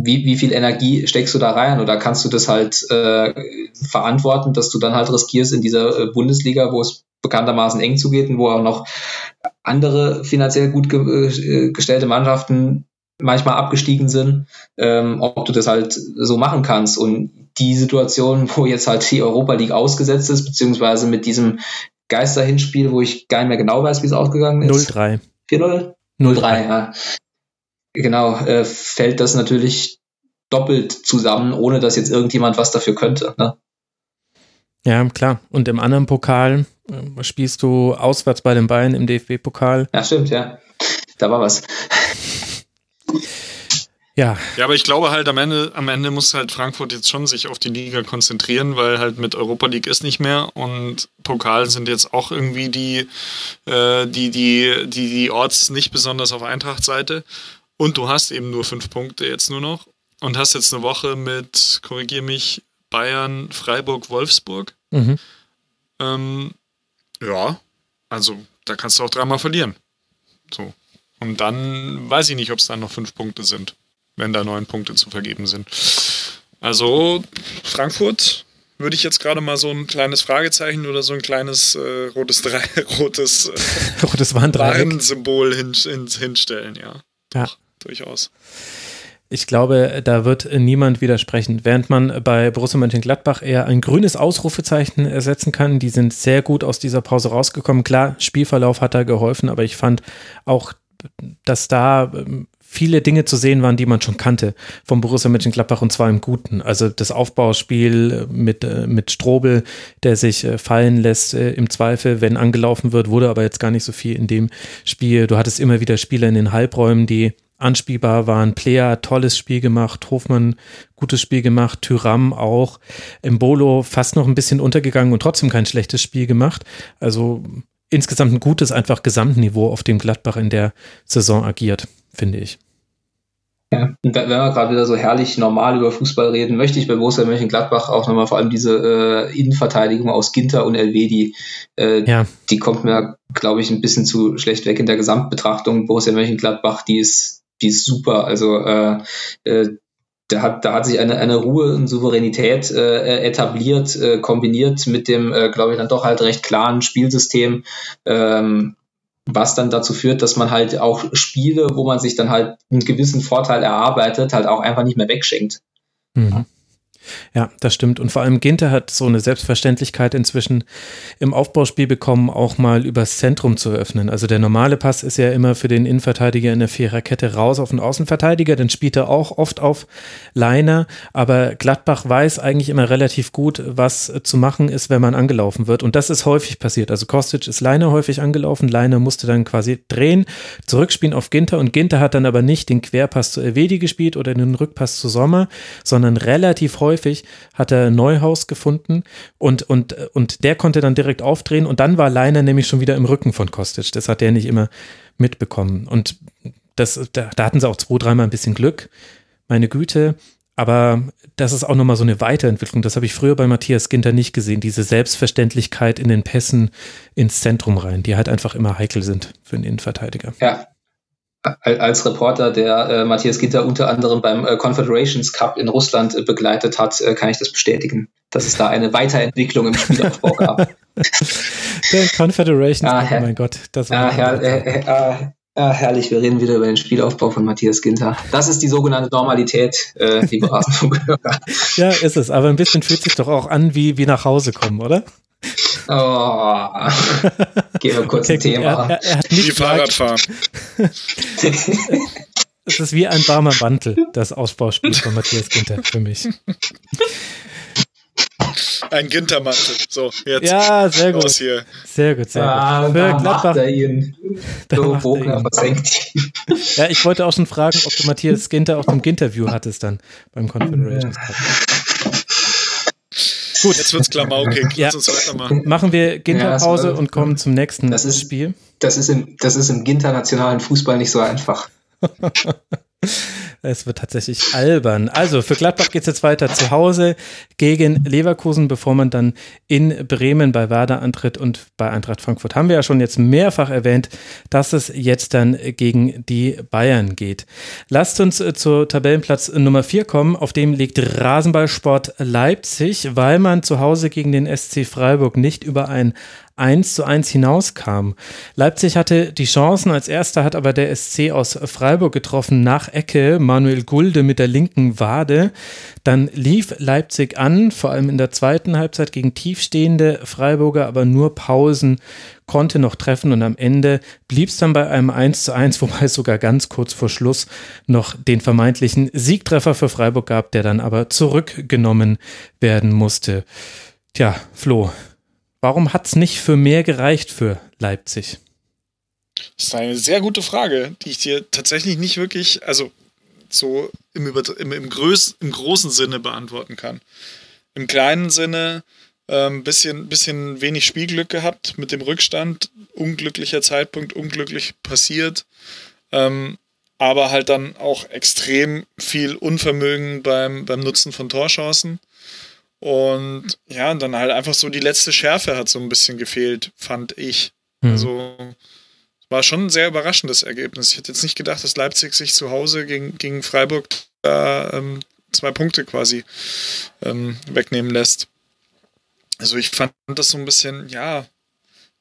wie, wie viel Energie steckst du da rein oder kannst du das halt äh, verantworten, dass du dann halt riskierst in dieser äh, Bundesliga, wo es bekanntermaßen eng zugeht und wo auch noch andere finanziell gut ge äh, gestellte Mannschaften manchmal abgestiegen sind, ähm, ob du das halt so machen kannst. Und die Situation, wo jetzt halt die Europa League ausgesetzt ist, beziehungsweise mit diesem Geisterhinspiel, wo ich gar nicht mehr genau weiß, wie es ausgegangen ist. 0-3. 4-0? 0-3, ja. Genau, äh, fällt das natürlich doppelt zusammen, ohne dass jetzt irgendjemand was dafür könnte. Ne? Ja, klar. Und im anderen Pokal äh, spielst du auswärts bei den Bayern im DFB-Pokal. Ja, stimmt, ja. Da war was. Ja. Ja, aber ich glaube halt am Ende, am Ende muss halt Frankfurt jetzt schon sich auf die Liga konzentrieren, weil halt mit Europa League ist nicht mehr und Pokal sind jetzt auch irgendwie die, äh, die, die, die, die Orts nicht besonders auf Eintracht-Seite. Und du hast eben nur fünf Punkte jetzt nur noch und hast jetzt eine Woche mit, korrigier mich, Bayern, Freiburg, Wolfsburg. Mhm. Ähm, ja, also da kannst du auch dreimal verlieren. So. Und dann weiß ich nicht, ob es dann noch fünf Punkte sind wenn da neun Punkte zu vergeben sind. Also Frankfurt würde ich jetzt gerade mal so ein kleines Fragezeichen oder so ein kleines äh, rotes, Drei rotes, äh, rotes Warnsymbol hin, hin, hinstellen, ja. Ja. Doch, durchaus. Ich glaube, da wird niemand widersprechen. Während man bei Borussia Mönchengladbach eher ein grünes Ausrufezeichen ersetzen kann, die sind sehr gut aus dieser Pause rausgekommen. Klar, Spielverlauf hat da geholfen, aber ich fand auch, dass da ähm, viele Dinge zu sehen waren, die man schon kannte vom Borussia Mönchengladbach und zwar im Guten. Also das Aufbauspiel mit, äh, mit Strobel, der sich äh, fallen lässt äh, im Zweifel, wenn angelaufen wird, wurde aber jetzt gar nicht so viel in dem Spiel. Du hattest immer wieder Spieler in den Halbräumen, die anspielbar waren. Player, tolles Spiel gemacht. Hofmann, gutes Spiel gemacht. Tyram auch. Mbolo fast noch ein bisschen untergegangen und trotzdem kein schlechtes Spiel gemacht. Also insgesamt ein gutes, einfach Gesamtniveau, auf dem Gladbach in der Saison agiert finde ich. Ja, und wenn wir gerade wieder so herrlich normal über Fußball reden, möchte ich bei Borussia Mönchengladbach auch nochmal vor allem diese äh, Innenverteidigung aus Ginter und Elvedi, äh, ja. die kommt mir, glaube ich, ein bisschen zu schlecht weg in der Gesamtbetrachtung. Borussia Mönchengladbach, die ist, die ist super. Also äh, äh, da hat, da hat sich eine, eine Ruhe und Souveränität äh, etabliert, äh, kombiniert mit dem, äh, glaube ich, dann doch halt recht klaren Spielsystem. Ähm, was dann dazu führt, dass man halt auch Spiele, wo man sich dann halt einen gewissen Vorteil erarbeitet, halt auch einfach nicht mehr wegschenkt. Mhm. Ja, das stimmt. Und vor allem Ginter hat so eine Selbstverständlichkeit inzwischen im Aufbauspiel bekommen, auch mal übers Zentrum zu öffnen. Also der normale Pass ist ja immer für den Innenverteidiger in der Viererkette raus auf den Außenverteidiger, dann spielt er auch oft auf Leiner, aber Gladbach weiß eigentlich immer relativ gut, was zu machen ist, wenn man angelaufen wird. Und das ist häufig passiert. Also Kostic ist Leiner häufig angelaufen, Leiner musste dann quasi drehen, zurückspielen auf Ginter und Ginter hat dann aber nicht den Querpass zu Elvedi gespielt oder den Rückpass zu Sommer, sondern relativ häufig häufig hat er Neuhaus gefunden und, und, und der konnte dann direkt aufdrehen und dann war Leiner nämlich schon wieder im Rücken von Kostic. Das hat er nicht immer mitbekommen. Und das, da, da hatten sie auch zwei, dreimal ein bisschen Glück. Meine Güte. Aber das ist auch nochmal so eine Weiterentwicklung. Das habe ich früher bei Matthias Ginter nicht gesehen. Diese Selbstverständlichkeit in den Pässen ins Zentrum rein, die halt einfach immer heikel sind für einen Innenverteidiger. Ja, als Reporter, der äh, Matthias Gitter unter anderem beim äh, Confederations Cup in Russland äh, begleitet hat, äh, kann ich das bestätigen, dass es da eine Weiterentwicklung im Spielaufbau gab. der Confederations Cup, oh mein Gott, das war. Ah, her äh, ah, ah, herrlich, wir reden wieder über den Spielaufbau von Matthias Ginter. Das ist die sogenannte Normalität, äh, liebe Rasenfunkhörer. ja, ist es, aber ein bisschen fühlt sich doch auch an wie, wie nach Hause kommen, oder? Oh, gehen wir kurz okay, ein Thema. Er, er, er hat nicht Die Fahrradfahren. es ist wie ein warmer Mantel, das Ausbauspiel von Matthias Ginter für mich. Ein Gintermantel. So, jetzt. Ja, sehr gut. Hier. Sehr gut, sehr ah, gut. Für da Gladbach. Macht er ihn. So, Bogner versenkt ihn. Ja, ich wollte auch schon fragen, ob du Matthias Ginter auch im Ginterview hattest dann beim Confederations Cup. Gut. Jetzt wird's klamaukig. Ja. Lass uns weitermachen. Machen wir Ginterpause ja, und kommen zum nächsten das ist, Spiel. Das ist im, das ist im internationalen Fußball nicht so einfach. Es wird tatsächlich albern. Also für Gladbach geht es jetzt weiter zu Hause gegen Leverkusen, bevor man dann in Bremen bei Werder antritt und bei Eintracht Frankfurt haben wir ja schon jetzt mehrfach erwähnt, dass es jetzt dann gegen die Bayern geht. Lasst uns äh, zu Tabellenplatz Nummer 4 kommen. Auf dem liegt Rasenballsport Leipzig, weil man zu Hause gegen den SC Freiburg nicht über ein 1 zu 1 hinauskam. Leipzig hatte die Chancen, als erster hat aber der SC aus Freiburg getroffen nach Ecke, Manuel Gulde mit der linken Wade. Dann lief Leipzig an, vor allem in der zweiten Halbzeit gegen tiefstehende Freiburger, aber nur Pausen konnte noch treffen und am Ende blieb es dann bei einem 1 zu 1, wobei es sogar ganz kurz vor Schluss noch den vermeintlichen Siegtreffer für Freiburg gab, der dann aber zurückgenommen werden musste. Tja, Flo, Warum hat es nicht für mehr gereicht für Leipzig? Das ist eine sehr gute Frage, die ich dir tatsächlich nicht wirklich, also so im, im, im, Größ, im großen Sinne beantworten kann. Im kleinen Sinne ein ähm, bisschen, bisschen wenig Spielglück gehabt mit dem Rückstand, unglücklicher Zeitpunkt, unglücklich passiert, ähm, aber halt dann auch extrem viel Unvermögen beim, beim Nutzen von Torchancen. Und ja, dann halt einfach so die letzte Schärfe hat so ein bisschen gefehlt, fand ich. Mhm. Also war schon ein sehr überraschendes Ergebnis. Ich hätte jetzt nicht gedacht, dass Leipzig sich zu Hause gegen, gegen Freiburg da ähm, zwei Punkte quasi ähm, wegnehmen lässt. Also ich fand das so ein bisschen, ja,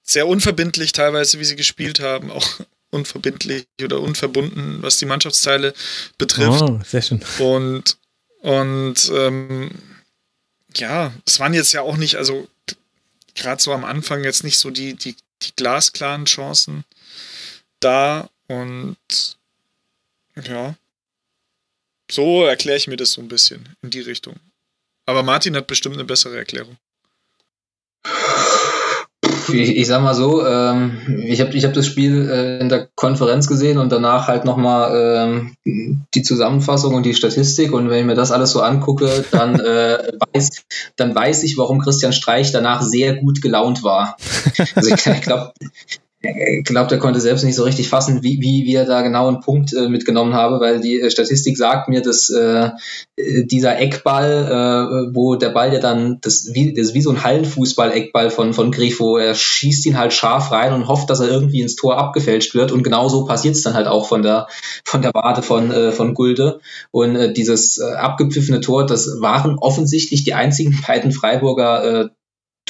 sehr unverbindlich teilweise, wie sie gespielt haben, auch unverbindlich oder unverbunden, was die Mannschaftsteile betrifft. Oh, sehr schön. Und, und ähm, ja, es waren jetzt ja auch nicht, also gerade so am Anfang jetzt nicht so die, die, die glasklaren Chancen da und ja, so erkläre ich mir das so ein bisschen in die Richtung. Aber Martin hat bestimmt eine bessere Erklärung ich, ich sag mal so, ähm, ich habe ich hab das Spiel äh, in der Konferenz gesehen und danach halt nochmal ähm, die Zusammenfassung und die Statistik. Und wenn ich mir das alles so angucke, dann, äh, weiß, dann weiß ich, warum Christian Streich danach sehr gut gelaunt war. Also ich, ich glaube, ich glaube, der konnte selbst nicht so richtig fassen, wie, wie, wie er da genau einen Punkt äh, mitgenommen habe, weil die äh, Statistik sagt mir, dass äh, dieser Eckball, äh, wo der Ball ja dann, das, wie, das ist wie so ein Hallenfußball-Eckball von, von Grifo, er schießt ihn halt scharf rein und hofft, dass er irgendwie ins Tor abgefälscht wird. Und genau so passiert es dann halt auch von der, von der Warte von, äh, von Gulde. Und äh, dieses äh, abgepfiffene Tor, das waren offensichtlich die einzigen beiden Freiburger äh,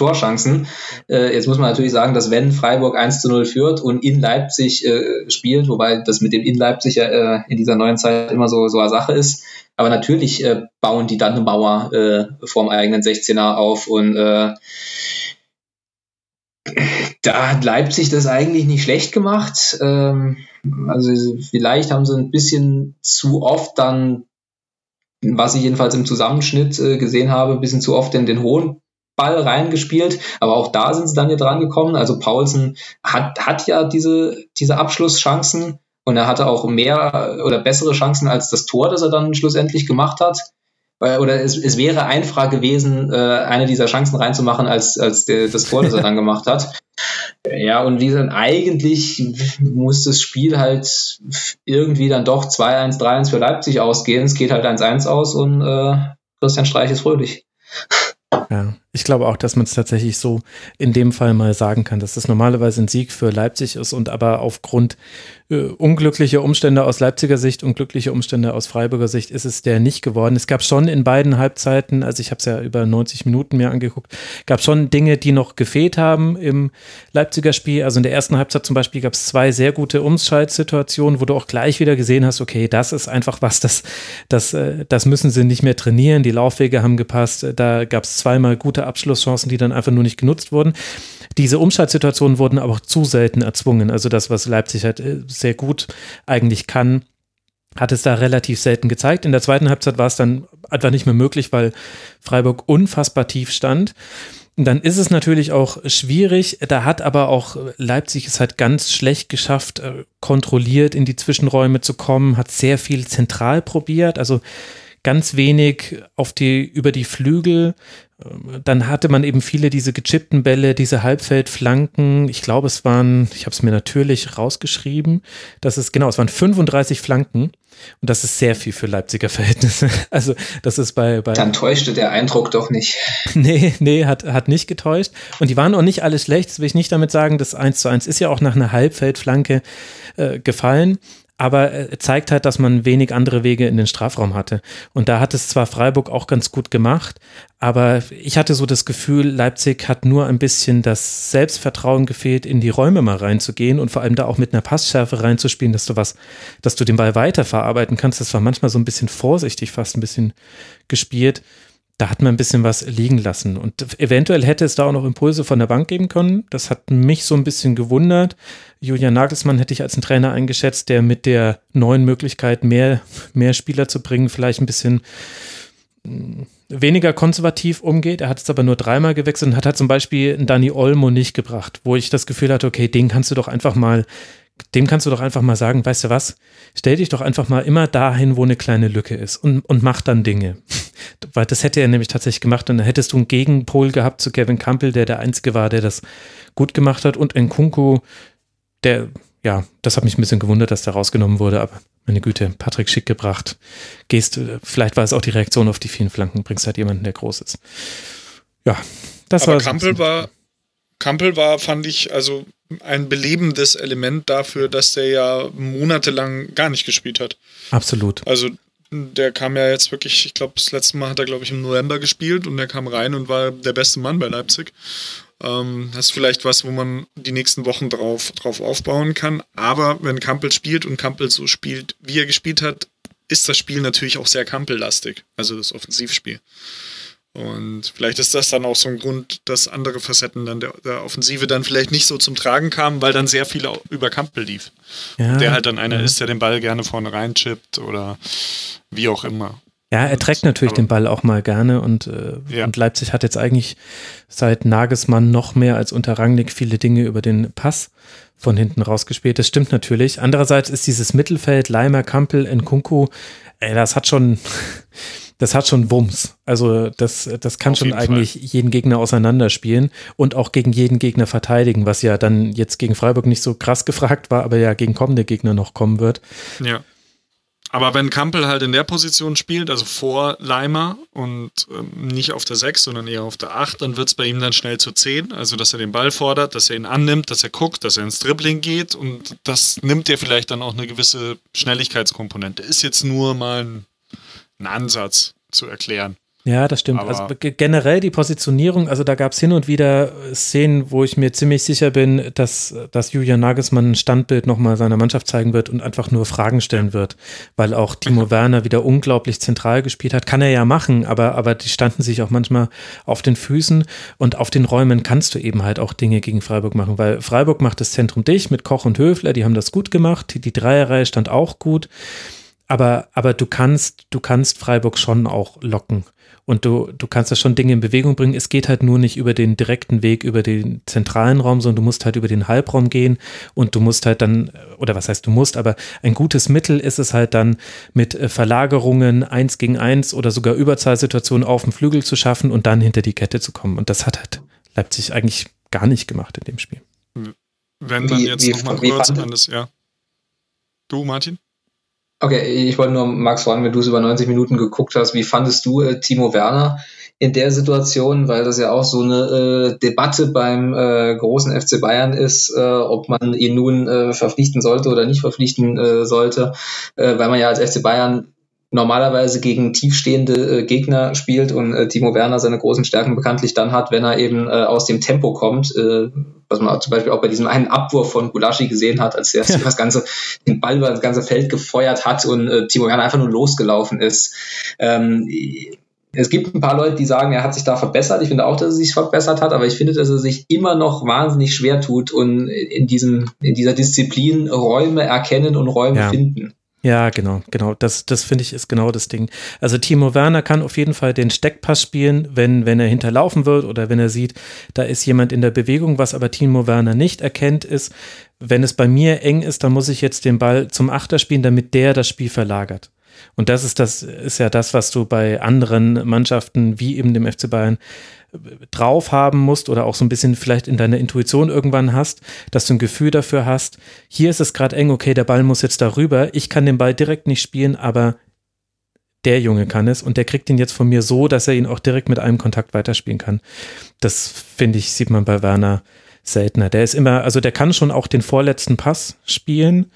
Torchancen. Äh, jetzt muss man natürlich sagen, dass wenn Freiburg 1 zu 0 führt und in Leipzig äh, spielt, wobei das mit dem in Leipzig ja äh, in dieser neuen Zeit immer so, so eine Sache ist, aber natürlich äh, bauen die dann eine Mauer äh, vorm eigenen 16er auf und äh, da hat Leipzig das eigentlich nicht schlecht gemacht. Ähm, also vielleicht haben sie ein bisschen zu oft dann, was ich jedenfalls im Zusammenschnitt äh, gesehen habe, ein bisschen zu oft in den hohen Ball reingespielt. Aber auch da sind sie dann ja dran gekommen. Also Paulsen hat, hat ja diese, diese Abschlusschancen und er hatte auch mehr oder bessere Chancen als das Tor, das er dann schlussendlich gemacht hat oder es, es wäre einfacher gewesen, äh, eine dieser Chancen reinzumachen, als, als der, das Tor, das er dann gemacht hat. Ja, und wie gesagt, eigentlich muss das Spiel halt irgendwie dann doch 2-1, 3-1 für Leipzig ausgehen. Es geht halt 1-1 aus und äh, Christian Streich ist fröhlich. Ja, ich glaube auch, dass man es tatsächlich so in dem Fall mal sagen kann, dass das normalerweise ein Sieg für Leipzig ist und aber aufgrund äh, unglücklicher Umstände aus Leipziger Sicht und glückliche Umstände aus Freiburger Sicht ist es der nicht geworden. Es gab schon in beiden Halbzeiten, also ich habe es ja über 90 Minuten mir angeguckt, gab schon Dinge, die noch gefehlt haben im Leipziger Spiel. Also in der ersten Halbzeit zum Beispiel gab es zwei sehr gute Umschaltsituationen, wo du auch gleich wieder gesehen hast, okay, das ist einfach was, das, das, äh, das müssen sie nicht mehr trainieren. Die Laufwege haben gepasst. Da gab es zweimal gute Abschlusschancen, die dann einfach nur nicht genutzt wurden. Diese Umschaltsituationen wurden aber auch zu selten erzwungen. Also das, was Leipzig halt äh, sehr gut eigentlich kann, hat es da relativ selten gezeigt. In der zweiten Halbzeit war es dann einfach nicht mehr möglich, weil Freiburg unfassbar tief stand. Und dann ist es natürlich auch schwierig. Da hat aber auch Leipzig es halt ganz schlecht geschafft, äh, kontrolliert in die Zwischenräume zu kommen, hat sehr viel zentral probiert. Also ganz wenig auf die, über die Flügel. Dann hatte man eben viele diese gechippten Bälle, diese Halbfeldflanken. Ich glaube, es waren, ich habe es mir natürlich rausgeschrieben, das ist genau, es waren 35 Flanken. Und das ist sehr viel für Leipziger Verhältnisse. Also, das ist bei, bei. Dann täuschte der Eindruck doch nicht. Nee, nee, hat, hat nicht getäuscht. Und die waren auch nicht alle schlecht. Das will ich nicht damit sagen. Das 1 zu 1 ist ja auch nach einer Halbfeldflanke äh, gefallen aber er zeigt halt, dass man wenig andere Wege in den Strafraum hatte. Und da hat es zwar Freiburg auch ganz gut gemacht, aber ich hatte so das Gefühl, Leipzig hat nur ein bisschen das Selbstvertrauen gefehlt, in die Räume mal reinzugehen und vor allem da auch mit einer Passschärfe reinzuspielen, dass du was, dass du den Ball weiterverarbeiten kannst. Das war manchmal so ein bisschen vorsichtig, fast ein bisschen gespielt da hat man ein bisschen was liegen lassen. Und eventuell hätte es da auch noch Impulse von der Bank geben können. Das hat mich so ein bisschen gewundert. Julian Nagelsmann hätte ich als einen Trainer eingeschätzt, der mit der neuen Möglichkeit, mehr, mehr Spieler zu bringen, vielleicht ein bisschen hm, weniger konservativ umgeht. Er hat es aber nur dreimal gewechselt und hat halt zum Beispiel Dani Olmo nicht gebracht, wo ich das Gefühl hatte, okay, den kannst du doch einfach mal dem kannst du doch einfach mal sagen, weißt du was, stell dich doch einfach mal immer dahin, wo eine kleine Lücke ist und, und mach dann Dinge. Weil das hätte er nämlich tatsächlich gemacht und dann hättest du einen Gegenpol gehabt zu Kevin Campbell, der der Einzige war, der das gut gemacht hat und Nkunku, der, ja, das hat mich ein bisschen gewundert, dass der rausgenommen wurde, aber meine Güte, Patrick schick gebracht. Gehst, vielleicht war es auch die Reaktion auf die vielen Flanken, bringst halt jemanden, der groß ist. Ja, das aber war. Campbell war, Campbell war, fand ich, also ein belebendes Element dafür, dass der ja monatelang gar nicht gespielt hat. Absolut. Also der kam ja jetzt wirklich, ich glaube, das letzte Mal hat er, glaube ich, im November gespielt und der kam rein und war der beste Mann bei Leipzig. Ähm, das ist vielleicht was, wo man die nächsten Wochen drauf, drauf aufbauen kann. Aber wenn Kampel spielt und Kampel so spielt, wie er gespielt hat, ist das Spiel natürlich auch sehr Kampellastig, also das Offensivspiel. Und vielleicht ist das dann auch so ein Grund, dass andere Facetten dann der, der Offensive dann vielleicht nicht so zum Tragen kamen, weil dann sehr viel über Kampel lief. Ja, der halt dann einer ja. ist, der den Ball gerne vorne reinchippt oder wie auch immer. Ja, er trägt natürlich den Ball auch mal gerne und, äh, ja. und Leipzig hat jetzt eigentlich seit Nagelsmann noch mehr als unter Rangnick viele Dinge über den Pass von hinten rausgespielt. Das stimmt natürlich. Andererseits ist dieses Mittelfeld Leimer, Kampel, Nkunku, ey, das hat schon, das hat schon Wumms. Also das, das kann Auf schon eigentlich Fall. jeden Gegner auseinanderspielen und auch gegen jeden Gegner verteidigen, was ja dann jetzt gegen Freiburg nicht so krass gefragt war, aber ja gegen kommende Gegner noch kommen wird. Ja. Aber wenn Kampel halt in der Position spielt, also vor Leimer und ähm, nicht auf der 6, sondern eher auf der 8, dann wird es bei ihm dann schnell zu 10. Also, dass er den Ball fordert, dass er ihn annimmt, dass er guckt, dass er ins Dribbling geht und das nimmt dir vielleicht dann auch eine gewisse Schnelligkeitskomponente. Ist jetzt nur mal ein ein Ansatz zu erklären. Ja, das stimmt. Aber also generell die Positionierung, also da gab es hin und wieder Szenen, wo ich mir ziemlich sicher bin, dass, dass Julian Nagelsmann ein Standbild nochmal seiner Mannschaft zeigen wird und einfach nur Fragen stellen wird, weil auch Timo Werner wieder unglaublich zentral gespielt hat. Kann er ja machen, aber, aber die standen sich auch manchmal auf den Füßen und auf den Räumen kannst du eben halt auch Dinge gegen Freiburg machen, weil Freiburg macht das Zentrum dich mit Koch und Höfler, die haben das gut gemacht, die, die Dreierreihe stand auch gut. Aber, aber du kannst, du kannst Freiburg schon auch locken. Und du, du kannst da schon Dinge in Bewegung bringen. Es geht halt nur nicht über den direkten Weg, über den zentralen Raum, sondern du musst halt über den Halbraum gehen und du musst halt dann, oder was heißt du musst, aber ein gutes Mittel ist es halt dann mit äh, Verlagerungen eins gegen eins oder sogar Überzahlsituationen auf dem Flügel zu schaffen und dann hinter die Kette zu kommen. Und das hat halt Leipzig eigentlich gar nicht gemacht in dem Spiel. Wenn dann jetzt nochmal kurz an das, ja. Du, Martin? Okay, ich wollte nur, Max, fragen, wenn du es über 90 Minuten geguckt hast, wie fandest du äh, Timo Werner in der Situation, weil das ja auch so eine äh, Debatte beim äh, großen FC Bayern ist, äh, ob man ihn nun äh, verpflichten sollte oder nicht verpflichten äh, sollte, weil man ja als FC Bayern normalerweise gegen tiefstehende äh, Gegner spielt und äh, Timo Werner seine großen Stärken bekanntlich dann hat, wenn er eben äh, aus dem Tempo kommt, äh, was man zum Beispiel auch bei diesem einen Abwurf von Gulaschi gesehen hat, als er ja. das ganze den Ball über das ganze Feld gefeuert hat und äh, Timo Werner einfach nur losgelaufen ist. Ähm, es gibt ein paar Leute, die sagen, er hat sich da verbessert. Ich finde auch, dass er sich verbessert hat, aber ich finde, dass er sich immer noch wahnsinnig schwer tut und in diesem, in dieser Disziplin Räume erkennen und Räume ja. finden. Ja, genau, genau. Das, das finde ich ist genau das Ding. Also Timo Werner kann auf jeden Fall den Steckpass spielen, wenn, wenn er hinterlaufen wird oder wenn er sieht, da ist jemand in der Bewegung. Was aber Timo Werner nicht erkennt, ist, wenn es bei mir eng ist, dann muss ich jetzt den Ball zum Achter spielen, damit der das Spiel verlagert. Und das ist das, ist ja das, was du bei anderen Mannschaften wie eben dem FC Bayern drauf haben musst oder auch so ein bisschen vielleicht in deiner Intuition irgendwann hast, dass du ein Gefühl dafür hast, hier ist es gerade eng, okay, der Ball muss jetzt darüber, ich kann den Ball direkt nicht spielen, aber der Junge kann es und der kriegt ihn jetzt von mir so, dass er ihn auch direkt mit einem Kontakt weiterspielen kann. Das finde ich, sieht man bei Werner seltener. Der ist immer, also der kann schon auch den vorletzten Pass spielen,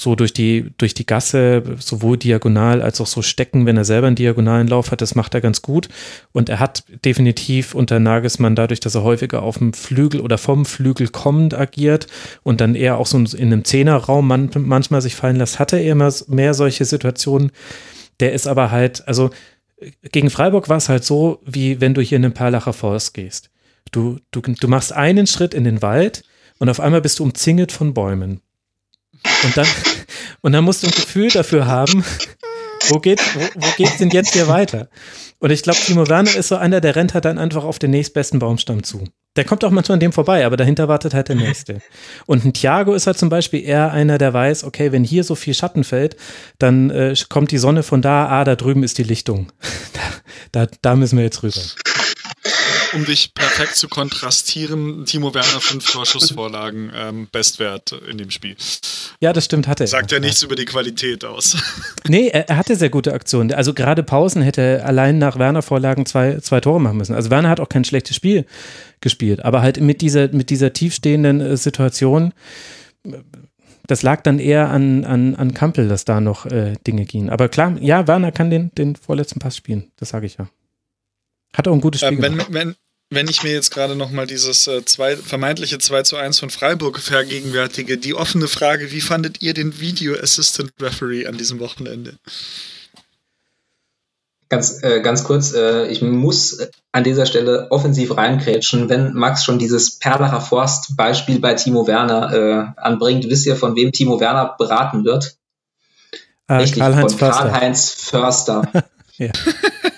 so durch die, durch die Gasse, sowohl diagonal als auch so stecken, wenn er selber einen diagonalen Lauf hat, das macht er ganz gut. Und er hat definitiv unter Nagelsmann dadurch, dass er häufiger auf dem Flügel oder vom Flügel kommend agiert und dann eher auch so in einem Zehnerraum man, manchmal sich fallen lässt, hatte er immer mehr solche Situationen. Der ist aber halt, also gegen Freiburg war es halt so, wie wenn du hier in den Perlacher Forst gehst. Du, du, du machst einen Schritt in den Wald und auf einmal bist du umzingelt von Bäumen. Und dann, und dann musst du ein Gefühl dafür haben, wo geht wo, wo geht's denn jetzt hier weiter? Und ich glaube, Timo Werner ist so einer, der rennt halt dann einfach auf den nächstbesten Baumstamm zu. Der kommt auch manchmal an dem vorbei, aber dahinter wartet halt der nächste. Und ein Thiago ist halt zum Beispiel eher einer, der weiß, okay, wenn hier so viel Schatten fällt, dann äh, kommt die Sonne von da, ah, da drüben ist die Lichtung. da, da, da müssen wir jetzt rüber um dich perfekt zu kontrastieren, Timo Werner fünf Torschussvorlagen, ähm, Bestwert in dem Spiel. Ja, das stimmt, hatte er. Sagt ja nichts über die Qualität aus. Nee, er, hatte sehr gute Aktionen. Also gerade Pausen hätte er allein nach Werner-Vorlagen zwei, zwei Tore machen müssen. Also Werner hat auch kein schlechtes Spiel gespielt, aber halt mit dieser, mit dieser tiefstehenden äh, Situation das lag dann eher an, an, an Kampel, dass da noch äh, Dinge gingen. Aber klar, ja, Werner kann den, den vorletzten Pass spielen. Das sage ich ja. Hat auch ein gutes Spiel ähm, wenn, wenn, wenn ich mir jetzt gerade nochmal dieses äh, zwei, vermeintliche 2 zu 1 von Freiburg vergegenwärtige, die offene Frage, wie fandet ihr den Video Assistant Referee an diesem Wochenende? Ganz, äh, ganz kurz, äh, ich muss an dieser Stelle offensiv reinkrätschen. Wenn Max schon dieses Perlacher Forst-Beispiel bei Timo Werner äh, anbringt, wisst ihr, von wem Timo Werner beraten wird? Äh, Richtig, Karl-Heinz von Karl-Heinz Förster. ja.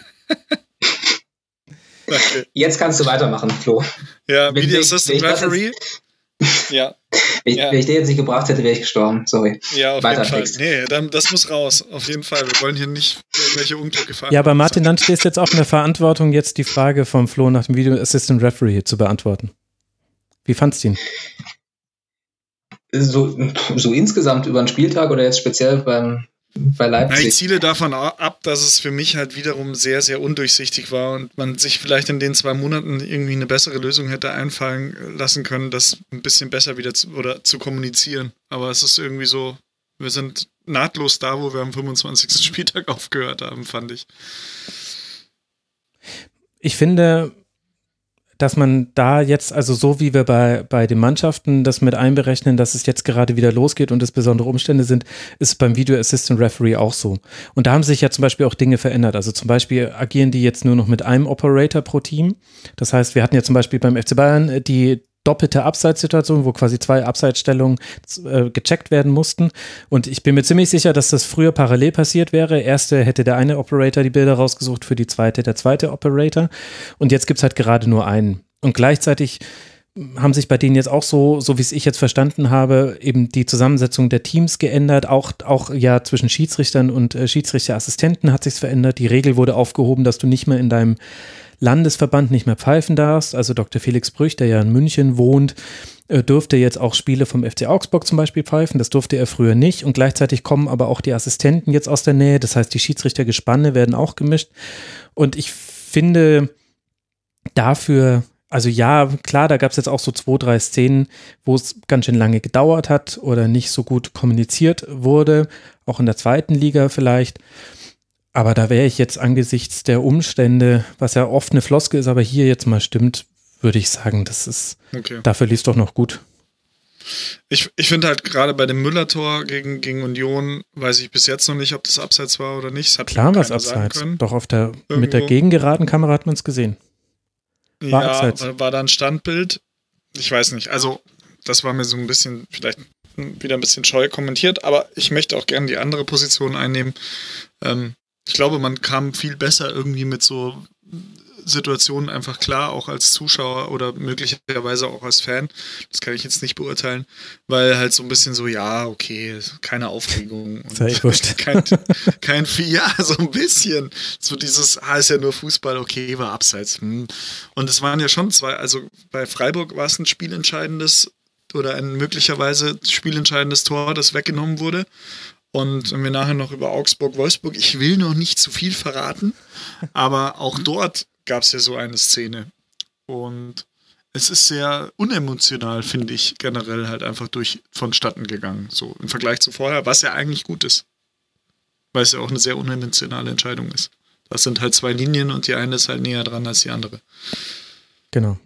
Okay. Jetzt kannst du weitermachen, Flo. Ja, wenn Video Assistant Referee. ja. Wenn, ja. wenn ich den jetzt nicht gebracht hätte, wäre ich gestorben. Sorry. Ja, auf Weiter jeden Fall. Text. Nee, dann, das muss raus. Auf jeden Fall. Wir wollen hier nicht irgendwelche Unglücke fahren. Ja, aber Martin, dann stehst du jetzt auch in der Verantwortung, jetzt die Frage vom Flo nach dem Video Assistant Referee zu beantworten. Wie fandst du ihn? So, so insgesamt über den Spieltag oder jetzt speziell beim, bei Leipzig. ich ziele davon ab, dass es für mich halt wiederum sehr, sehr undurchsichtig war und man sich vielleicht in den zwei Monaten irgendwie eine bessere Lösung hätte einfallen lassen können, das ein bisschen besser wieder zu, oder zu kommunizieren. Aber es ist irgendwie so, wir sind nahtlos da, wo wir am 25. Spieltag aufgehört haben, fand ich. ich finde, dass man da jetzt, also so wie wir bei, bei den Mannschaften das mit einberechnen, dass es jetzt gerade wieder losgeht und es besondere Umstände sind, ist beim Video Assistant Referee auch so. Und da haben sich ja zum Beispiel auch Dinge verändert. Also zum Beispiel agieren die jetzt nur noch mit einem Operator pro Team. Das heißt, wir hatten ja zum Beispiel beim FC Bayern die doppelte Abseitssituation, wo quasi zwei Abseitsstellungen äh, gecheckt werden mussten. Und ich bin mir ziemlich sicher, dass das früher parallel passiert wäre. Erste hätte der eine Operator die Bilder rausgesucht, für die zweite der zweite Operator. Und jetzt gibt es halt gerade nur einen. Und gleichzeitig haben sich bei denen jetzt auch so, so wie es ich jetzt verstanden habe, eben die Zusammensetzung der Teams geändert. Auch, auch ja zwischen Schiedsrichtern und äh, Schiedsrichterassistenten hat sich verändert. Die Regel wurde aufgehoben, dass du nicht mehr in deinem Landesverband nicht mehr pfeifen darfst. Also Dr. Felix Brüch, der ja in München wohnt, äh, dürfte jetzt auch Spiele vom FC Augsburg zum Beispiel pfeifen. Das durfte er früher nicht. Und gleichzeitig kommen aber auch die Assistenten jetzt aus der Nähe. Das heißt, die Schiedsrichtergespanne werden auch gemischt. Und ich finde dafür also ja, klar, da gab es jetzt auch so zwei, drei Szenen, wo es ganz schön lange gedauert hat oder nicht so gut kommuniziert wurde, auch in der zweiten Liga vielleicht. Aber da wäre ich jetzt angesichts der Umstände, was ja oft eine Floske ist, aber hier jetzt mal stimmt, würde ich sagen, das ist, okay. dafür liest doch noch gut. Ich, ich finde halt gerade bei dem Müller-Tor gegen, gegen Union, weiß ich bis jetzt noch nicht, ob das Abseits war oder nicht. Klar war es Abseits. Doch auf der, mit der gegengeraden Kamera hat man es gesehen. War ja, Abseits. war da ein Standbild. Ich weiß nicht. Also, das war mir so ein bisschen, vielleicht wieder ein bisschen scheu kommentiert, aber ich möchte auch gerne die andere Position einnehmen. Ähm, ich glaube, man kam viel besser irgendwie mit so Situationen einfach klar, auch als Zuschauer oder möglicherweise auch als Fan. Das kann ich jetzt nicht beurteilen, weil halt so ein bisschen so, ja, okay, keine Aufregung. Wurscht. kein, kein ja, so ein bisschen. So dieses, ah, ist ja nur Fußball, okay, war abseits. Hm. Und es waren ja schon zwei, also bei Freiburg war es ein spielentscheidendes oder ein möglicherweise spielentscheidendes Tor, das weggenommen wurde. Und wenn wir nachher noch über Augsburg-Wolfsburg, ich will noch nicht zu viel verraten, aber auch dort gab es ja so eine Szene. Und es ist sehr unemotional, finde ich, generell halt einfach durch vonstatten gegangen. So im Vergleich zu vorher, was ja eigentlich gut ist. Weil es ja auch eine sehr unemotionale Entscheidung ist. Das sind halt zwei Linien und die eine ist halt näher dran als die andere. Genau.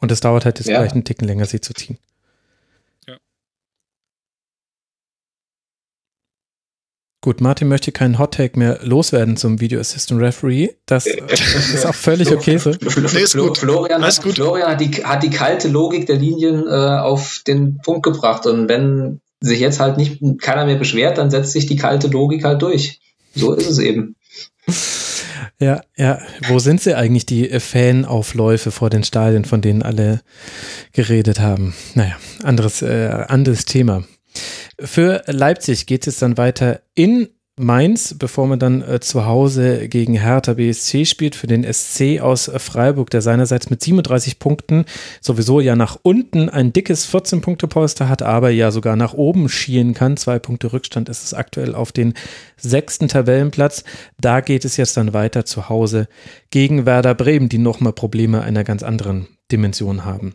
Und es dauert halt jetzt ja. gleich einen Ticken länger, sie zu ziehen. Gut, Martin möchte keinen Hottake mehr loswerden zum Video Assistant Referee. Das ist auch völlig okay so. Nee, ist gut. Florian, hat, gut. Florian hat, die, hat die kalte Logik der Linien äh, auf den Punkt gebracht. Und wenn sich jetzt halt nicht keiner mehr beschwert, dann setzt sich die kalte Logik halt durch. So ist es eben. Ja, ja. Wo sind sie eigentlich, die Fanaufläufe vor den Stadien, von denen alle geredet haben? Naja, anderes, äh, anderes Thema. Für Leipzig geht es dann weiter in Mainz, bevor man dann äh, zu Hause gegen Hertha BSC spielt, für den SC aus Freiburg, der seinerseits mit 37 Punkten sowieso ja nach unten ein dickes 14-Punkte-Polster hat, aber ja sogar nach oben schielen kann. Zwei Punkte Rückstand ist es aktuell auf den sechsten Tabellenplatz. Da geht es jetzt dann weiter zu Hause gegen Werder Bremen, die nochmal Probleme einer ganz anderen Dimension haben.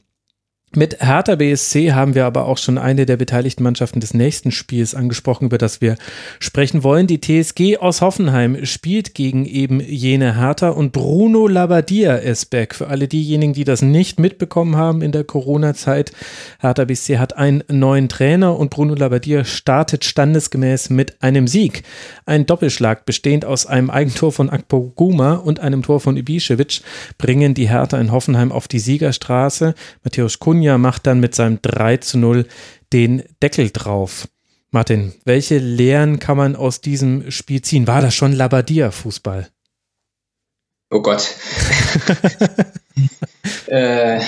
Mit Hertha BSC haben wir aber auch schon eine der beteiligten Mannschaften des nächsten Spiels angesprochen, über das wir sprechen wollen. Die TSG aus Hoffenheim spielt gegen eben jene Hertha und Bruno Labbadia ist back. Für alle diejenigen, die das nicht mitbekommen haben in der Corona-Zeit, Hertha BSC hat einen neuen Trainer und Bruno Labbadia startet standesgemäß mit einem Sieg. Ein Doppelschlag bestehend aus einem Eigentor von Akpoguma und einem Tor von Ibišević bringen die Hertha in Hoffenheim auf die Siegerstraße. Matthäus Kunja Cunha macht dann mit seinem 3 zu 0 den Deckel drauf. Martin, welche Lehren kann man aus diesem Spiel ziehen? War das schon Labadia-Fußball? Oh Gott. äh,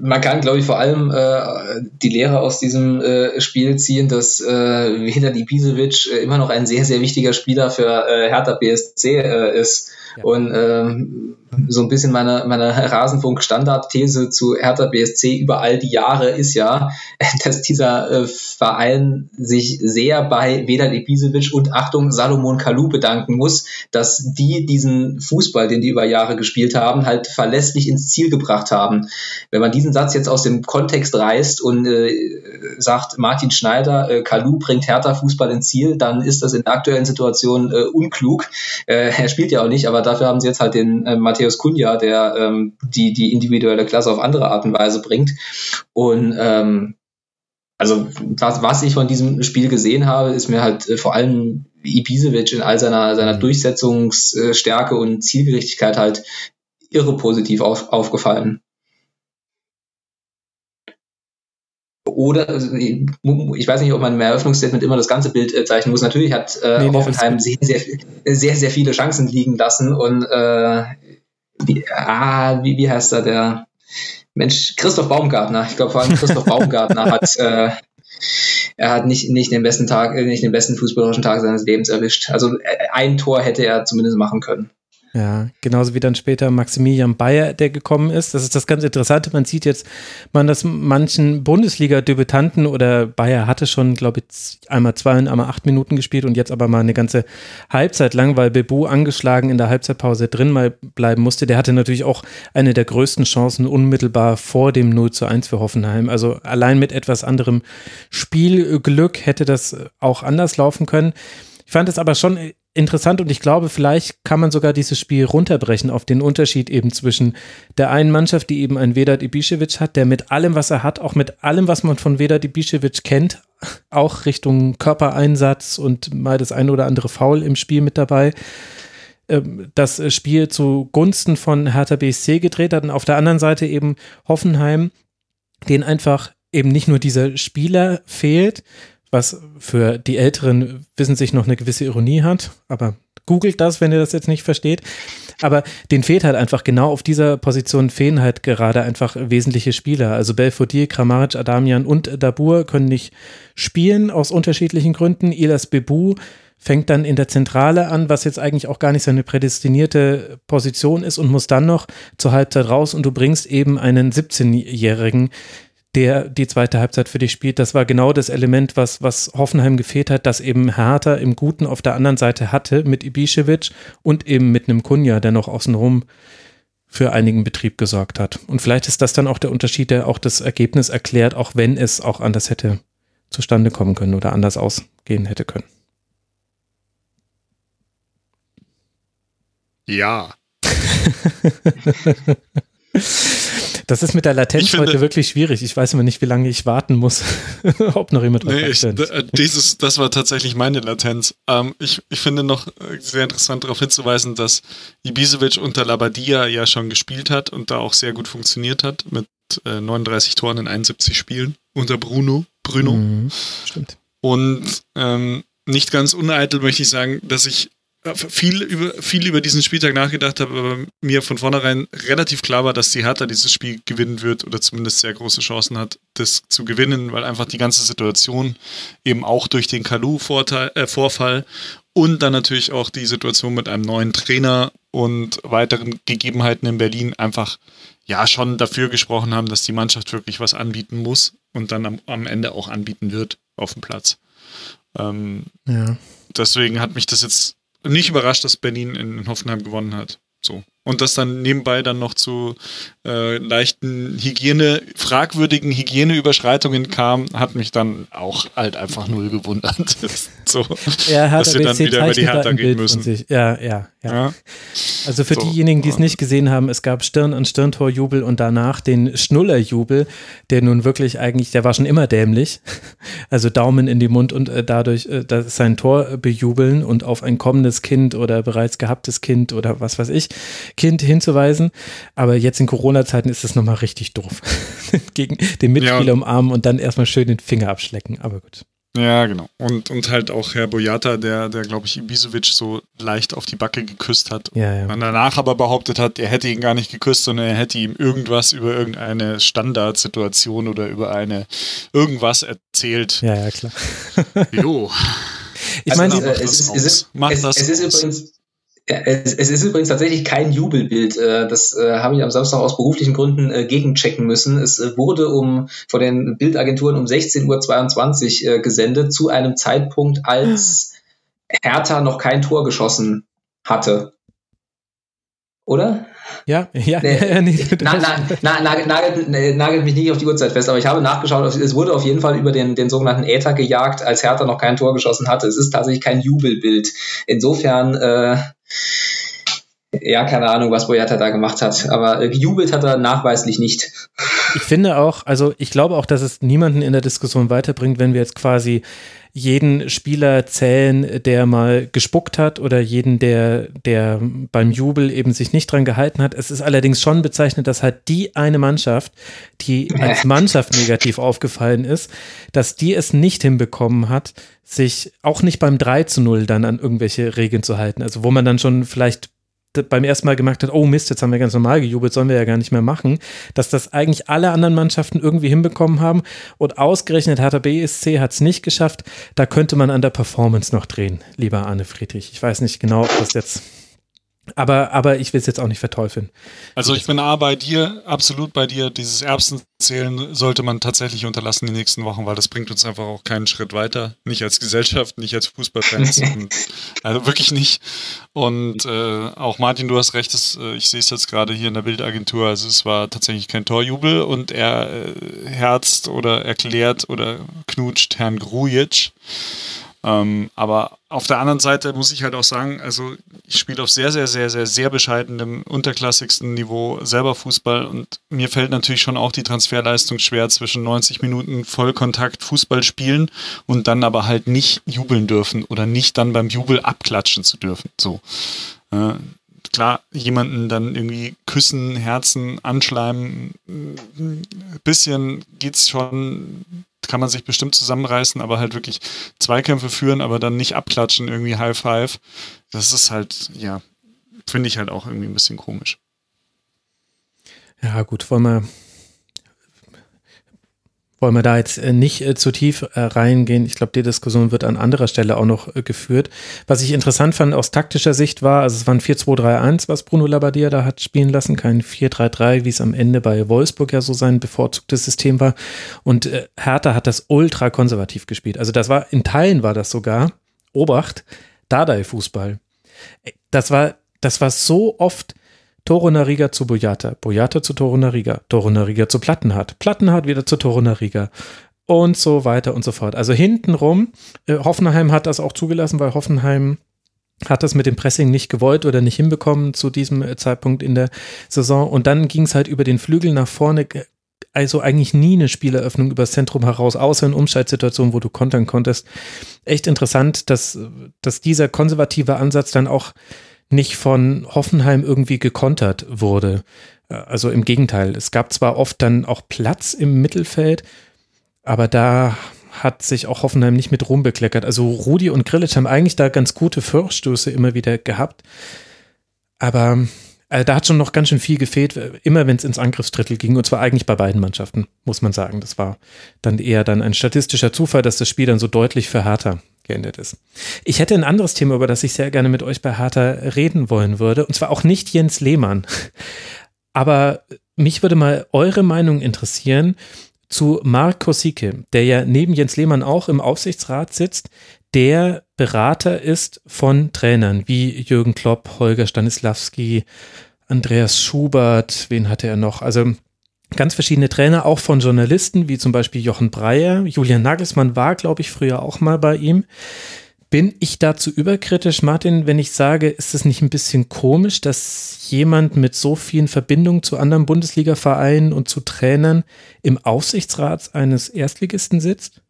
man kann, glaube ich, vor allem äh, die Lehre aus diesem äh, Spiel ziehen, dass äh, Vedat Ibisevic äh, immer noch ein sehr, sehr wichtiger Spieler für äh, Hertha BSC äh, ist. Ja. Und ähm, so ein bisschen meine, meine Rasenfunk-Standardthese zu Hertha BSC über all die Jahre ist ja, dass dieser äh, Verein sich sehr bei Vedat Ibisevic und Achtung Salomon Kalou bedanken muss, dass die diesen Fußball, den die über Jahre gespielt haben, halt verlässlich ins Ziel gebracht haben. Wenn man diesen Satz jetzt aus dem Kontext reißt und äh, sagt, Martin Schneider, äh, Kalou bringt Hertha Fußball ins Ziel, dann ist das in der aktuellen Situation äh, unklug. Äh, er spielt ja auch nicht, aber dafür haben sie jetzt halt den äh, Matthäus Cunha, der ähm, die, die individuelle Klasse auf andere Art und Weise bringt. Und ähm, also was, was ich von diesem Spiel gesehen habe, ist mir halt äh, vor allem Ibisevic in all seiner, seiner mhm. Durchsetzungsstärke und Zielgerichtigkeit halt irre positiv auf, aufgefallen. Oder, also, ich weiß nicht, ob man im Eröffnungsstatement immer das ganze Bild äh, zeichnen muss. Natürlich hat äh, nee, Hoffenheim sehr, sehr, sehr, sehr viele Chancen liegen lassen und äh, wie, ah, wie, wie heißt er, der Mensch, Christoph Baumgartner. Ich glaube vor allem Christoph Baumgartner hat äh, er hat nicht, nicht den besten Tag, nicht den besten fußballerischen Tag seines Lebens erwischt. Also äh, ein Tor hätte er zumindest machen können. Ja, genauso wie dann später Maximilian Bayer, der gekommen ist. Das ist das ganz Interessante. Man sieht jetzt, man das manchen Bundesliga-Debütanten oder Bayer hatte schon, glaube ich, einmal zwei und einmal acht Minuten gespielt und jetzt aber mal eine ganze Halbzeit lang, weil Bebu angeschlagen in der Halbzeitpause drin mal bleiben musste. Der hatte natürlich auch eine der größten Chancen unmittelbar vor dem 0 zu 1 für Hoffenheim. Also allein mit etwas anderem Spielglück hätte das auch anders laufen können. Ich fand es aber schon interessant und ich glaube, vielleicht kann man sogar dieses Spiel runterbrechen auf den Unterschied eben zwischen der einen Mannschaft, die eben einen Vedat Ibišević hat, der mit allem, was er hat, auch mit allem, was man von Vedat Ibišević kennt, auch Richtung Körpereinsatz und mal das ein oder andere Foul im Spiel mit dabei, ähm, das Spiel zugunsten von Hertha BSC gedreht hat. Und auf der anderen Seite eben Hoffenheim, den einfach eben nicht nur dieser Spieler fehlt, was für die Älteren wissen sich noch eine gewisse Ironie hat, aber googelt das, wenn ihr das jetzt nicht versteht. Aber den fehlt halt einfach genau auf dieser Position fehlen halt gerade einfach wesentliche Spieler. Also Belfodil, Kramaric, Adamian und Dabur können nicht spielen aus unterschiedlichen Gründen. Ilas Bebu fängt dann in der Zentrale an, was jetzt eigentlich auch gar nicht seine prädestinierte Position ist und muss dann noch zur Halbzeit raus und du bringst eben einen 17-Jährigen der die zweite Halbzeit für dich spielt. Das war genau das Element, was, was Hoffenheim gefehlt hat, dass eben Hertha im Guten auf der anderen Seite hatte mit Ibišević und eben mit einem Kunja, der noch außenrum für einigen Betrieb gesorgt hat. Und vielleicht ist das dann auch der Unterschied, der auch das Ergebnis erklärt, auch wenn es auch anders hätte zustande kommen können oder anders ausgehen hätte können. Ja. Das ist mit der Latenz finde, heute wirklich schwierig. Ich weiß immer nicht, wie lange ich warten muss, ob noch jemand nee, ich, dieses, Das war tatsächlich meine Latenz. Ähm, ich, ich finde noch äh, sehr interessant darauf hinzuweisen, dass Ibisevic unter Labadia ja schon gespielt hat und da auch sehr gut funktioniert hat mit äh, 39 Toren in 71 Spielen unter Bruno. Bruno. Mhm, stimmt. Und ähm, nicht ganz uneitel möchte ich sagen, dass ich viel über, viel über diesen Spieltag nachgedacht habe, aber mir von vornherein relativ klar war, dass die Hertha dieses Spiel gewinnen wird oder zumindest sehr große Chancen hat, das zu gewinnen, weil einfach die ganze Situation eben auch durch den Kalu-Vorfall äh, und dann natürlich auch die Situation mit einem neuen Trainer und weiteren Gegebenheiten in Berlin einfach ja schon dafür gesprochen haben, dass die Mannschaft wirklich was anbieten muss und dann am, am Ende auch anbieten wird auf dem Platz. Ähm, ja. Deswegen hat mich das jetzt nicht überrascht, dass Berlin in Hoffenheim gewonnen hat. So. Und das dann nebenbei dann noch zu äh, leichten Hygiene, fragwürdigen Hygieneüberschreitungen kam, hat mich dann auch halt einfach null gewundert. so, ja, dass wir dann wieder über die Hertha gehen müssen. Ja, ja, ja, ja. Also für so, diejenigen, die es nicht gesehen haben, es gab Stirn an Stirntorjubel und danach den Schnullerjubel, der nun wirklich eigentlich, der war schon immer dämlich. Also Daumen in die Mund und äh, dadurch äh, sein Tor bejubeln und auf ein kommendes Kind oder bereits gehabtes Kind oder was weiß ich Kind hinzuweisen. Aber jetzt in Corona-Zeiten ist das nochmal richtig doof. Gegen den Mitspieler ja. umarmen und dann erstmal schön den Finger abschlecken. Aber gut. Ja, genau. Und, und halt auch Herr Boyata, der, der glaube ich, Ibisevic so leicht auf die Backe geküsst hat. Ja, ja. Man danach aber behauptet hat, er hätte ihn gar nicht geküsst, sondern er hätte ihm irgendwas über irgendeine Standardsituation oder über eine irgendwas erzählt. Ja, ja, klar. jo. Ich also, meine, es, es, es, ist, es, ist übrigens ja, es, es ist übrigens tatsächlich kein Jubelbild. Äh, das äh, habe ich am Samstag aus beruflichen Gründen äh, gegenchecken müssen. Es wurde um von den Bildagenturen um 16.22 Uhr gesendet, zu einem Zeitpunkt, als Hertha noch kein Tor geschossen hatte. Oder? Ja, ja, nee, nee, na, na, na, nagelt, nagelt, nagelt mich nicht auf die Uhrzeit fest, aber ich habe nachgeschaut, es wurde auf jeden Fall über den, den sogenannten Äther gejagt, als Hertha noch kein Tor geschossen hatte. Es ist tatsächlich kein Jubelbild. Insofern, äh, ja, keine Ahnung, was Boyata da gemacht hat, aber äh, gejubelt hat er nachweislich nicht. Ich finde auch, also ich glaube auch, dass es niemanden in der Diskussion weiterbringt, wenn wir jetzt quasi jeden Spieler zählen, der mal gespuckt hat oder jeden, der, der beim Jubel eben sich nicht dran gehalten hat. Es ist allerdings schon bezeichnet, dass halt die eine Mannschaft, die als Mannschaft negativ aufgefallen ist, dass die es nicht hinbekommen hat, sich auch nicht beim 3 zu 0 dann an irgendwelche Regeln zu halten. Also wo man dann schon vielleicht beim ersten Mal gemerkt hat, oh Mist, jetzt haben wir ganz normal gejubelt, sollen wir ja gar nicht mehr machen, dass das eigentlich alle anderen Mannschaften irgendwie hinbekommen haben und ausgerechnet Hertha BSC hat es nicht geschafft. Da könnte man an der Performance noch drehen, lieber Arne Friedrich. Ich weiß nicht genau, ob das jetzt aber, aber ich will es jetzt auch nicht verteufeln. Also ich bin A bei dir, absolut bei dir. Dieses Erbsenzählen sollte man tatsächlich unterlassen die nächsten Wochen, weil das bringt uns einfach auch keinen Schritt weiter. Nicht als Gesellschaft, nicht als Fußballfans. also wirklich nicht. Und äh, auch Martin, du hast recht, das, äh, ich sehe es jetzt gerade hier in der Bildagentur. Also es war tatsächlich kein Torjubel und er äh, herzt oder erklärt oder knutscht Herrn Grujic. Ähm, aber auf der anderen Seite muss ich halt auch sagen, also ich spiele auf sehr, sehr, sehr, sehr, sehr bescheidenem, unterklassigsten Niveau selber Fußball und mir fällt natürlich schon auch die Transferleistung schwer zwischen 90 Minuten Vollkontakt Fußball spielen und dann aber halt nicht jubeln dürfen oder nicht dann beim Jubel abklatschen zu dürfen. So. Äh, klar, jemanden dann irgendwie küssen, Herzen, anschleimen, ein bisschen geht's schon kann man sich bestimmt zusammenreißen, aber halt wirklich Zweikämpfe führen, aber dann nicht abklatschen, irgendwie High Five. Das ist halt, ja, finde ich halt auch irgendwie ein bisschen komisch. Ja, gut, wollen wir wollen wir da jetzt äh, nicht äh, zu tief äh, reingehen. Ich glaube, die Diskussion wird an anderer Stelle auch noch geführt. Was ich interessant fand aus taktischer Sicht war, also es war ein 4-2-3-1, was Bruno Labbadia da hat spielen lassen, kein 4-3-3, wie es am Ende bei Wolfsburg ja so sein bevorzugtes System war. Und Hertha hat das ultra konservativ gespielt. Also das war, in Teilen war das sogar, Obacht, Dardai-Fußball. Das war, das war so oft Toro Nariga zu Boyata, Boyata zu Toro Nariga, Toro Nariga zu Plattenhardt, Plattenhardt wieder zu Toro Nariga und so weiter und so fort. Also hintenrum, äh, Hoffenheim hat das auch zugelassen, weil Hoffenheim hat das mit dem Pressing nicht gewollt oder nicht hinbekommen zu diesem äh, Zeitpunkt in der Saison. Und dann ging es halt über den Flügel nach vorne. Also eigentlich nie eine Spieleröffnung übers Zentrum heraus, außer in Umschaltsituationen, wo du kontern konntest. Echt interessant, dass, dass dieser konservative Ansatz dann auch nicht von Hoffenheim irgendwie gekontert wurde. Also im Gegenteil, es gab zwar oft dann auch Platz im Mittelfeld, aber da hat sich auch Hoffenheim nicht mit rumbekleckert. Also Rudi und Grillitsch haben eigentlich da ganz gute Vorstöße immer wieder gehabt. Aber also da hat schon noch ganz schön viel gefehlt, immer wenn es ins Angriffsdrittel ging, und zwar eigentlich bei beiden Mannschaften, muss man sagen. Das war dann eher dann ein statistischer Zufall, dass das Spiel dann so deutlich für Hertha geendet ist. Ich hätte ein anderes Thema, über das ich sehr gerne mit euch bei Hertha reden wollen würde, und zwar auch nicht Jens Lehmann. Aber mich würde mal eure Meinung interessieren zu Mark Kosicke, der ja neben Jens Lehmann auch im Aufsichtsrat sitzt, der Berater ist von Trainern wie Jürgen Klopp, Holger Stanislawski, Andreas Schubert, wen hatte er noch? Also ganz verschiedene Trainer, auch von Journalisten, wie zum Beispiel Jochen Breyer. Julian Nagelsmann war, glaube ich, früher auch mal bei ihm. Bin ich dazu überkritisch, Martin, wenn ich sage, ist es nicht ein bisschen komisch, dass jemand mit so vielen Verbindungen zu anderen Bundesliga-Vereinen und zu Trainern im Aufsichtsrat eines Erstligisten sitzt?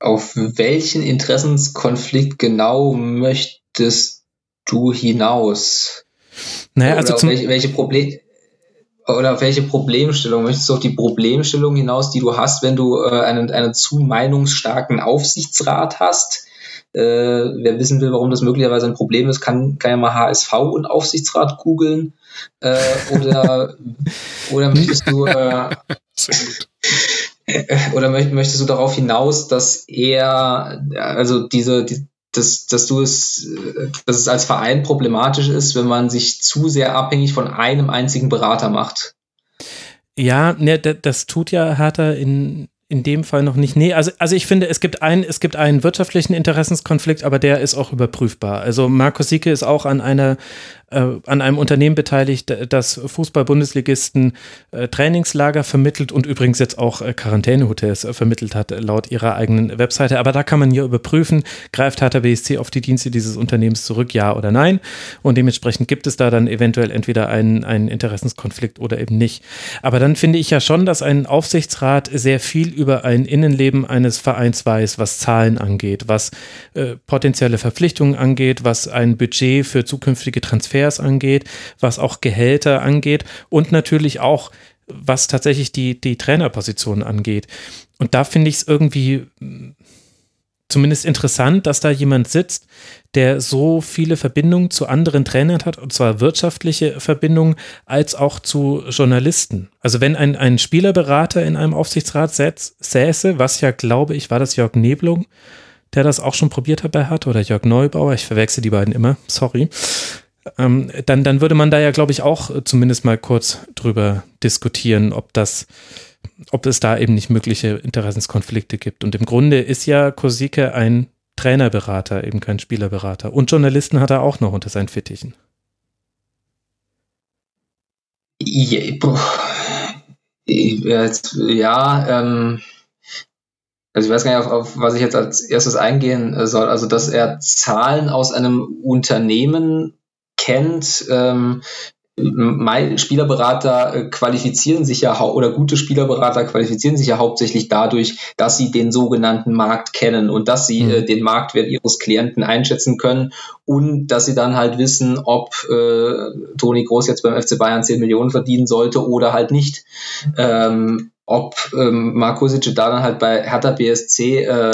Auf welchen Interessenskonflikt genau möchtest du hinaus? Naja, also oder welche, welche Problem oder auf welche Problemstellung möchtest du auf die Problemstellung hinaus, die du hast, wenn du äh, einen, einen zu meinungsstarken Aufsichtsrat hast? Äh, wer wissen will, warum das möglicherweise ein Problem ist, kann, kann ja mal HSV und Aufsichtsrat googeln. Äh, oder, oder möchtest du äh, oder möchtest du darauf hinaus, dass er, also diese, die, dass, dass du es, dass es als Verein problematisch ist, wenn man sich zu sehr abhängig von einem einzigen Berater macht. Ja, ne, das tut ja Hertha in, in dem Fall noch nicht. Nee, also, also ich finde, es gibt, ein, es gibt einen wirtschaftlichen Interessenskonflikt, aber der ist auch überprüfbar. Also Markus Sieke ist auch an einer äh, an einem Unternehmen beteiligt, das Fußball-Bundesligisten äh, Trainingslager vermittelt und übrigens jetzt auch äh, Quarantänehotels vermittelt hat, laut ihrer eigenen Webseite. Aber da kann man ja überprüfen, greift Hertha BSC auf die Dienste dieses Unternehmens zurück, ja oder nein. Und dementsprechend gibt es da dann eventuell entweder einen, einen Interessenskonflikt oder eben nicht. Aber dann finde ich ja schon, dass ein Aufsichtsrat sehr viel über ein Innenleben eines Vereins weiß, was Zahlen angeht, was äh, potenzielle Verpflichtungen angeht, was ein Budget für zukünftige Transfers angeht, was auch Gehälter angeht und natürlich auch was tatsächlich die, die Trainerposition angeht. Und da finde ich es irgendwie zumindest interessant, dass da jemand sitzt, der so viele Verbindungen zu anderen Trainern hat, und zwar wirtschaftliche Verbindungen, als auch zu Journalisten. Also wenn ein, ein Spielerberater in einem Aufsichtsrat säße, was ja, glaube ich, war das Jörg Neblung, der das auch schon probiert hat bei Hertha, oder Jörg Neubauer, ich verwechsel die beiden immer, sorry. Ähm, dann, dann würde man da ja, glaube ich, auch zumindest mal kurz drüber diskutieren, ob das ob es da eben nicht mögliche Interessenskonflikte gibt. Und im Grunde ist ja Kosike ein Trainerberater, eben kein Spielerberater. Und Journalisten hat er auch noch unter seinen Fittichen. Ja, ja ähm, also ich weiß gar nicht, auf, auf was ich jetzt als erstes eingehen soll. Also, dass er Zahlen aus einem Unternehmen kennt, ähm, Spielerberater äh, qualifizieren sich ja oder gute Spielerberater qualifizieren sich ja hauptsächlich dadurch, dass sie den sogenannten Markt kennen und dass sie mhm. äh, den Marktwert ihres Klienten einschätzen können und dass sie dann halt wissen, ob äh, Toni Groß jetzt beim FC Bayern 10 Millionen verdienen sollte oder halt nicht. Ähm, ob ähm, Marco Sic da dann halt bei Hertha BSC äh,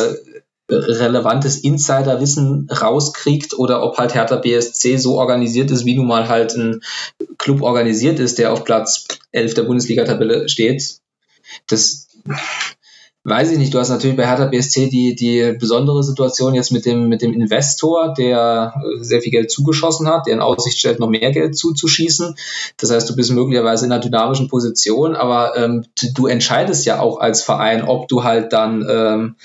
relevantes Insiderwissen rauskriegt oder ob halt Hertha BSC so organisiert ist, wie nun mal halt ein Club organisiert ist, der auf Platz 11 der Bundesliga-Tabelle steht. Das weiß ich nicht. Du hast natürlich bei Hertha BSC die, die besondere Situation jetzt mit dem, mit dem Investor, der sehr viel Geld zugeschossen hat, der in Aussicht stellt, noch mehr Geld zuzuschießen. Das heißt, du bist möglicherweise in einer dynamischen Position, aber ähm, du entscheidest ja auch als Verein, ob du halt dann ähm,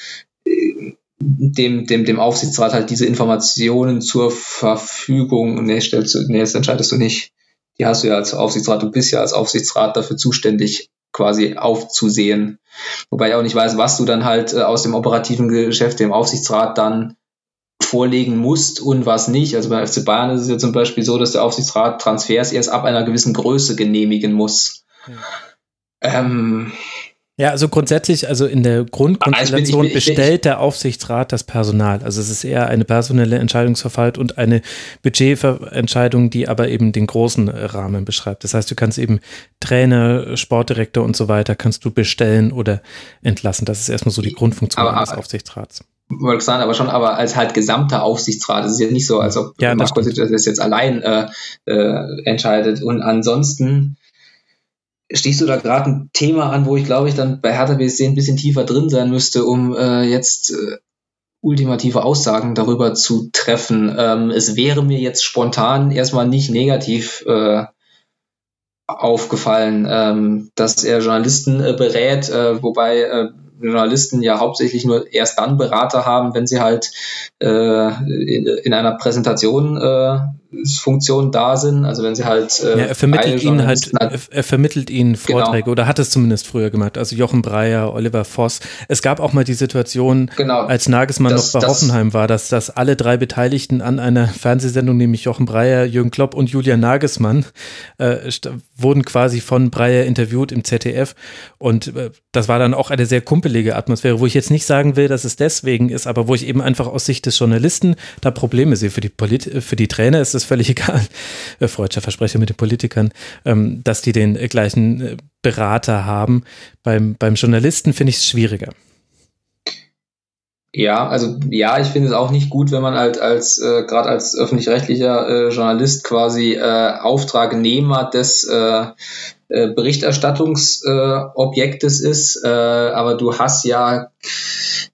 dem, dem, dem Aufsichtsrat halt diese Informationen zur Verfügung, nee, stellst du, nee, das entscheidest du nicht. Die hast du ja als Aufsichtsrat, du bist ja als Aufsichtsrat dafür zuständig, quasi aufzusehen. Wobei ich auch nicht weiß, was du dann halt äh, aus dem operativen Geschäft dem Aufsichtsrat dann vorlegen musst und was nicht. Also beim FC Bayern ist es ja zum Beispiel so, dass der Aufsichtsrat Transfers erst ab einer gewissen Größe genehmigen muss. Ja. Ähm, ja, also grundsätzlich, also in der Grundkonstellation also bestellt der Aufsichtsrat das Personal. Also es ist eher eine personelle Entscheidungsverfahren und eine Budgetentscheidung, die aber eben den großen Rahmen beschreibt. Das heißt, du kannst eben Trainer, Sportdirektor und so weiter kannst du bestellen oder entlassen. Das ist erstmal so die Grundfunktion aber, des Aufsichtsrats. Wollte sagen, aber schon, aber als halt gesamter Aufsichtsrat. Es ist ja nicht so, als ob ja, das, das jetzt allein äh, äh, entscheidet. Und ansonsten stichst du da gerade ein Thema an, wo ich glaube ich dann bei Hertha BSC ein bisschen tiefer drin sein müsste, um äh, jetzt äh, ultimative Aussagen darüber zu treffen. Ähm, es wäre mir jetzt spontan erstmal nicht negativ äh, aufgefallen, ähm, dass er Journalisten äh, berät, äh, wobei äh, Journalisten ja hauptsächlich nur erst dann Berater haben, wenn sie halt äh, in, in einer Präsentation äh, Funktionen da sind, also wenn sie halt äh, ja, er vermittelt ihnen halt, er vermittelt ihnen genau. Vorträge genau. oder hat es zumindest früher gemacht, also Jochen Breyer, Oliver Voss. Es gab auch mal die Situation, genau. als Nagelsmann das, noch bei das, Hoffenheim war, dass, dass alle drei Beteiligten an einer Fernsehsendung, nämlich Jochen Breyer, Jürgen Klopp und Julian Nagelsmann, äh, wurden quasi von Breyer interviewt im ZDF und äh, das war dann auch eine sehr kumpelige Atmosphäre, wo ich jetzt nicht sagen will, dass es deswegen ist, aber wo ich eben einfach aus Sicht des Journalisten da Probleme sehe. Für die, Polit für die Trainer ist es völlig egal, äh, freudscher Versprecher mit den Politikern, ähm, dass die den gleichen äh, Berater haben. Beim, beim Journalisten finde ich es schwieriger. Ja, also ja, ich finde es auch nicht gut, wenn man halt als äh, gerade als öffentlich-rechtlicher äh, Journalist quasi äh, Auftragnehmer des äh, äh, Berichterstattungsobjektes äh, ist, äh, aber du hast ja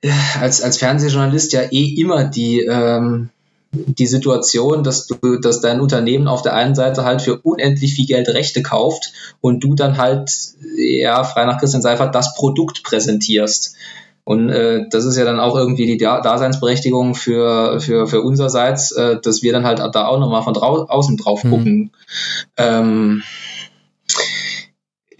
äh, als als Fernsehjournalist ja eh immer die ähm, die Situation, dass du, dass dein Unternehmen auf der einen Seite halt für unendlich viel Geld Rechte kauft und du dann halt, ja, frei nach Christian Seifert, das Produkt präsentierst. Und äh, das ist ja dann auch irgendwie die Daseinsberechtigung für, für, für unsererseits, äh, dass wir dann halt da auch nochmal von drau außen drauf mhm. gucken. Mhm. Ähm,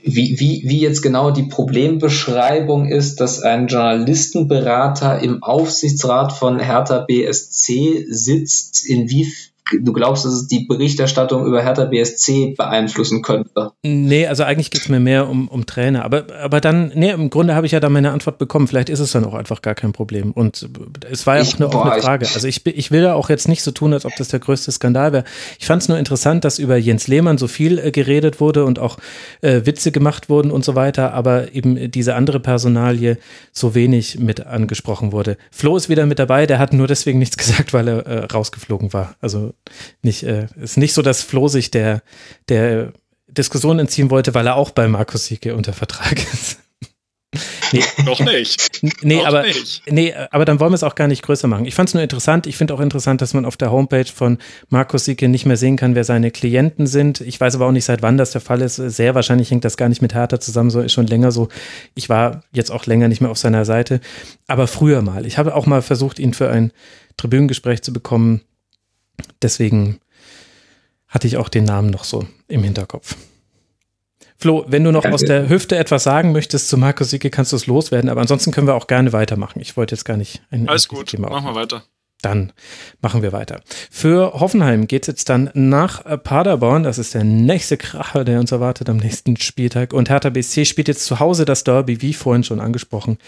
wie, wie, wie jetzt genau die Problembeschreibung ist, dass ein Journalistenberater im Aufsichtsrat von Hertha BSC sitzt, inwiefern du glaubst, dass es die Berichterstattung über Hertha BSC beeinflussen könnte? Nee, also eigentlich geht es mir mehr um, um Trainer. Aber, aber dann, nee, im Grunde habe ich ja da meine Antwort bekommen. Vielleicht ist es dann auch einfach gar kein Problem. Und es war ja auch eine offene Frage. Also ich, ich will da auch jetzt nicht so tun, als ob das der größte Skandal wäre. Ich fand es nur interessant, dass über Jens Lehmann so viel äh, geredet wurde und auch äh, Witze gemacht wurden und so weiter, aber eben diese andere Personalie so wenig mit angesprochen wurde. Flo ist wieder mit dabei, der hat nur deswegen nichts gesagt, weil er äh, rausgeflogen war. Also nicht, äh, ist nicht so, dass Flo sich der, der Diskussion entziehen wollte, weil er auch bei Markus Sieke unter Vertrag ist. Nee. Noch nicht. Nee, Noch aber, nicht. nee, aber dann wollen wir es auch gar nicht größer machen. Ich fand es nur interessant. Ich finde auch interessant, dass man auf der Homepage von Markus Sieke nicht mehr sehen kann, wer seine Klienten sind. Ich weiß aber auch nicht, seit wann das der Fall ist. Sehr wahrscheinlich hängt das gar nicht mit Hertha zusammen, so ist schon länger so. Ich war jetzt auch länger nicht mehr auf seiner Seite. Aber früher mal. Ich habe auch mal versucht, ihn für ein Tribünengespräch zu bekommen. Deswegen hatte ich auch den Namen noch so im Hinterkopf. Flo, wenn du noch aus der Hüfte etwas sagen möchtest zu Markus Sieke, kannst du es loswerden, aber ansonsten können wir auch gerne weitermachen. Ich wollte jetzt gar nicht ein Alles gut, machen wir weiter. Dann machen wir weiter. Für Hoffenheim geht es jetzt dann nach Paderborn. Das ist der nächste Kracher, der uns erwartet am nächsten Spieltag. Und Hertha BSC spielt jetzt zu Hause das Derby, wie vorhin schon angesprochen,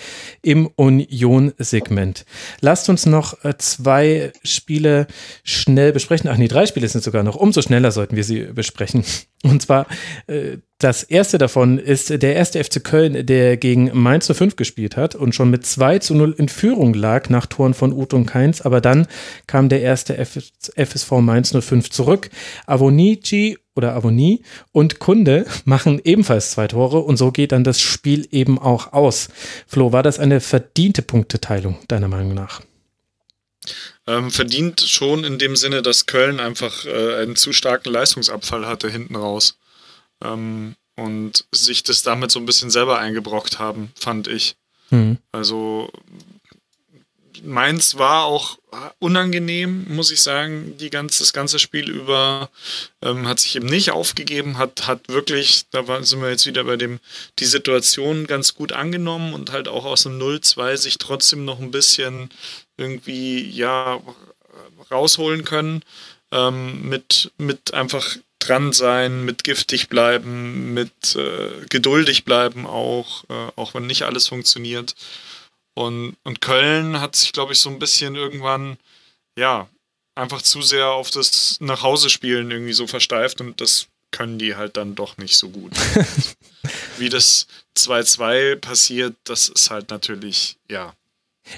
im Union-Segment. Lasst uns noch äh, zwei Spiele schnell besprechen. Ach nee, drei Spiele sind sogar noch. Umso schneller sollten wir sie besprechen. Und zwar äh, das erste davon ist der erste FC Köln, der gegen Mainz 05 gespielt hat und schon mit 2 zu 0 in Führung lag nach Toren von Uth und Keins. Aber dann kam der erste FSV Mainz 05 zurück. Avonici oder Avoni und Kunde machen ebenfalls zwei Tore und so geht dann das Spiel eben auch aus. Flo, war das eine verdiente Punkteteilung deiner Meinung nach? Ähm, verdient schon in dem Sinne, dass Köln einfach äh, einen zu starken Leistungsabfall hatte hinten raus. Ähm, und sich das damit so ein bisschen selber eingebrockt haben, fand ich. Mhm. Also Mainz war auch unangenehm, muss ich sagen, die ganze, das ganze Spiel über. Ähm, hat sich eben nicht aufgegeben, hat, hat wirklich, da war, sind wir jetzt wieder bei dem, die Situation ganz gut angenommen und halt auch aus dem 0-2 sich trotzdem noch ein bisschen irgendwie, ja, rausholen können. Ähm, mit, mit einfach dran sein, mit giftig bleiben, mit äh, geduldig bleiben auch, äh, auch wenn nicht alles funktioniert. Und, und Köln hat sich, glaube ich, so ein bisschen irgendwann, ja, einfach zu sehr auf das Nachhause-Spielen irgendwie so versteift und das können die halt dann doch nicht so gut. Wie das 2-2 passiert, das ist halt natürlich, ja,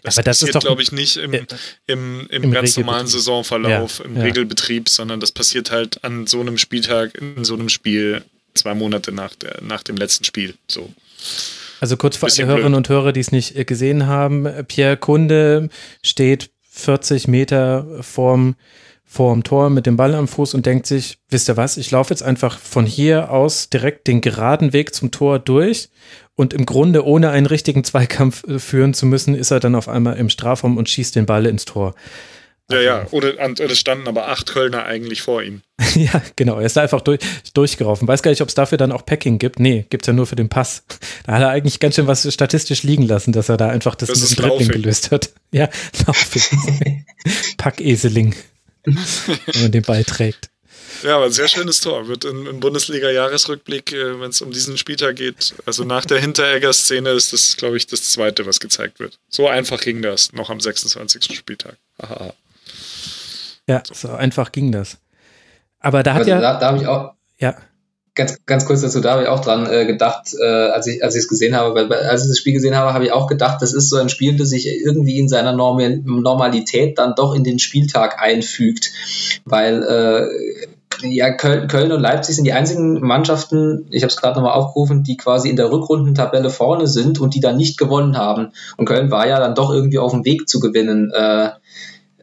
das aber das passiert, glaube ich, nicht im, im, im, im ganz normalen Saisonverlauf, ja, im ja. Regelbetrieb, sondern das passiert halt an so einem Spieltag, in so einem Spiel, zwei Monate nach, der, nach dem letzten Spiel. So. Also kurz für alle Hörerinnen und Hörer, die es nicht äh, gesehen haben, Pierre Kunde steht 40 Meter vorm, vorm Tor mit dem Ball am Fuß und denkt sich, wisst ihr was, ich laufe jetzt einfach von hier aus direkt den geraden Weg zum Tor durch und im Grunde, ohne einen richtigen Zweikampf äh, führen zu müssen, ist er dann auf einmal im Strafraum und schießt den Ball ins Tor. Ja, ja, oder es standen aber acht Kölner eigentlich vor ihm. ja, genau, er ist da einfach durch, durchgelaufen. Weiß gar nicht, ob es dafür dann auch Packing gibt. Nee, gibt es ja nur für den Pass. Da hat er eigentlich ganz schön was statistisch liegen lassen, dass er da einfach das, das mit dem Dribbling gelöst hat. Ja, Laufing. Packeseling. wenn man den Ball trägt. Ja, aber ein sehr schönes Tor. Wird im, im Bundesliga-Jahresrückblick, äh, wenn es um diesen Spieltag geht, also nach der Hinteregger-Szene ist das, glaube ich, das zweite, was gezeigt wird. So einfach ging das, noch am 26. Spieltag. Aha. Ja, so. so einfach ging das. Aber da hat also ja. Da, da habe ich auch. Ja. Ganz, ganz kurz dazu, da habe ich auch dran äh, gedacht, äh, als ich als ich es gesehen habe, weil als ich das Spiel gesehen habe, habe ich auch gedacht, das ist so ein Spiel, das sich irgendwie in seiner Norm Normalität dann doch in den Spieltag einfügt, weil äh, ja, Köln, und Leipzig sind die einzigen Mannschaften, ich habe es gerade nochmal aufgerufen, die quasi in der Rückrundentabelle vorne sind und die dann nicht gewonnen haben. Und Köln war ja dann doch irgendwie auf dem Weg zu gewinnen, äh,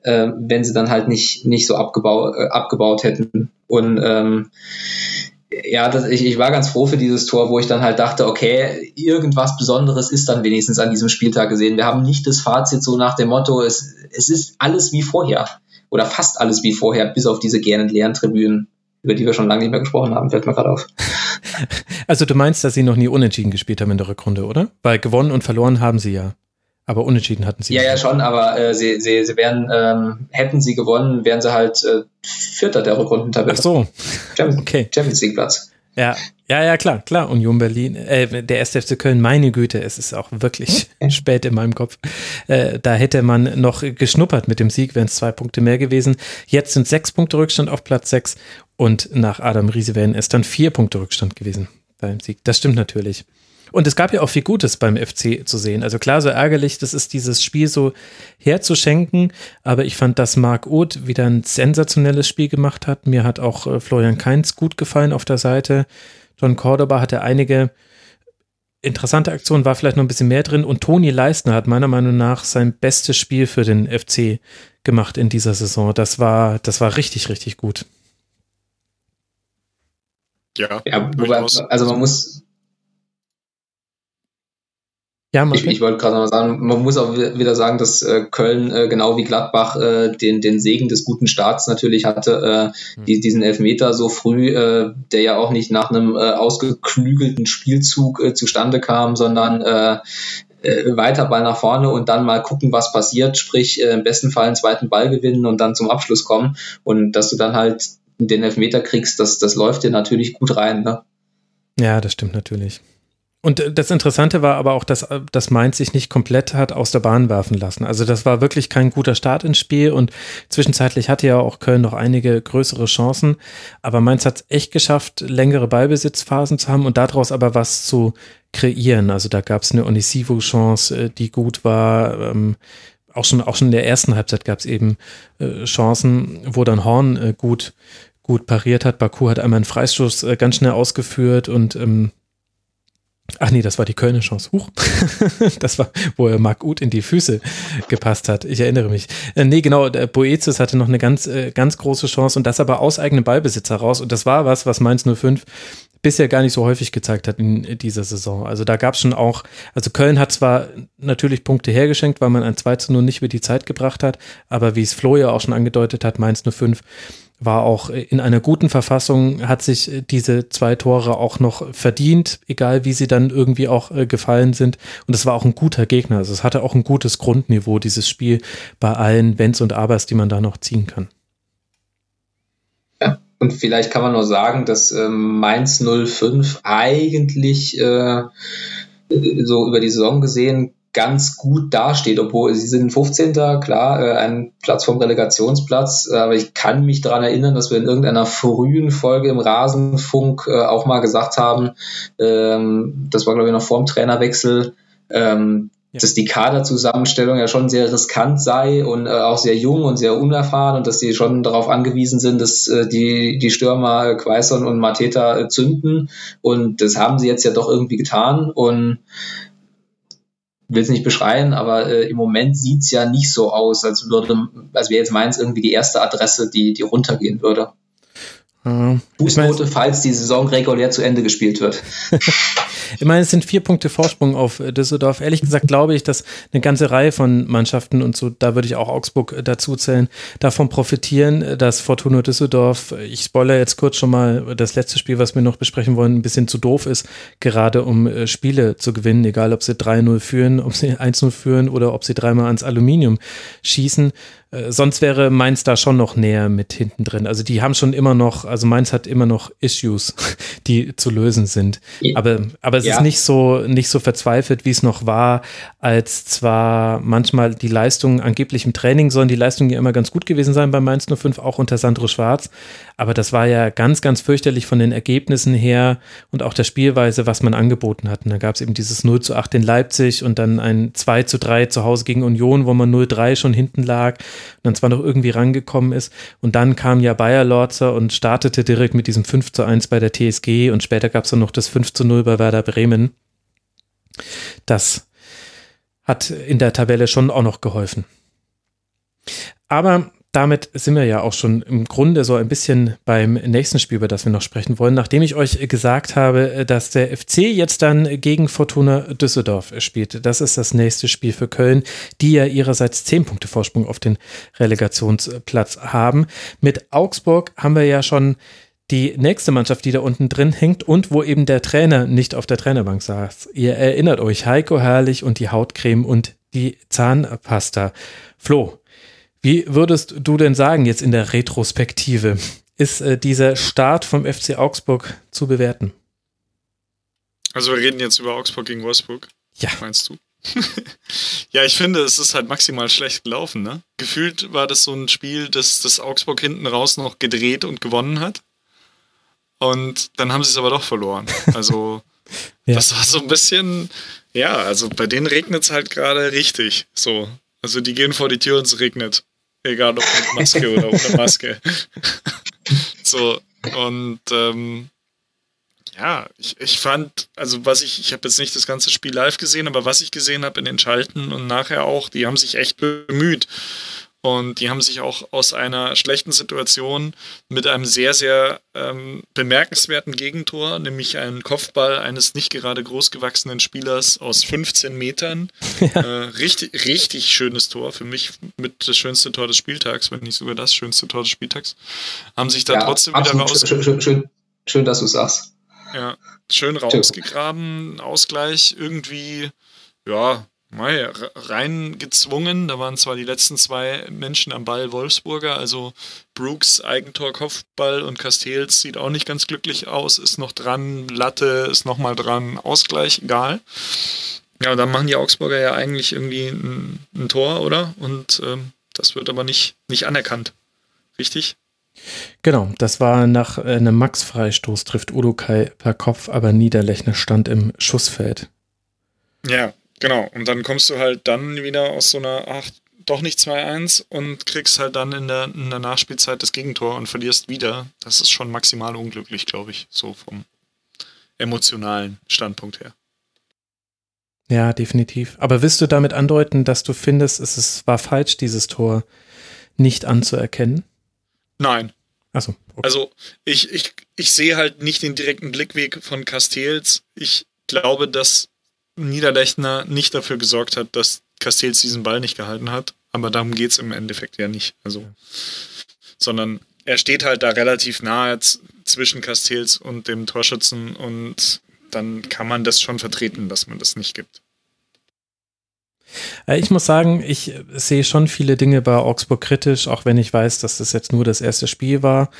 äh, wenn sie dann halt nicht, nicht so abgebaut, äh, abgebaut hätten. Und ähm, ja, das, ich, ich war ganz froh für dieses Tor, wo ich dann halt dachte, okay, irgendwas Besonderes ist dann wenigstens an diesem Spieltag gesehen. Wir haben nicht das Fazit so nach dem Motto, es, es ist alles wie vorher oder fast alles wie vorher, bis auf diese gähnend leeren Tribünen, über die wir schon lange nicht mehr gesprochen haben, fällt mir gerade auf. Also du meinst, dass sie noch nie unentschieden gespielt haben in der Rückrunde, oder? Weil gewonnen und verloren haben sie ja. Aber unentschieden hatten sie. Ja, ja, schon, aber äh, sie, sie, sie wären, ähm, hätten sie gewonnen, wären sie halt äh, Vierter der Rückrundentabelle. Ach so. Champions, okay. Champions League Platz. Ja, ja, ja, klar, klar. Union Berlin, äh, der 1. FC Köln, meine Güte, es ist auch wirklich spät in meinem Kopf. Äh, da hätte man noch geschnuppert mit dem Sieg, wären es zwei Punkte mehr gewesen. Jetzt sind sechs Punkte Rückstand auf Platz sechs und nach Adam Riese wären es dann vier Punkte Rückstand gewesen beim Sieg. Das stimmt natürlich. Und es gab ja auch viel Gutes beim FC zu sehen. Also klar, so ärgerlich, das ist dieses Spiel so herzuschenken. Aber ich fand, dass Marc Uth wieder ein sensationelles Spiel gemacht hat. Mir hat auch äh, Florian Kainz gut gefallen auf der Seite. John Cordoba hatte einige interessante Aktionen, war vielleicht noch ein bisschen mehr drin. Und Toni Leistner hat meiner Meinung nach sein bestes Spiel für den FC gemacht in dieser Saison. Das war, das war richtig, richtig gut. Ja, ja wobei, also man muss, ja, ich, ich wollte gerade noch sagen, man muss auch wieder sagen, dass äh, Köln äh, genau wie Gladbach äh, den, den Segen des guten Starts natürlich hatte, äh, die, diesen Elfmeter so früh, äh, der ja auch nicht nach einem äh, ausgeklügelten Spielzug äh, zustande kam, sondern äh, äh, weiter Ball nach vorne und dann mal gucken, was passiert, sprich äh, im besten Fall einen zweiten Ball gewinnen und dann zum Abschluss kommen und dass du dann halt den Elfmeter kriegst, das, das läuft dir natürlich gut rein. Ne? Ja, das stimmt natürlich. Und äh, das Interessante war aber auch, dass, äh, dass Mainz sich nicht komplett hat aus der Bahn werfen lassen. Also das war wirklich kein guter Start ins Spiel und zwischenzeitlich hatte ja auch Köln noch einige größere Chancen. Aber Mainz hat es echt geschafft, längere Ballbesitzphasen zu haben und daraus aber was zu kreieren. Also da gab es eine Onisivo-Chance, äh, die gut war. Ähm, auch schon, auch schon in der ersten Halbzeit gab es eben Chancen, wo dann Horn gut, gut pariert hat. Baku hat einmal einen Freistoß ganz schnell ausgeführt und ähm, Ach nee, das war die Kölner Chance. Huch. das war, wo er Marc Uth in die Füße gepasst hat. Ich erinnere mich. Äh, nee, genau, Boetius hatte noch eine ganz, äh, ganz große Chance und das aber aus eigenem Ballbesitz heraus. Und das war was, was Mainz 05 bisher gar nicht so häufig gezeigt hat in dieser Saison. Also da gab es schon auch, also Köln hat zwar natürlich Punkte hergeschenkt, weil man ein 2 zu 0 nicht über die Zeit gebracht hat, aber wie es Flo ja auch schon angedeutet hat, Mainz 05 war auch in einer guten Verfassung, hat sich diese zwei Tore auch noch verdient, egal wie sie dann irgendwie auch äh, gefallen sind. Und es war auch ein guter Gegner. Also es hatte auch ein gutes Grundniveau, dieses Spiel bei allen Wenns und Abers, die man da noch ziehen kann. Ja, und vielleicht kann man nur sagen, dass äh, Mainz 05 eigentlich äh, so über die Saison gesehen ganz gut dasteht, obwohl sie sind 15. klar, äh, ein Platz vom Relegationsplatz, äh, aber ich kann mich daran erinnern, dass wir in irgendeiner frühen Folge im Rasenfunk äh, auch mal gesagt haben, ähm, das war glaube ich noch vorm Trainerwechsel, ähm, ja. dass die Kaderzusammenstellung ja schon sehr riskant sei und äh, auch sehr jung und sehr unerfahren und dass sie schon darauf angewiesen sind, dass äh, die, die Stürmer Quaison und Mateta äh, zünden und das haben sie jetzt ja doch irgendwie getan und will es nicht beschreien, aber äh, im Moment sieht es ja nicht so aus, als würde, als wäre jetzt Mainz irgendwie die erste Adresse, die, die runtergehen würde. Fußnote, falls die Saison regulär zu Ende gespielt wird. ich meine, es sind vier Punkte Vorsprung auf Düsseldorf. Ehrlich gesagt glaube ich, dass eine ganze Reihe von Mannschaften und so, da würde ich auch Augsburg dazu zählen, davon profitieren, dass Fortuna Düsseldorf, ich spoilere jetzt kurz schon mal das letzte Spiel, was wir noch besprechen wollen, ein bisschen zu doof ist, gerade um äh, Spiele zu gewinnen, egal ob sie 3-0 führen, ob sie 1-0 führen oder ob sie dreimal ans Aluminium schießen. Äh, sonst wäre Mainz da schon noch näher mit hinten drin. Also die haben schon immer noch, also Mainz hat immer noch Issues, die zu lösen sind. Aber, aber es ja. ist nicht so, nicht so verzweifelt, wie es noch war, als zwar manchmal die Leistungen angeblich im Training sollen die Leistungen ja immer ganz gut gewesen sein bei Mainz 05, auch unter Sandro Schwarz. Aber das war ja ganz, ganz fürchterlich von den Ergebnissen her und auch der Spielweise, was man angeboten hat. Und da gab es eben dieses 0 zu 8 in Leipzig und dann ein 2 zu 3 zu Hause gegen Union, wo man 0-3 schon hinten lag dann zwar noch irgendwie rangekommen ist. Und dann kam ja Bayer Lorzer und startete direkt mit diesem 5 zu 1 bei der TSG und später gab es dann noch das 5 zu 0 bei Werder Bremen. Das hat in der Tabelle schon auch noch geholfen. Aber damit sind wir ja auch schon im Grunde so ein bisschen beim nächsten Spiel, über das wir noch sprechen wollen. Nachdem ich euch gesagt habe, dass der FC jetzt dann gegen Fortuna Düsseldorf spielt. Das ist das nächste Spiel für Köln, die ja ihrerseits zehn Punkte Vorsprung auf den Relegationsplatz haben. Mit Augsburg haben wir ja schon die nächste Mannschaft, die da unten drin hängt und wo eben der Trainer nicht auf der Trainerbank saß. Ihr erinnert euch, Heiko Herrlich und die Hautcreme und die Zahnpasta. Flo, wie würdest du denn sagen jetzt in der Retrospektive? Ist äh, dieser Start vom FC Augsburg zu bewerten? Also wir reden jetzt über Augsburg gegen Wolfsburg. Ja. Meinst du? ja, ich finde, es ist halt maximal schlecht gelaufen. Ne? Gefühlt war das so ein Spiel, das, das Augsburg hinten raus noch gedreht und gewonnen hat. Und dann haben sie es aber doch verloren. Also ja. das war so ein bisschen, ja, also bei denen regnet es halt gerade richtig. So. Also die gehen vor die Tür und es regnet. Egal ob mit Maske oder ohne Maske. so, und ähm, ja, ich, ich fand, also was ich, ich habe jetzt nicht das ganze Spiel live gesehen, aber was ich gesehen habe in den Schalten und nachher auch, die haben sich echt bemüht. Und die haben sich auch aus einer schlechten Situation mit einem sehr, sehr ähm, bemerkenswerten Gegentor, nämlich einem Kopfball eines nicht gerade großgewachsenen Spielers aus 15 Metern. Ja. Äh, richtig, richtig schönes Tor. Für mich mit das schönste Tor des Spieltags, wenn nicht sogar das schönste Tor des Spieltags. Haben sich da ja, trotzdem wieder raus. Schön, schön, schön, schön, dass du sagst. Ja, schön rausgegraben, Ausgleich irgendwie, ja, reingezwungen. Da waren zwar die letzten zwei Menschen am Ball Wolfsburger, also Brooks Eigentor Kopfball und Castells sieht auch nicht ganz glücklich aus, ist noch dran, Latte ist nochmal dran, Ausgleich, egal. Ja, dann machen die Augsburger ja eigentlich irgendwie ein, ein Tor, oder? Und ähm, das wird aber nicht, nicht anerkannt. Richtig? Genau, das war nach einem Max-Freistoß, trifft Udo Kai per Kopf, aber Niederlechner stand im Schussfeld. Ja, Genau, und dann kommst du halt dann wieder aus so einer, ach, doch nicht 2-1 und kriegst halt dann in der, in der Nachspielzeit das Gegentor und verlierst wieder. Das ist schon maximal unglücklich, glaube ich, so vom emotionalen Standpunkt her. Ja, definitiv. Aber willst du damit andeuten, dass du findest, es ist, war falsch, dieses Tor nicht anzuerkennen? Nein. Achso. Okay. Also ich, ich, ich sehe halt nicht den direkten Blickweg von Castells. Ich glaube, dass Niederlechner nicht dafür gesorgt hat, dass Castells diesen Ball nicht gehalten hat. Aber darum geht es im Endeffekt ja nicht. Also, sondern er steht halt da relativ nahe zwischen Castells und dem Torschützen und dann kann man das schon vertreten, dass man das nicht gibt. Äh, ich muss sagen, ich sehe schon viele Dinge bei Augsburg kritisch, auch wenn ich weiß, dass das jetzt nur das erste Spiel war.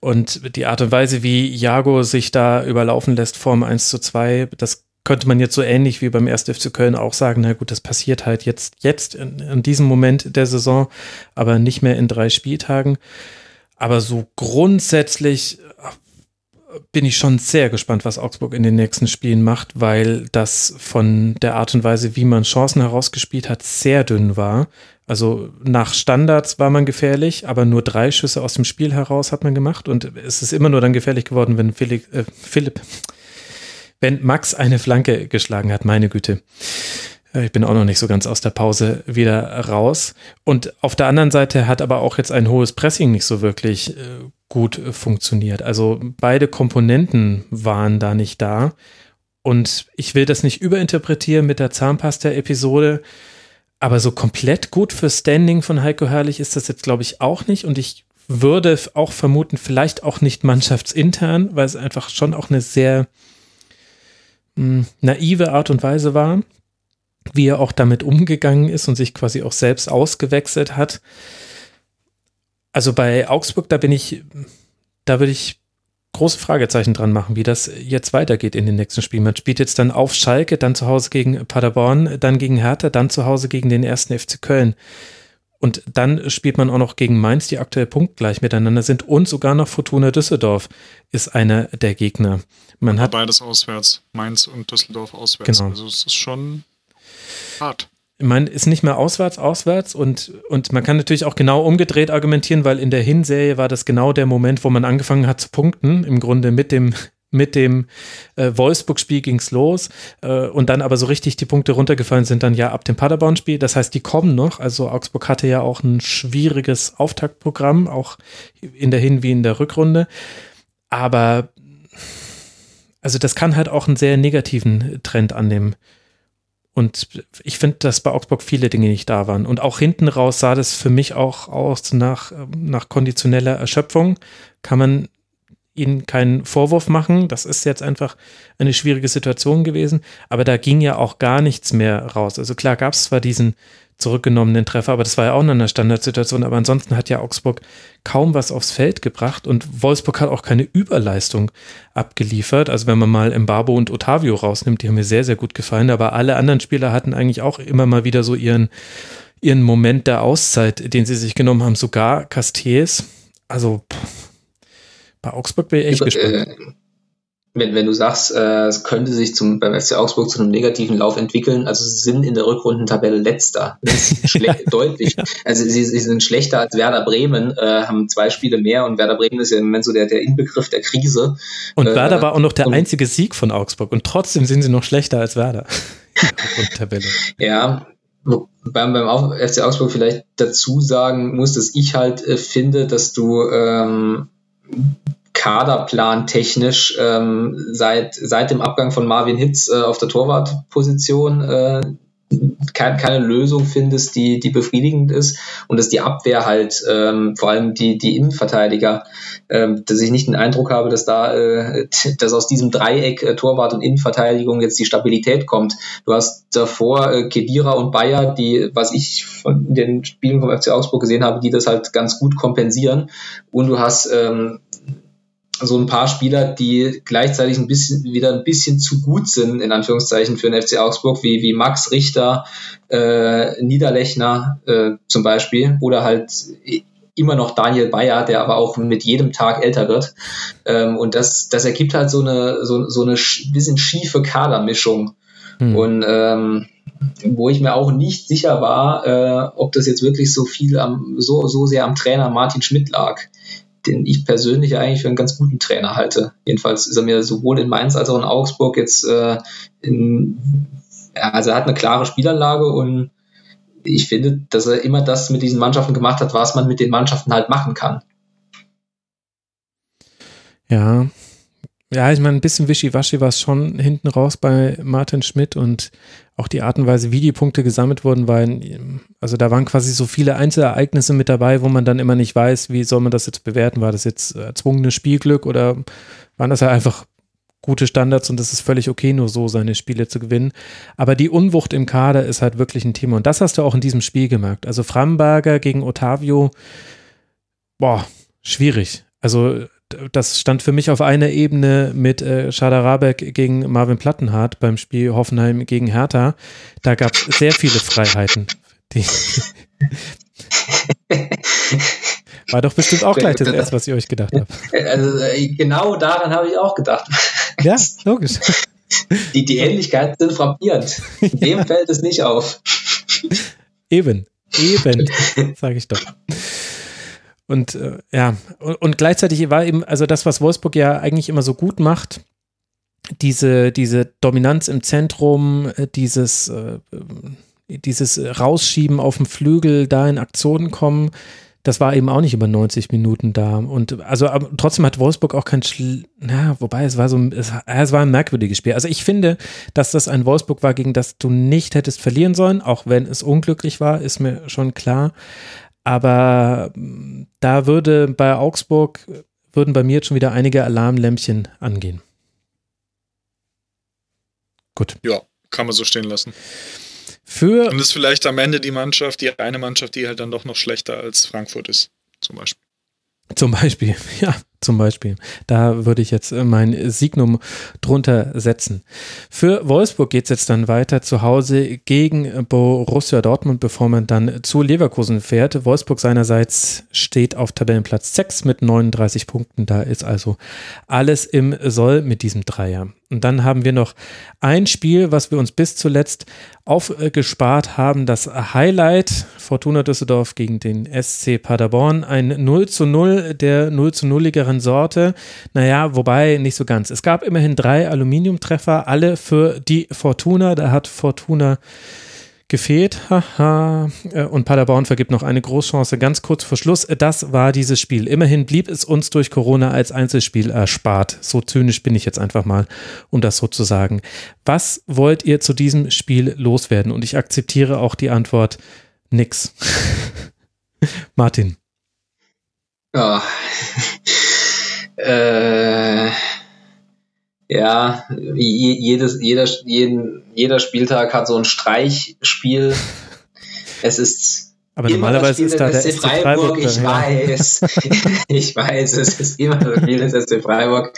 Und die Art und Weise, wie Jago sich da überlaufen lässt vorm 1 zu 2, das könnte man jetzt so ähnlich wie beim 1. FC Köln auch sagen, na gut, das passiert halt jetzt, jetzt in, in diesem Moment der Saison, aber nicht mehr in drei Spieltagen. Aber so grundsätzlich äh, bin ich schon sehr gespannt, was Augsburg in den nächsten Spielen macht, weil das von der Art und Weise, wie man Chancen herausgespielt hat, sehr dünn war. Also nach Standards war man gefährlich, aber nur drei Schüsse aus dem Spiel heraus hat man gemacht und es ist immer nur dann gefährlich geworden, wenn Philipp, äh, Philipp wenn Max eine Flanke geschlagen hat, meine Güte. Äh, ich bin auch noch nicht so ganz aus der Pause wieder raus. Und auf der anderen Seite hat aber auch jetzt ein hohes Pressing nicht so wirklich äh, gut funktioniert. Also beide Komponenten waren da nicht da. Und ich will das nicht überinterpretieren mit der Zahnpasta-Episode, aber so komplett gut für Standing von Heiko Herrlich ist das jetzt, glaube ich, auch nicht. Und ich würde auch vermuten, vielleicht auch nicht mannschaftsintern, weil es einfach schon auch eine sehr naive Art und Weise war, wie er auch damit umgegangen ist und sich quasi auch selbst ausgewechselt hat. Also bei Augsburg, da bin ich, da würde ich große Fragezeichen dran machen, wie das jetzt weitergeht in den nächsten Spielen. Man spielt jetzt dann auf Schalke, dann zu Hause gegen Paderborn, dann gegen Hertha, dann zu Hause gegen den ersten FC Köln. Und dann spielt man auch noch gegen Mainz, die aktuell punktgleich miteinander sind. Und sogar noch Fortuna Düsseldorf ist einer der Gegner. Man hat beides auswärts. Mainz und Düsseldorf auswärts. Genau. Also es ist schon hart. Man ist nicht mehr auswärts, auswärts und, und man kann natürlich auch genau umgedreht argumentieren, weil in der Hinserie war das genau der Moment, wo man angefangen hat zu punkten, im Grunde mit dem mit dem äh, Wolfsburg-Spiel ging es los äh, und dann aber so richtig die Punkte runtergefallen sind dann ja ab dem Paderborn-Spiel. Das heißt, die kommen noch. Also Augsburg hatte ja auch ein schwieriges Auftaktprogramm, auch in der Hin- wie in der Rückrunde. Aber also das kann halt auch einen sehr negativen Trend annehmen. Und ich finde, dass bei Augsburg viele Dinge nicht da waren. Und auch hinten raus sah das für mich auch aus nach, nach konditioneller Erschöpfung. Kann man ihnen keinen Vorwurf machen. Das ist jetzt einfach eine schwierige Situation gewesen. Aber da ging ja auch gar nichts mehr raus. Also klar gab es zwar diesen zurückgenommenen Treffer, aber das war ja auch in einer Standardsituation. Aber ansonsten hat ja Augsburg kaum was aufs Feld gebracht und Wolfsburg hat auch keine Überleistung abgeliefert. Also wenn man mal Mbabo und Otavio rausnimmt, die haben mir sehr, sehr gut gefallen. Aber alle anderen Spieler hatten eigentlich auch immer mal wieder so ihren, ihren Moment der Auszeit, den sie sich genommen haben. Sogar Castells. Also pff, bei Augsburg bin ich echt gespannt. Äh, wenn, wenn du sagst, äh, es könnte sich zum, beim FC Augsburg zu einem negativen Lauf entwickeln, also sie sind in der Rückrundentabelle letzter. Das ist ja, deutlich. Also sie, sie, sind schlechter als Werder Bremen, äh, haben zwei Spiele mehr und Werder Bremen ist ja im Moment so der, der Inbegriff der Krise. Und äh, Werder war auch noch der und, einzige Sieg von Augsburg und trotzdem sind sie noch schlechter als Werder. Tabelle. Ja, beim, beim FC Augsburg vielleicht dazu sagen muss, dass ich halt äh, finde, dass du ähm, Kaderplan technisch ähm, seit, seit dem Abgang von Marvin Hitz äh, auf der Torwartposition äh, keine, Lösung findest, die, die befriedigend ist und dass die Abwehr halt, ähm, vor allem die, die Innenverteidiger, ähm, dass ich nicht den Eindruck habe, dass da, äh, dass aus diesem Dreieck äh, Torwart und Innenverteidigung jetzt die Stabilität kommt. Du hast davor äh, Kedira und Bayer, die, was ich von den Spielen vom FC Augsburg gesehen habe, die das halt ganz gut kompensieren und du hast ähm, so ein paar Spieler, die gleichzeitig ein bisschen wieder ein bisschen zu gut sind, in Anführungszeichen, für den FC Augsburg, wie, wie Max Richter, äh, Niederlechner äh, zum Beispiel, oder halt immer noch Daniel Bayer, der aber auch mit jedem Tag älter wird. Ähm, und das, das ergibt halt so eine, so, so eine bisschen schiefe Kadermischung. Hm. Und ähm, wo ich mir auch nicht sicher war, äh, ob das jetzt wirklich so viel am, so, so sehr am Trainer Martin Schmidt lag den ich persönlich eigentlich für einen ganz guten Trainer halte. Jedenfalls ist er mir sowohl in Mainz als auch in Augsburg jetzt äh, in, also er hat eine klare Spielanlage und ich finde, dass er immer das mit diesen Mannschaften gemacht hat, was man mit den Mannschaften halt machen kann. Ja, ja, ich meine, ein bisschen wischiwaschi war es schon hinten raus bei Martin Schmidt und auch die Art und Weise, wie die Punkte gesammelt wurden, weil, also da waren quasi so viele Einzelereignisse mit dabei, wo man dann immer nicht weiß, wie soll man das jetzt bewerten? War das jetzt erzwungenes Spielglück oder waren das ja einfach gute Standards und es ist völlig okay, nur so seine Spiele zu gewinnen. Aber die Unwucht im Kader ist halt wirklich ein Thema und das hast du auch in diesem Spiel gemerkt. Also Framberger gegen Otavio, boah, schwierig. Also das stand für mich auf einer Ebene mit äh, Schada Rabeck gegen Marvin Plattenhardt beim Spiel Hoffenheim gegen Hertha. Da gab es sehr viele Freiheiten. War doch bestimmt auch gleich das erste, was ihr euch gedacht habt. Also, äh, genau daran habe ich auch gedacht. Ja, logisch. Die, die Ähnlichkeiten sind frappierend. Dem fällt es nicht auf. Eben, eben, sage ich doch. Und äh, ja, und, und, gleichzeitig war eben, also das, was Wolfsburg ja eigentlich immer so gut macht, diese, diese Dominanz im Zentrum, äh, dieses, äh, dieses Rausschieben auf dem Flügel, da in Aktionen kommen, das war eben auch nicht über 90 Minuten da. Und also aber trotzdem hat Wolfsburg auch kein Schl na, wobei es war so es, es war ein merkwürdiges Spiel. Also ich finde, dass das ein Wolfsburg war, gegen das du nicht hättest verlieren sollen, auch wenn es unglücklich war, ist mir schon klar. Aber mm, da würde bei Augsburg, würden bei mir jetzt schon wieder einige Alarmlämpchen angehen. Gut. Ja, kann man so stehen lassen. Für Und ist vielleicht am Ende die Mannschaft, die eine Mannschaft, die halt dann doch noch schlechter als Frankfurt ist, zum Beispiel. Zum Beispiel, ja, zum Beispiel. Da würde ich jetzt äh, mein Signum drunter setzen. Für Wolfsburg geht es jetzt dann weiter zu Hause gegen Borussia Dortmund, bevor man dann zu Leverkusen fährt. Wolfsburg seinerseits steht auf Tabellenplatz 6 mit 39 Punkten. Da ist also alles im Soll mit diesem Dreier. Und dann haben wir noch ein Spiel, was wir uns bis zuletzt aufgespart haben. Das Highlight Fortuna Düsseldorf gegen den SC Paderborn. Ein 0 zu 0 der 0 zu 0igeren Sorte. Naja, wobei nicht so ganz. Es gab immerhin drei Aluminiumtreffer, alle für die Fortuna. Da hat Fortuna gefehlt. Haha. Äh, und Paderborn vergibt noch eine Großchance ganz kurz vor Schluss. Das war dieses Spiel. Immerhin blieb es uns durch Corona als Einzelspiel erspart. So zynisch bin ich jetzt einfach mal, um das so zu sagen. Was wollt ihr zu diesem Spiel loswerden? Und ich akzeptiere auch die Antwort nix. Martin. Ja. äh ja, jedes, jeder, jeden, jeder Spieltag hat so ein Streichspiel. Es ist aber normalerweise ist da der SC Freiburg, Freiburg ich ja. weiß, ich weiß, es ist immer das Spiel des SC Freiburg.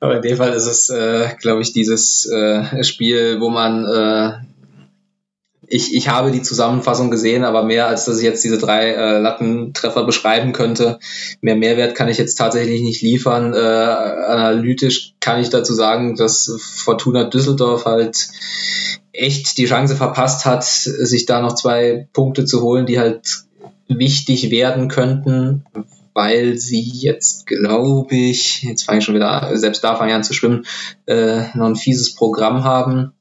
Aber in dem Fall ist es, äh, glaube ich, dieses äh, Spiel, wo man äh, ich, ich habe die Zusammenfassung gesehen, aber mehr als dass ich jetzt diese drei äh, Lattentreffer beschreiben könnte, mehr Mehrwert kann ich jetzt tatsächlich nicht liefern. Äh, analytisch kann ich dazu sagen, dass Fortuna Düsseldorf halt echt die Chance verpasst hat, sich da noch zwei Punkte zu holen, die halt wichtig werden könnten, weil sie jetzt, glaube ich, jetzt fange ich schon wieder, selbst da fange ich an zu schwimmen, äh, noch ein fieses Programm haben.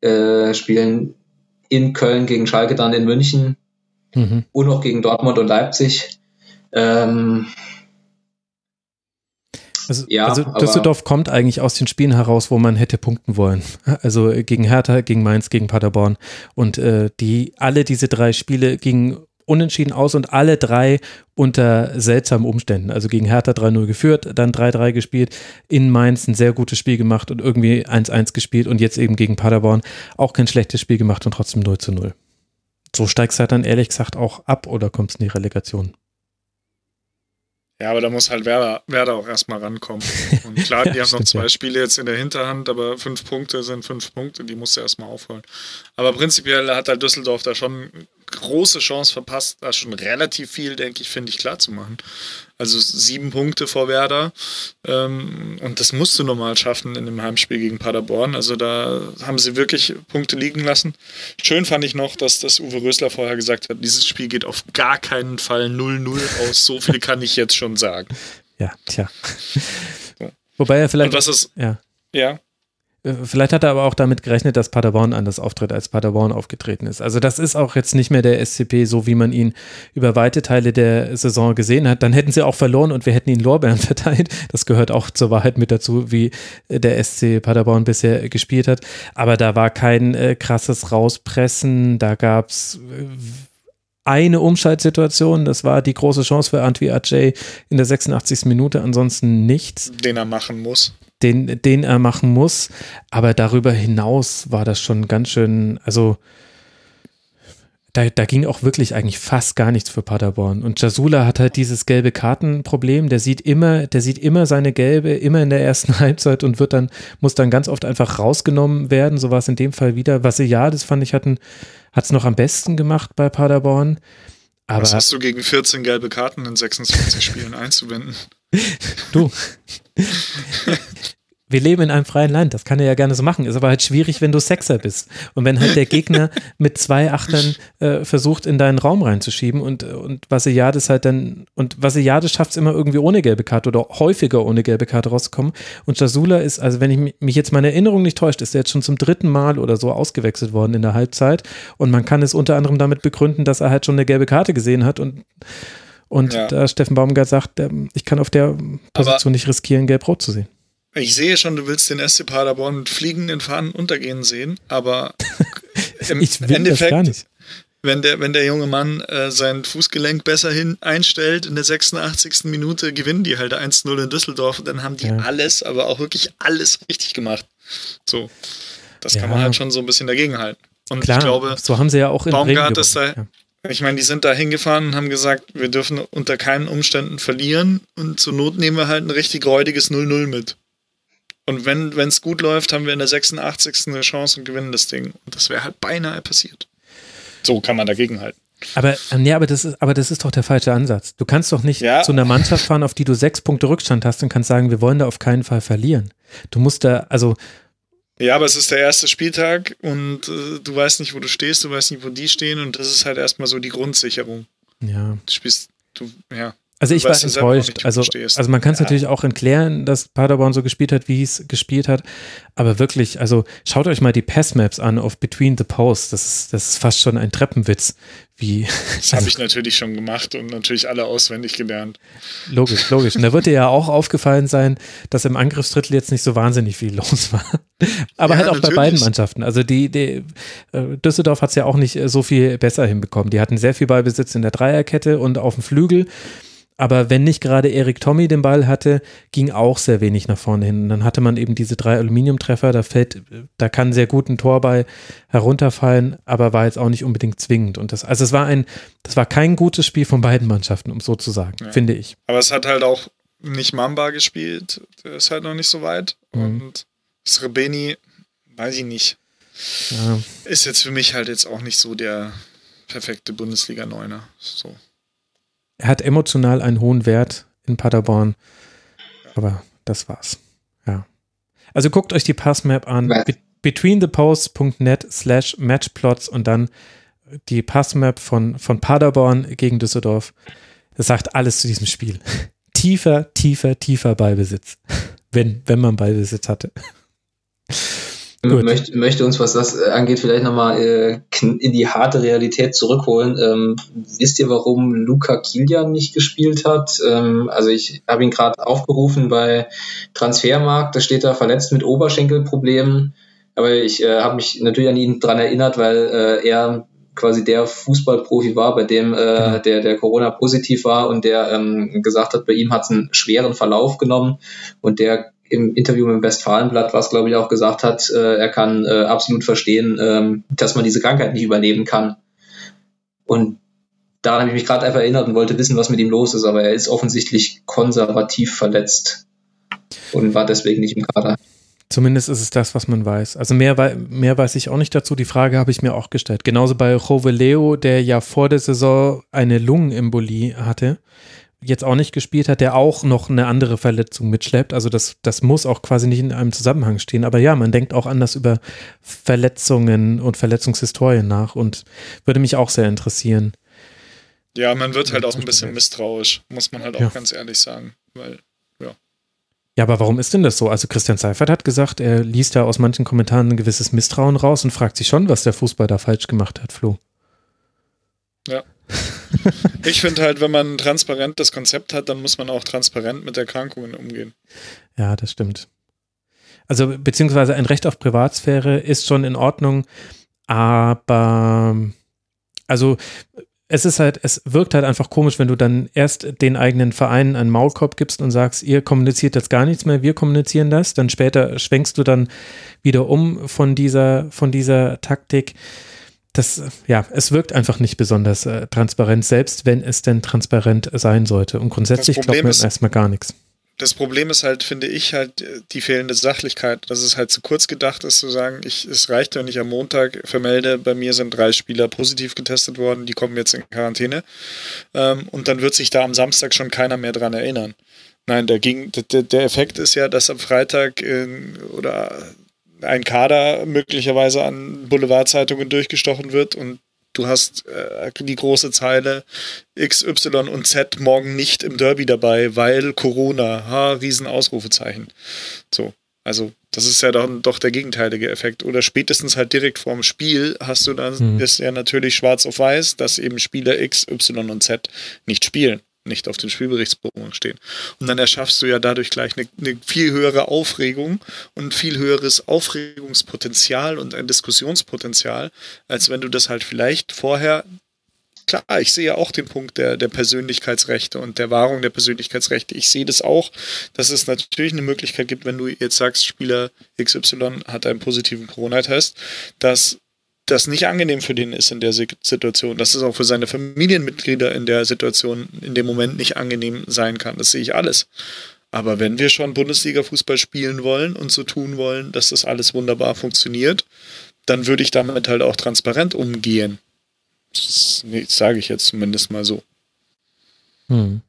Äh, spielen in Köln gegen Schalke, dann in München mhm. und noch gegen Dortmund und Leipzig. Ähm, also, ja, also Düsseldorf kommt eigentlich aus den Spielen heraus, wo man hätte punkten wollen. Also gegen Hertha, gegen Mainz, gegen Paderborn. Und äh, die alle diese drei Spiele gingen unentschieden aus und alle drei unter seltsamen Umständen. Also gegen Hertha 3-0 geführt, dann 3-3 gespielt, in Mainz ein sehr gutes Spiel gemacht und irgendwie 1-1 gespielt und jetzt eben gegen Paderborn auch kein schlechtes Spiel gemacht und trotzdem 0-0. So steigst du halt dann ehrlich gesagt auch ab oder kommst in die Relegation. Ja, aber da muss halt Werder, Werder auch erstmal rankommen. Und klar, die ja, haben noch zwei ja. Spiele jetzt in der Hinterhand, aber fünf Punkte sind fünf Punkte, die musst du erstmal aufholen. Aber prinzipiell hat halt Düsseldorf da schon große Chance verpasst, da schon relativ viel, denke ich, finde ich, klar zu machen. Also sieben Punkte vor Werder. Ähm, und das musst du normal schaffen in dem Heimspiel gegen Paderborn. Also da haben sie wirklich Punkte liegen lassen. Schön fand ich noch, dass das Uwe Rösler vorher gesagt hat, dieses Spiel geht auf gar keinen Fall 0-0 aus. So viel kann ich jetzt schon sagen. Ja, tja. Wobei er vielleicht. Und was ist. Ja. Ja. Äh, vielleicht hat er aber auch damit gerechnet, dass Paderborn anders auftritt, als Paderborn aufgetreten ist. Also das ist auch jetzt nicht mehr der SCP, so wie man ihn über weite Teile der Saison gesehen hat. Dann hätten sie auch verloren und wir hätten ihn Lorbeeren verteilt. Das gehört auch zur Wahrheit mit dazu, wie der SC Paderborn bisher gespielt hat. Aber da war kein äh, krasses Rauspressen. Da gab es äh, eine Umschaltsituation. Das war die große Chance für Antwi Ajay in der 86. Minute. Ansonsten nichts. Den er machen muss den, den er machen muss. Aber darüber hinaus war das schon ganz schön, also da, da ging auch wirklich eigentlich fast gar nichts für Paderborn. Und Jasula hat halt dieses gelbe Kartenproblem. Der sieht immer, der sieht immer seine gelbe, immer in der ersten Halbzeit und wird dann, muss dann ganz oft einfach rausgenommen werden. So war es in dem Fall wieder. Was ja, das fand ich, hat es noch am besten gemacht bei Paderborn. Aber Was hast du gegen 14 gelbe Karten in 26 Spielen einzuwenden? Du. wir leben in einem freien Land, das kann er ja gerne so machen. Ist aber halt schwierig, wenn du Sexer bist. Und wenn halt der Gegner mit zwei Achtern äh, versucht, in deinen Raum reinzuschieben und, und Vasiliades halt dann, und Vasiliades schafft es immer irgendwie ohne gelbe Karte oder häufiger ohne gelbe Karte rauszukommen. Und Jasula ist, also wenn ich mich jetzt meine Erinnerung nicht täuscht, ist er jetzt schon zum dritten Mal oder so ausgewechselt worden in der Halbzeit. Und man kann es unter anderem damit begründen, dass er halt schon eine gelbe Karte gesehen hat und und ja. da Steffen Baumgart sagt, ähm, ich kann auf der Position aber nicht riskieren, gelb-rot zu sehen. Ich sehe schon, du willst den SC Paderborn mit fliegenden Fahnen untergehen sehen, aber im ich will Endeffekt, gar nicht. Wenn der, wenn der junge Mann äh, sein Fußgelenk besser hin einstellt, in der 86. Minute gewinnen die halt 1-0 in Düsseldorf, dann haben die ja. alles, aber auch wirklich alles richtig gemacht. So. Das ja. kann man halt schon so ein bisschen dagegenhalten. Und Klar, ich glaube, so haben sie ja auch in Baumgart ist da, ja. Ich meine, die sind da hingefahren und haben gesagt, wir dürfen unter keinen Umständen verlieren und zur Not nehmen wir halt ein richtig räudiges 0-0 mit. Und wenn es gut läuft, haben wir in der 86. eine Chance und gewinnen das Ding. Und das wäre halt beinahe passiert. So kann man dagegen halten. Aber, ähm, nee, aber, das ist, aber das ist doch der falsche Ansatz. Du kannst doch nicht ja. zu einer Mannschaft fahren, auf die du sechs Punkte Rückstand hast und kannst sagen, wir wollen da auf keinen Fall verlieren. Du musst da, also Ja, aber es ist der erste Spieltag und äh, du weißt nicht, wo du stehst, du weißt nicht, wo die stehen und das ist halt erstmal so die Grundsicherung. Ja. Du spielst, du, ja. Also ich war enttäuscht. Also, also man kann es ja. natürlich auch erklären, dass Paderborn so gespielt hat, wie es gespielt hat. Aber wirklich, also schaut euch mal die Passmaps an auf Between the Posts. Das ist, das ist fast schon ein Treppenwitz. Wie, das habe ich natürlich schon gemacht und natürlich alle auswendig gelernt. Logisch, logisch. Und da wird dir ja auch aufgefallen sein, dass im Angriffsdrittel jetzt nicht so wahnsinnig viel los war. Aber ja, halt auch natürlich. bei beiden Mannschaften. Also die, die äh, Düsseldorf hat es ja auch nicht so viel besser hinbekommen. Die hatten sehr viel Ballbesitz in der Dreierkette und auf dem Flügel. Aber wenn nicht gerade Erik Tommy den Ball hatte, ging auch sehr wenig nach vorne hin. Und dann hatte man eben diese drei Aluminiumtreffer, da fällt, da kann sehr gut ein Tor bei herunterfallen, aber war jetzt auch nicht unbedingt zwingend. Und das, also es war ein, das war kein gutes Spiel von beiden Mannschaften, um so zu sagen, ja. finde ich. Aber es hat halt auch nicht Mamba gespielt, der ist halt noch nicht so weit. Mhm. Und Srebeni, weiß ich nicht. Ja. Ist jetzt für mich halt jetzt auch nicht so der perfekte Bundesliga-Neuner. So er hat emotional einen hohen Wert in Paderborn. Aber das war's. Ja. Also guckt euch die Passmap an. Be betweentheposts.net slash matchplots und dann die Passmap von, von Paderborn gegen Düsseldorf. Das sagt alles zu diesem Spiel. tiefer, tiefer, tiefer Ballbesitz. Wenn, wenn man Ballbesitz hatte. Möchte, möchte uns, was das äh, angeht, vielleicht nochmal äh, in die harte Realität zurückholen. Ähm, wisst ihr, warum Luca Kilian nicht gespielt hat? Ähm, also ich habe ihn gerade aufgerufen bei Transfermarkt, da steht er verletzt mit Oberschenkelproblemen. Aber ich äh, habe mich natürlich an ihn dran erinnert, weil äh, er quasi der Fußballprofi war, bei dem äh, genau. der, der Corona positiv war und der ähm, gesagt hat, bei ihm hat es einen schweren Verlauf genommen und der im Interview mit dem Westfalenblatt, was glaube ich auch gesagt hat, äh, er kann äh, absolut verstehen, ähm, dass man diese Krankheit nicht überleben kann. Und daran habe ich mich gerade einfach erinnert und wollte wissen, was mit ihm los ist, aber er ist offensichtlich konservativ verletzt und war deswegen nicht im Kader. Zumindest ist es das, was man weiß. Also mehr, mehr weiß ich auch nicht dazu. Die Frage habe ich mir auch gestellt. Genauso bei Jove Leo, der ja vor der Saison eine Lungenembolie hatte jetzt auch nicht gespielt hat, der auch noch eine andere Verletzung mitschleppt. Also das, das muss auch quasi nicht in einem Zusammenhang stehen. Aber ja, man denkt auch anders über Verletzungen und Verletzungshistorien nach und würde mich auch sehr interessieren. Ja, man wird halt auch ein bisschen misstrauisch, muss man halt auch ja. ganz ehrlich sagen. Weil, ja. Ja, aber warum ist denn das so? Also Christian Seifert hat gesagt, er liest da aus manchen Kommentaren ein gewisses Misstrauen raus und fragt sich schon, was der Fußball da falsch gemacht hat, Flo. Ja. ich finde halt, wenn man ein transparentes Konzept hat, dann muss man auch transparent mit Erkrankungen umgehen. Ja, das stimmt. Also, beziehungsweise ein Recht auf Privatsphäre ist schon in Ordnung, aber also es ist halt, es wirkt halt einfach komisch, wenn du dann erst den eigenen Vereinen einen Maulkorb gibst und sagst, ihr kommuniziert jetzt gar nichts mehr, wir kommunizieren das, dann später schwenkst du dann wieder um von dieser, von dieser Taktik das, ja, es wirkt einfach nicht besonders äh, transparent, selbst wenn es denn transparent sein sollte. Und grundsätzlich glaubt man erstmal gar nichts. Das Problem ist halt, finde ich, halt die fehlende Sachlichkeit, dass es halt zu kurz gedacht ist, zu sagen, ich, es reicht, wenn ich am Montag vermelde, bei mir sind drei Spieler positiv getestet worden, die kommen jetzt in Quarantäne. Ähm, und dann wird sich da am Samstag schon keiner mehr dran erinnern. Nein, der, ging, der, der Effekt ist ja, dass am Freitag in, oder ein Kader möglicherweise an Boulevardzeitungen durchgestochen wird und du hast äh, die große Zeile X, Y und Z morgen nicht im Derby dabei, weil Corona, ha, Riesenausrufezeichen. So, also das ist ja dann doch der gegenteilige Effekt. Oder spätestens halt direkt vorm Spiel hast du dann, mhm. ist ja natürlich schwarz auf weiß, dass eben Spieler X, Y und Z nicht spielen nicht auf den Spielberichtsbogen stehen. Und dann erschaffst du ja dadurch gleich eine, eine, viel höhere Aufregung und viel höheres Aufregungspotenzial und ein Diskussionspotenzial, als wenn du das halt vielleicht vorher klar, ich sehe auch den Punkt der, der Persönlichkeitsrechte und der Wahrung der Persönlichkeitsrechte. Ich sehe das auch, dass es natürlich eine Möglichkeit gibt, wenn du jetzt sagst, Spieler XY hat einen positiven Corona-Test, dass das nicht angenehm für den ist in der Situation, dass es auch für seine Familienmitglieder in der Situation in dem Moment nicht angenehm sein kann. Das sehe ich alles. Aber wenn wir schon Bundesliga-Fußball spielen wollen und so tun wollen, dass das alles wunderbar funktioniert, dann würde ich damit halt auch transparent umgehen. Das sage ich jetzt zumindest mal so. Hm.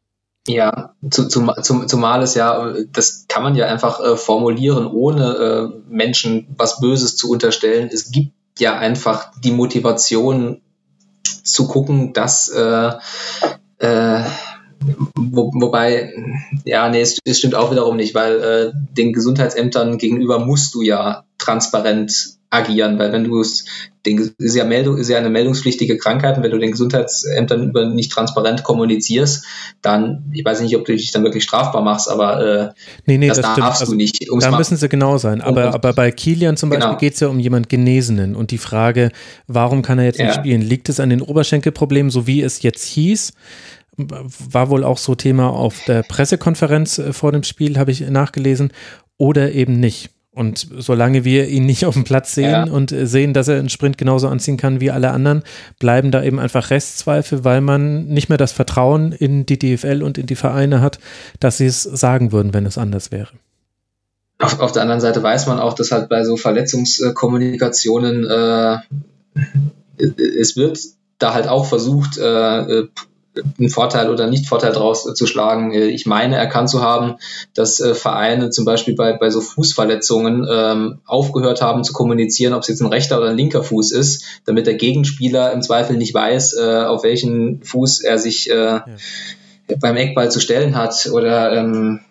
Ja, zu, zum, zum, zumal es ja, das kann man ja einfach äh, formulieren, ohne äh, Menschen was Böses zu unterstellen. Es gibt ja einfach die Motivation zu gucken, dass äh, äh, wo, wobei, ja, nee, es, es, stimmt auch wiederum nicht, weil äh, den Gesundheitsämtern gegenüber musst du ja transparent agieren, weil wenn du es, ist ja Meldung, ist ja eine meldungspflichtige Krankheit und wenn du den Gesundheitsämtern über nicht transparent kommunizierst, dann, ich weiß nicht, ob du dich dann wirklich strafbar machst, aber äh, nee, nee, das, das darfst also, du nicht. Um's da müssen sie genau sein. Aber, um, aber bei Kilian zum Beispiel genau. geht es ja um jemand Genesenen und die Frage, warum kann er jetzt nicht spielen? Liegt es an den Oberschenkelproblemen, so wie es jetzt hieß? war wohl auch so Thema auf der Pressekonferenz äh, vor dem Spiel, habe ich nachgelesen, oder eben nicht. Und solange wir ihn nicht auf dem Platz sehen ja. und sehen, dass er einen Sprint genauso anziehen kann wie alle anderen, bleiben da eben einfach Restzweifel, weil man nicht mehr das Vertrauen in die DFL und in die Vereine hat, dass sie es sagen würden, wenn es anders wäre. Auf, auf der anderen Seite weiß man auch, dass halt bei so Verletzungskommunikationen äh, es wird da halt auch versucht, äh, einen Vorteil oder nicht Vorteil draus zu schlagen. Äh, ich meine erkannt zu haben, dass äh, Vereine zum Beispiel bei, bei so Fußverletzungen ähm, aufgehört haben zu kommunizieren, ob es jetzt ein rechter oder ein linker Fuß ist, damit der Gegenspieler im Zweifel nicht weiß, äh, auf welchen Fuß er sich äh, ja. Beim Eckball zu stellen hat oder ähm,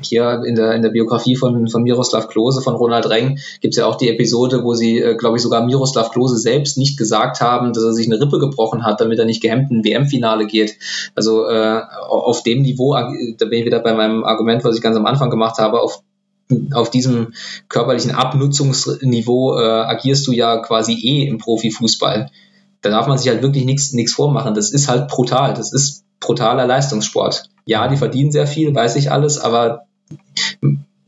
hier in der, in der Biografie von, von Miroslav Klose, von Ronald Reng, gibt es ja auch die Episode, wo sie, äh, glaube ich, sogar Miroslav Klose selbst nicht gesagt haben, dass er sich eine Rippe gebrochen hat, damit er nicht gehemmt in WM-Finale geht. Also äh, auf dem Niveau, da bin ich wieder bei meinem Argument, was ich ganz am Anfang gemacht habe, auf auf diesem körperlichen Abnutzungsniveau äh, agierst du ja quasi eh im Profifußball. Da darf man sich halt wirklich nichts vormachen. Das ist halt brutal. Das ist brutaler Leistungssport. Ja, die verdienen sehr viel, weiß ich alles, aber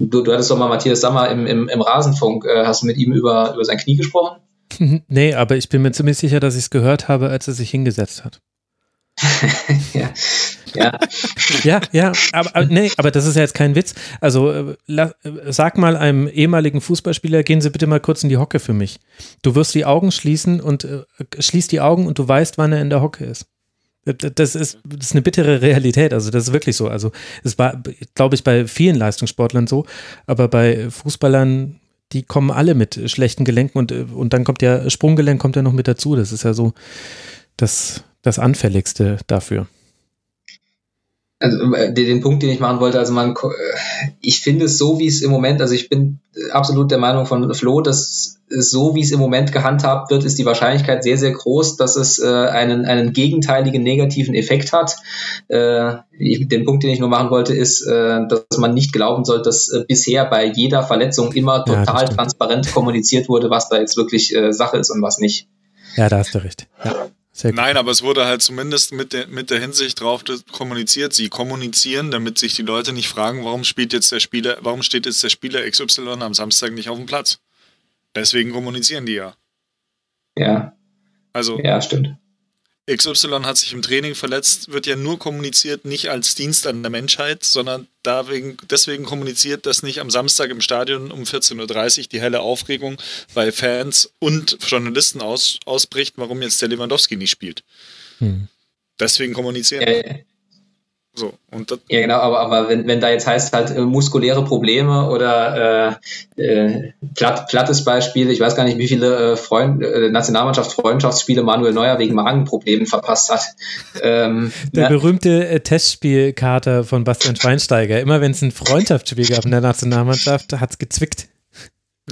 Du, du hattest doch mal Matthias Sammer im, im, im Rasenfunk. Äh, hast du mit ihm über, über sein Knie gesprochen? Nee, aber ich bin mir ziemlich sicher, dass ich es gehört habe, als er sich hingesetzt hat. ja. Ja. ja, ja, aber nee, aber das ist ja jetzt kein Witz. Also äh, la, sag mal einem ehemaligen Fußballspieler, gehen Sie bitte mal kurz in die Hocke für mich. Du wirst die Augen schließen und äh, schließt die Augen und du weißt, wann er in der Hocke ist. Das ist, das ist eine bittere Realität. Also, das ist wirklich so. Also, es war, glaube ich, bei vielen Leistungssportlern so, aber bei Fußballern, die kommen alle mit schlechten Gelenken und, und dann kommt ja Sprunggelenk kommt ja noch mit dazu. Das ist ja so das, das Anfälligste dafür also äh, den Punkt, den ich machen wollte, also man, äh, ich finde es so, wie es im Moment, also ich bin absolut der Meinung von Flo, dass so wie es im Moment gehandhabt wird, ist die Wahrscheinlichkeit sehr, sehr groß, dass es äh, einen, einen gegenteiligen negativen Effekt hat. Äh, den Punkt, den ich nur machen wollte, ist, äh, dass man nicht glauben soll, dass äh, bisher bei jeder Verletzung immer total ja, transparent kommuniziert wurde, was da jetzt wirklich äh, Sache ist und was nicht. Ja, da hast du recht. Ja. Nein, aber es wurde halt zumindest mit der, mit der Hinsicht drauf kommuniziert. Sie kommunizieren, damit sich die Leute nicht fragen, warum spielt jetzt der Spieler, warum steht jetzt der Spieler XY am Samstag nicht auf dem Platz? Deswegen kommunizieren die ja. Ja. Also. Ja, stimmt. XY hat sich im Training verletzt, wird ja nur kommuniziert, nicht als Dienst an der Menschheit, sondern deswegen, deswegen kommuniziert, dass nicht am Samstag im Stadion um 14.30 Uhr die helle Aufregung bei Fans und Journalisten aus, ausbricht, warum jetzt der Lewandowski nicht spielt. Hm. Deswegen kommunizieren. Ja, so, und das ja, genau, aber, aber wenn, wenn da jetzt heißt halt äh, muskuläre Probleme oder äh, äh, platt, plattes Beispiel, ich weiß gar nicht, wie viele äh, Freund, äh, Nationalmannschaft Freundschaftsspiele Manuel Neuer wegen Magenproblemen verpasst hat. Ähm, der na, berühmte äh, Testspielkater von Bastian Schweinsteiger. Immer wenn es ein Freundschaftsspiel gab in der Nationalmannschaft, hat es gezwickt.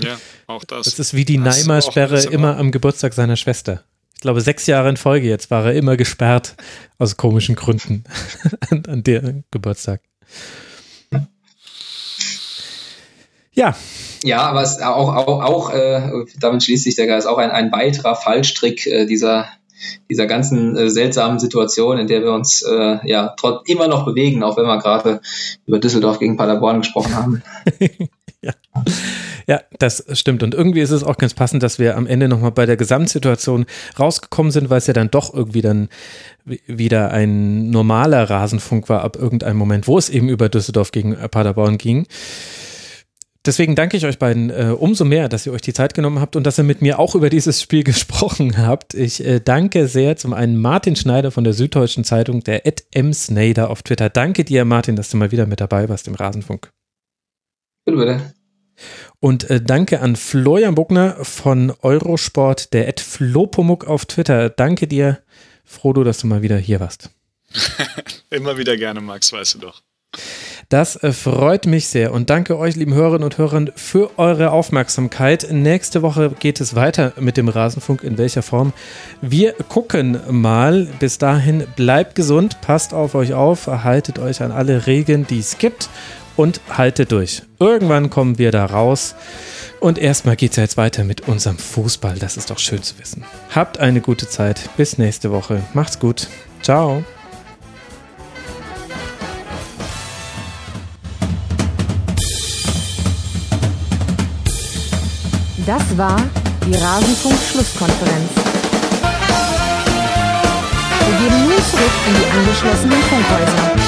Ja, auch das. Das ist wie die Neymar-Sperre immer am Geburtstag seiner Schwester ich glaube, sechs Jahre in Folge jetzt war er immer gesperrt aus komischen Gründen an, an der Geburtstag. Ja. Ja, aber es auch, auch, auch äh, damit schließt sich der Geist, auch ein, ein weiterer Fallstrick äh, dieser, dieser ganzen äh, seltsamen Situation, in der wir uns äh, ja trotz immer noch bewegen, auch wenn wir gerade über Düsseldorf gegen Paderborn gesprochen haben. ja. Ja, das stimmt. Und irgendwie ist es auch ganz passend, dass wir am Ende nochmal bei der Gesamtsituation rausgekommen sind, weil es ja dann doch irgendwie dann wieder ein normaler Rasenfunk war ab irgendeinem Moment, wo es eben über Düsseldorf gegen Paderborn ging. Deswegen danke ich euch beiden äh, umso mehr, dass ihr euch die Zeit genommen habt und dass ihr mit mir auch über dieses Spiel gesprochen habt. Ich äh, danke sehr zum einen Martin Schneider von der Süddeutschen Zeitung, der Ed M. Snader auf Twitter. Danke dir, Martin, dass du mal wieder mit dabei warst im Rasenfunk. Bitte, bitte. Und äh, danke an Florian Buckner von Eurosport, der Ed Flopomuk auf Twitter. Danke dir, Frodo, dass du mal wieder hier warst. Immer wieder gerne, Max, weißt du doch. Das äh, freut mich sehr und danke euch, lieben Hörerinnen und Hörern, für eure Aufmerksamkeit. Nächste Woche geht es weiter mit dem Rasenfunk. In welcher Form? Wir gucken mal. Bis dahin bleibt gesund, passt auf euch auf, haltet euch an alle Regeln, die es gibt und haltet durch. Irgendwann kommen wir da raus. Und erstmal geht es ja jetzt weiter mit unserem Fußball. Das ist doch schön zu wissen. Habt eine gute Zeit. Bis nächste Woche. Macht's gut. Ciao. Das war die Rasenfunk-Schlusskonferenz. Wir gehen nun zurück in die angeschlossenen Funkhäuser.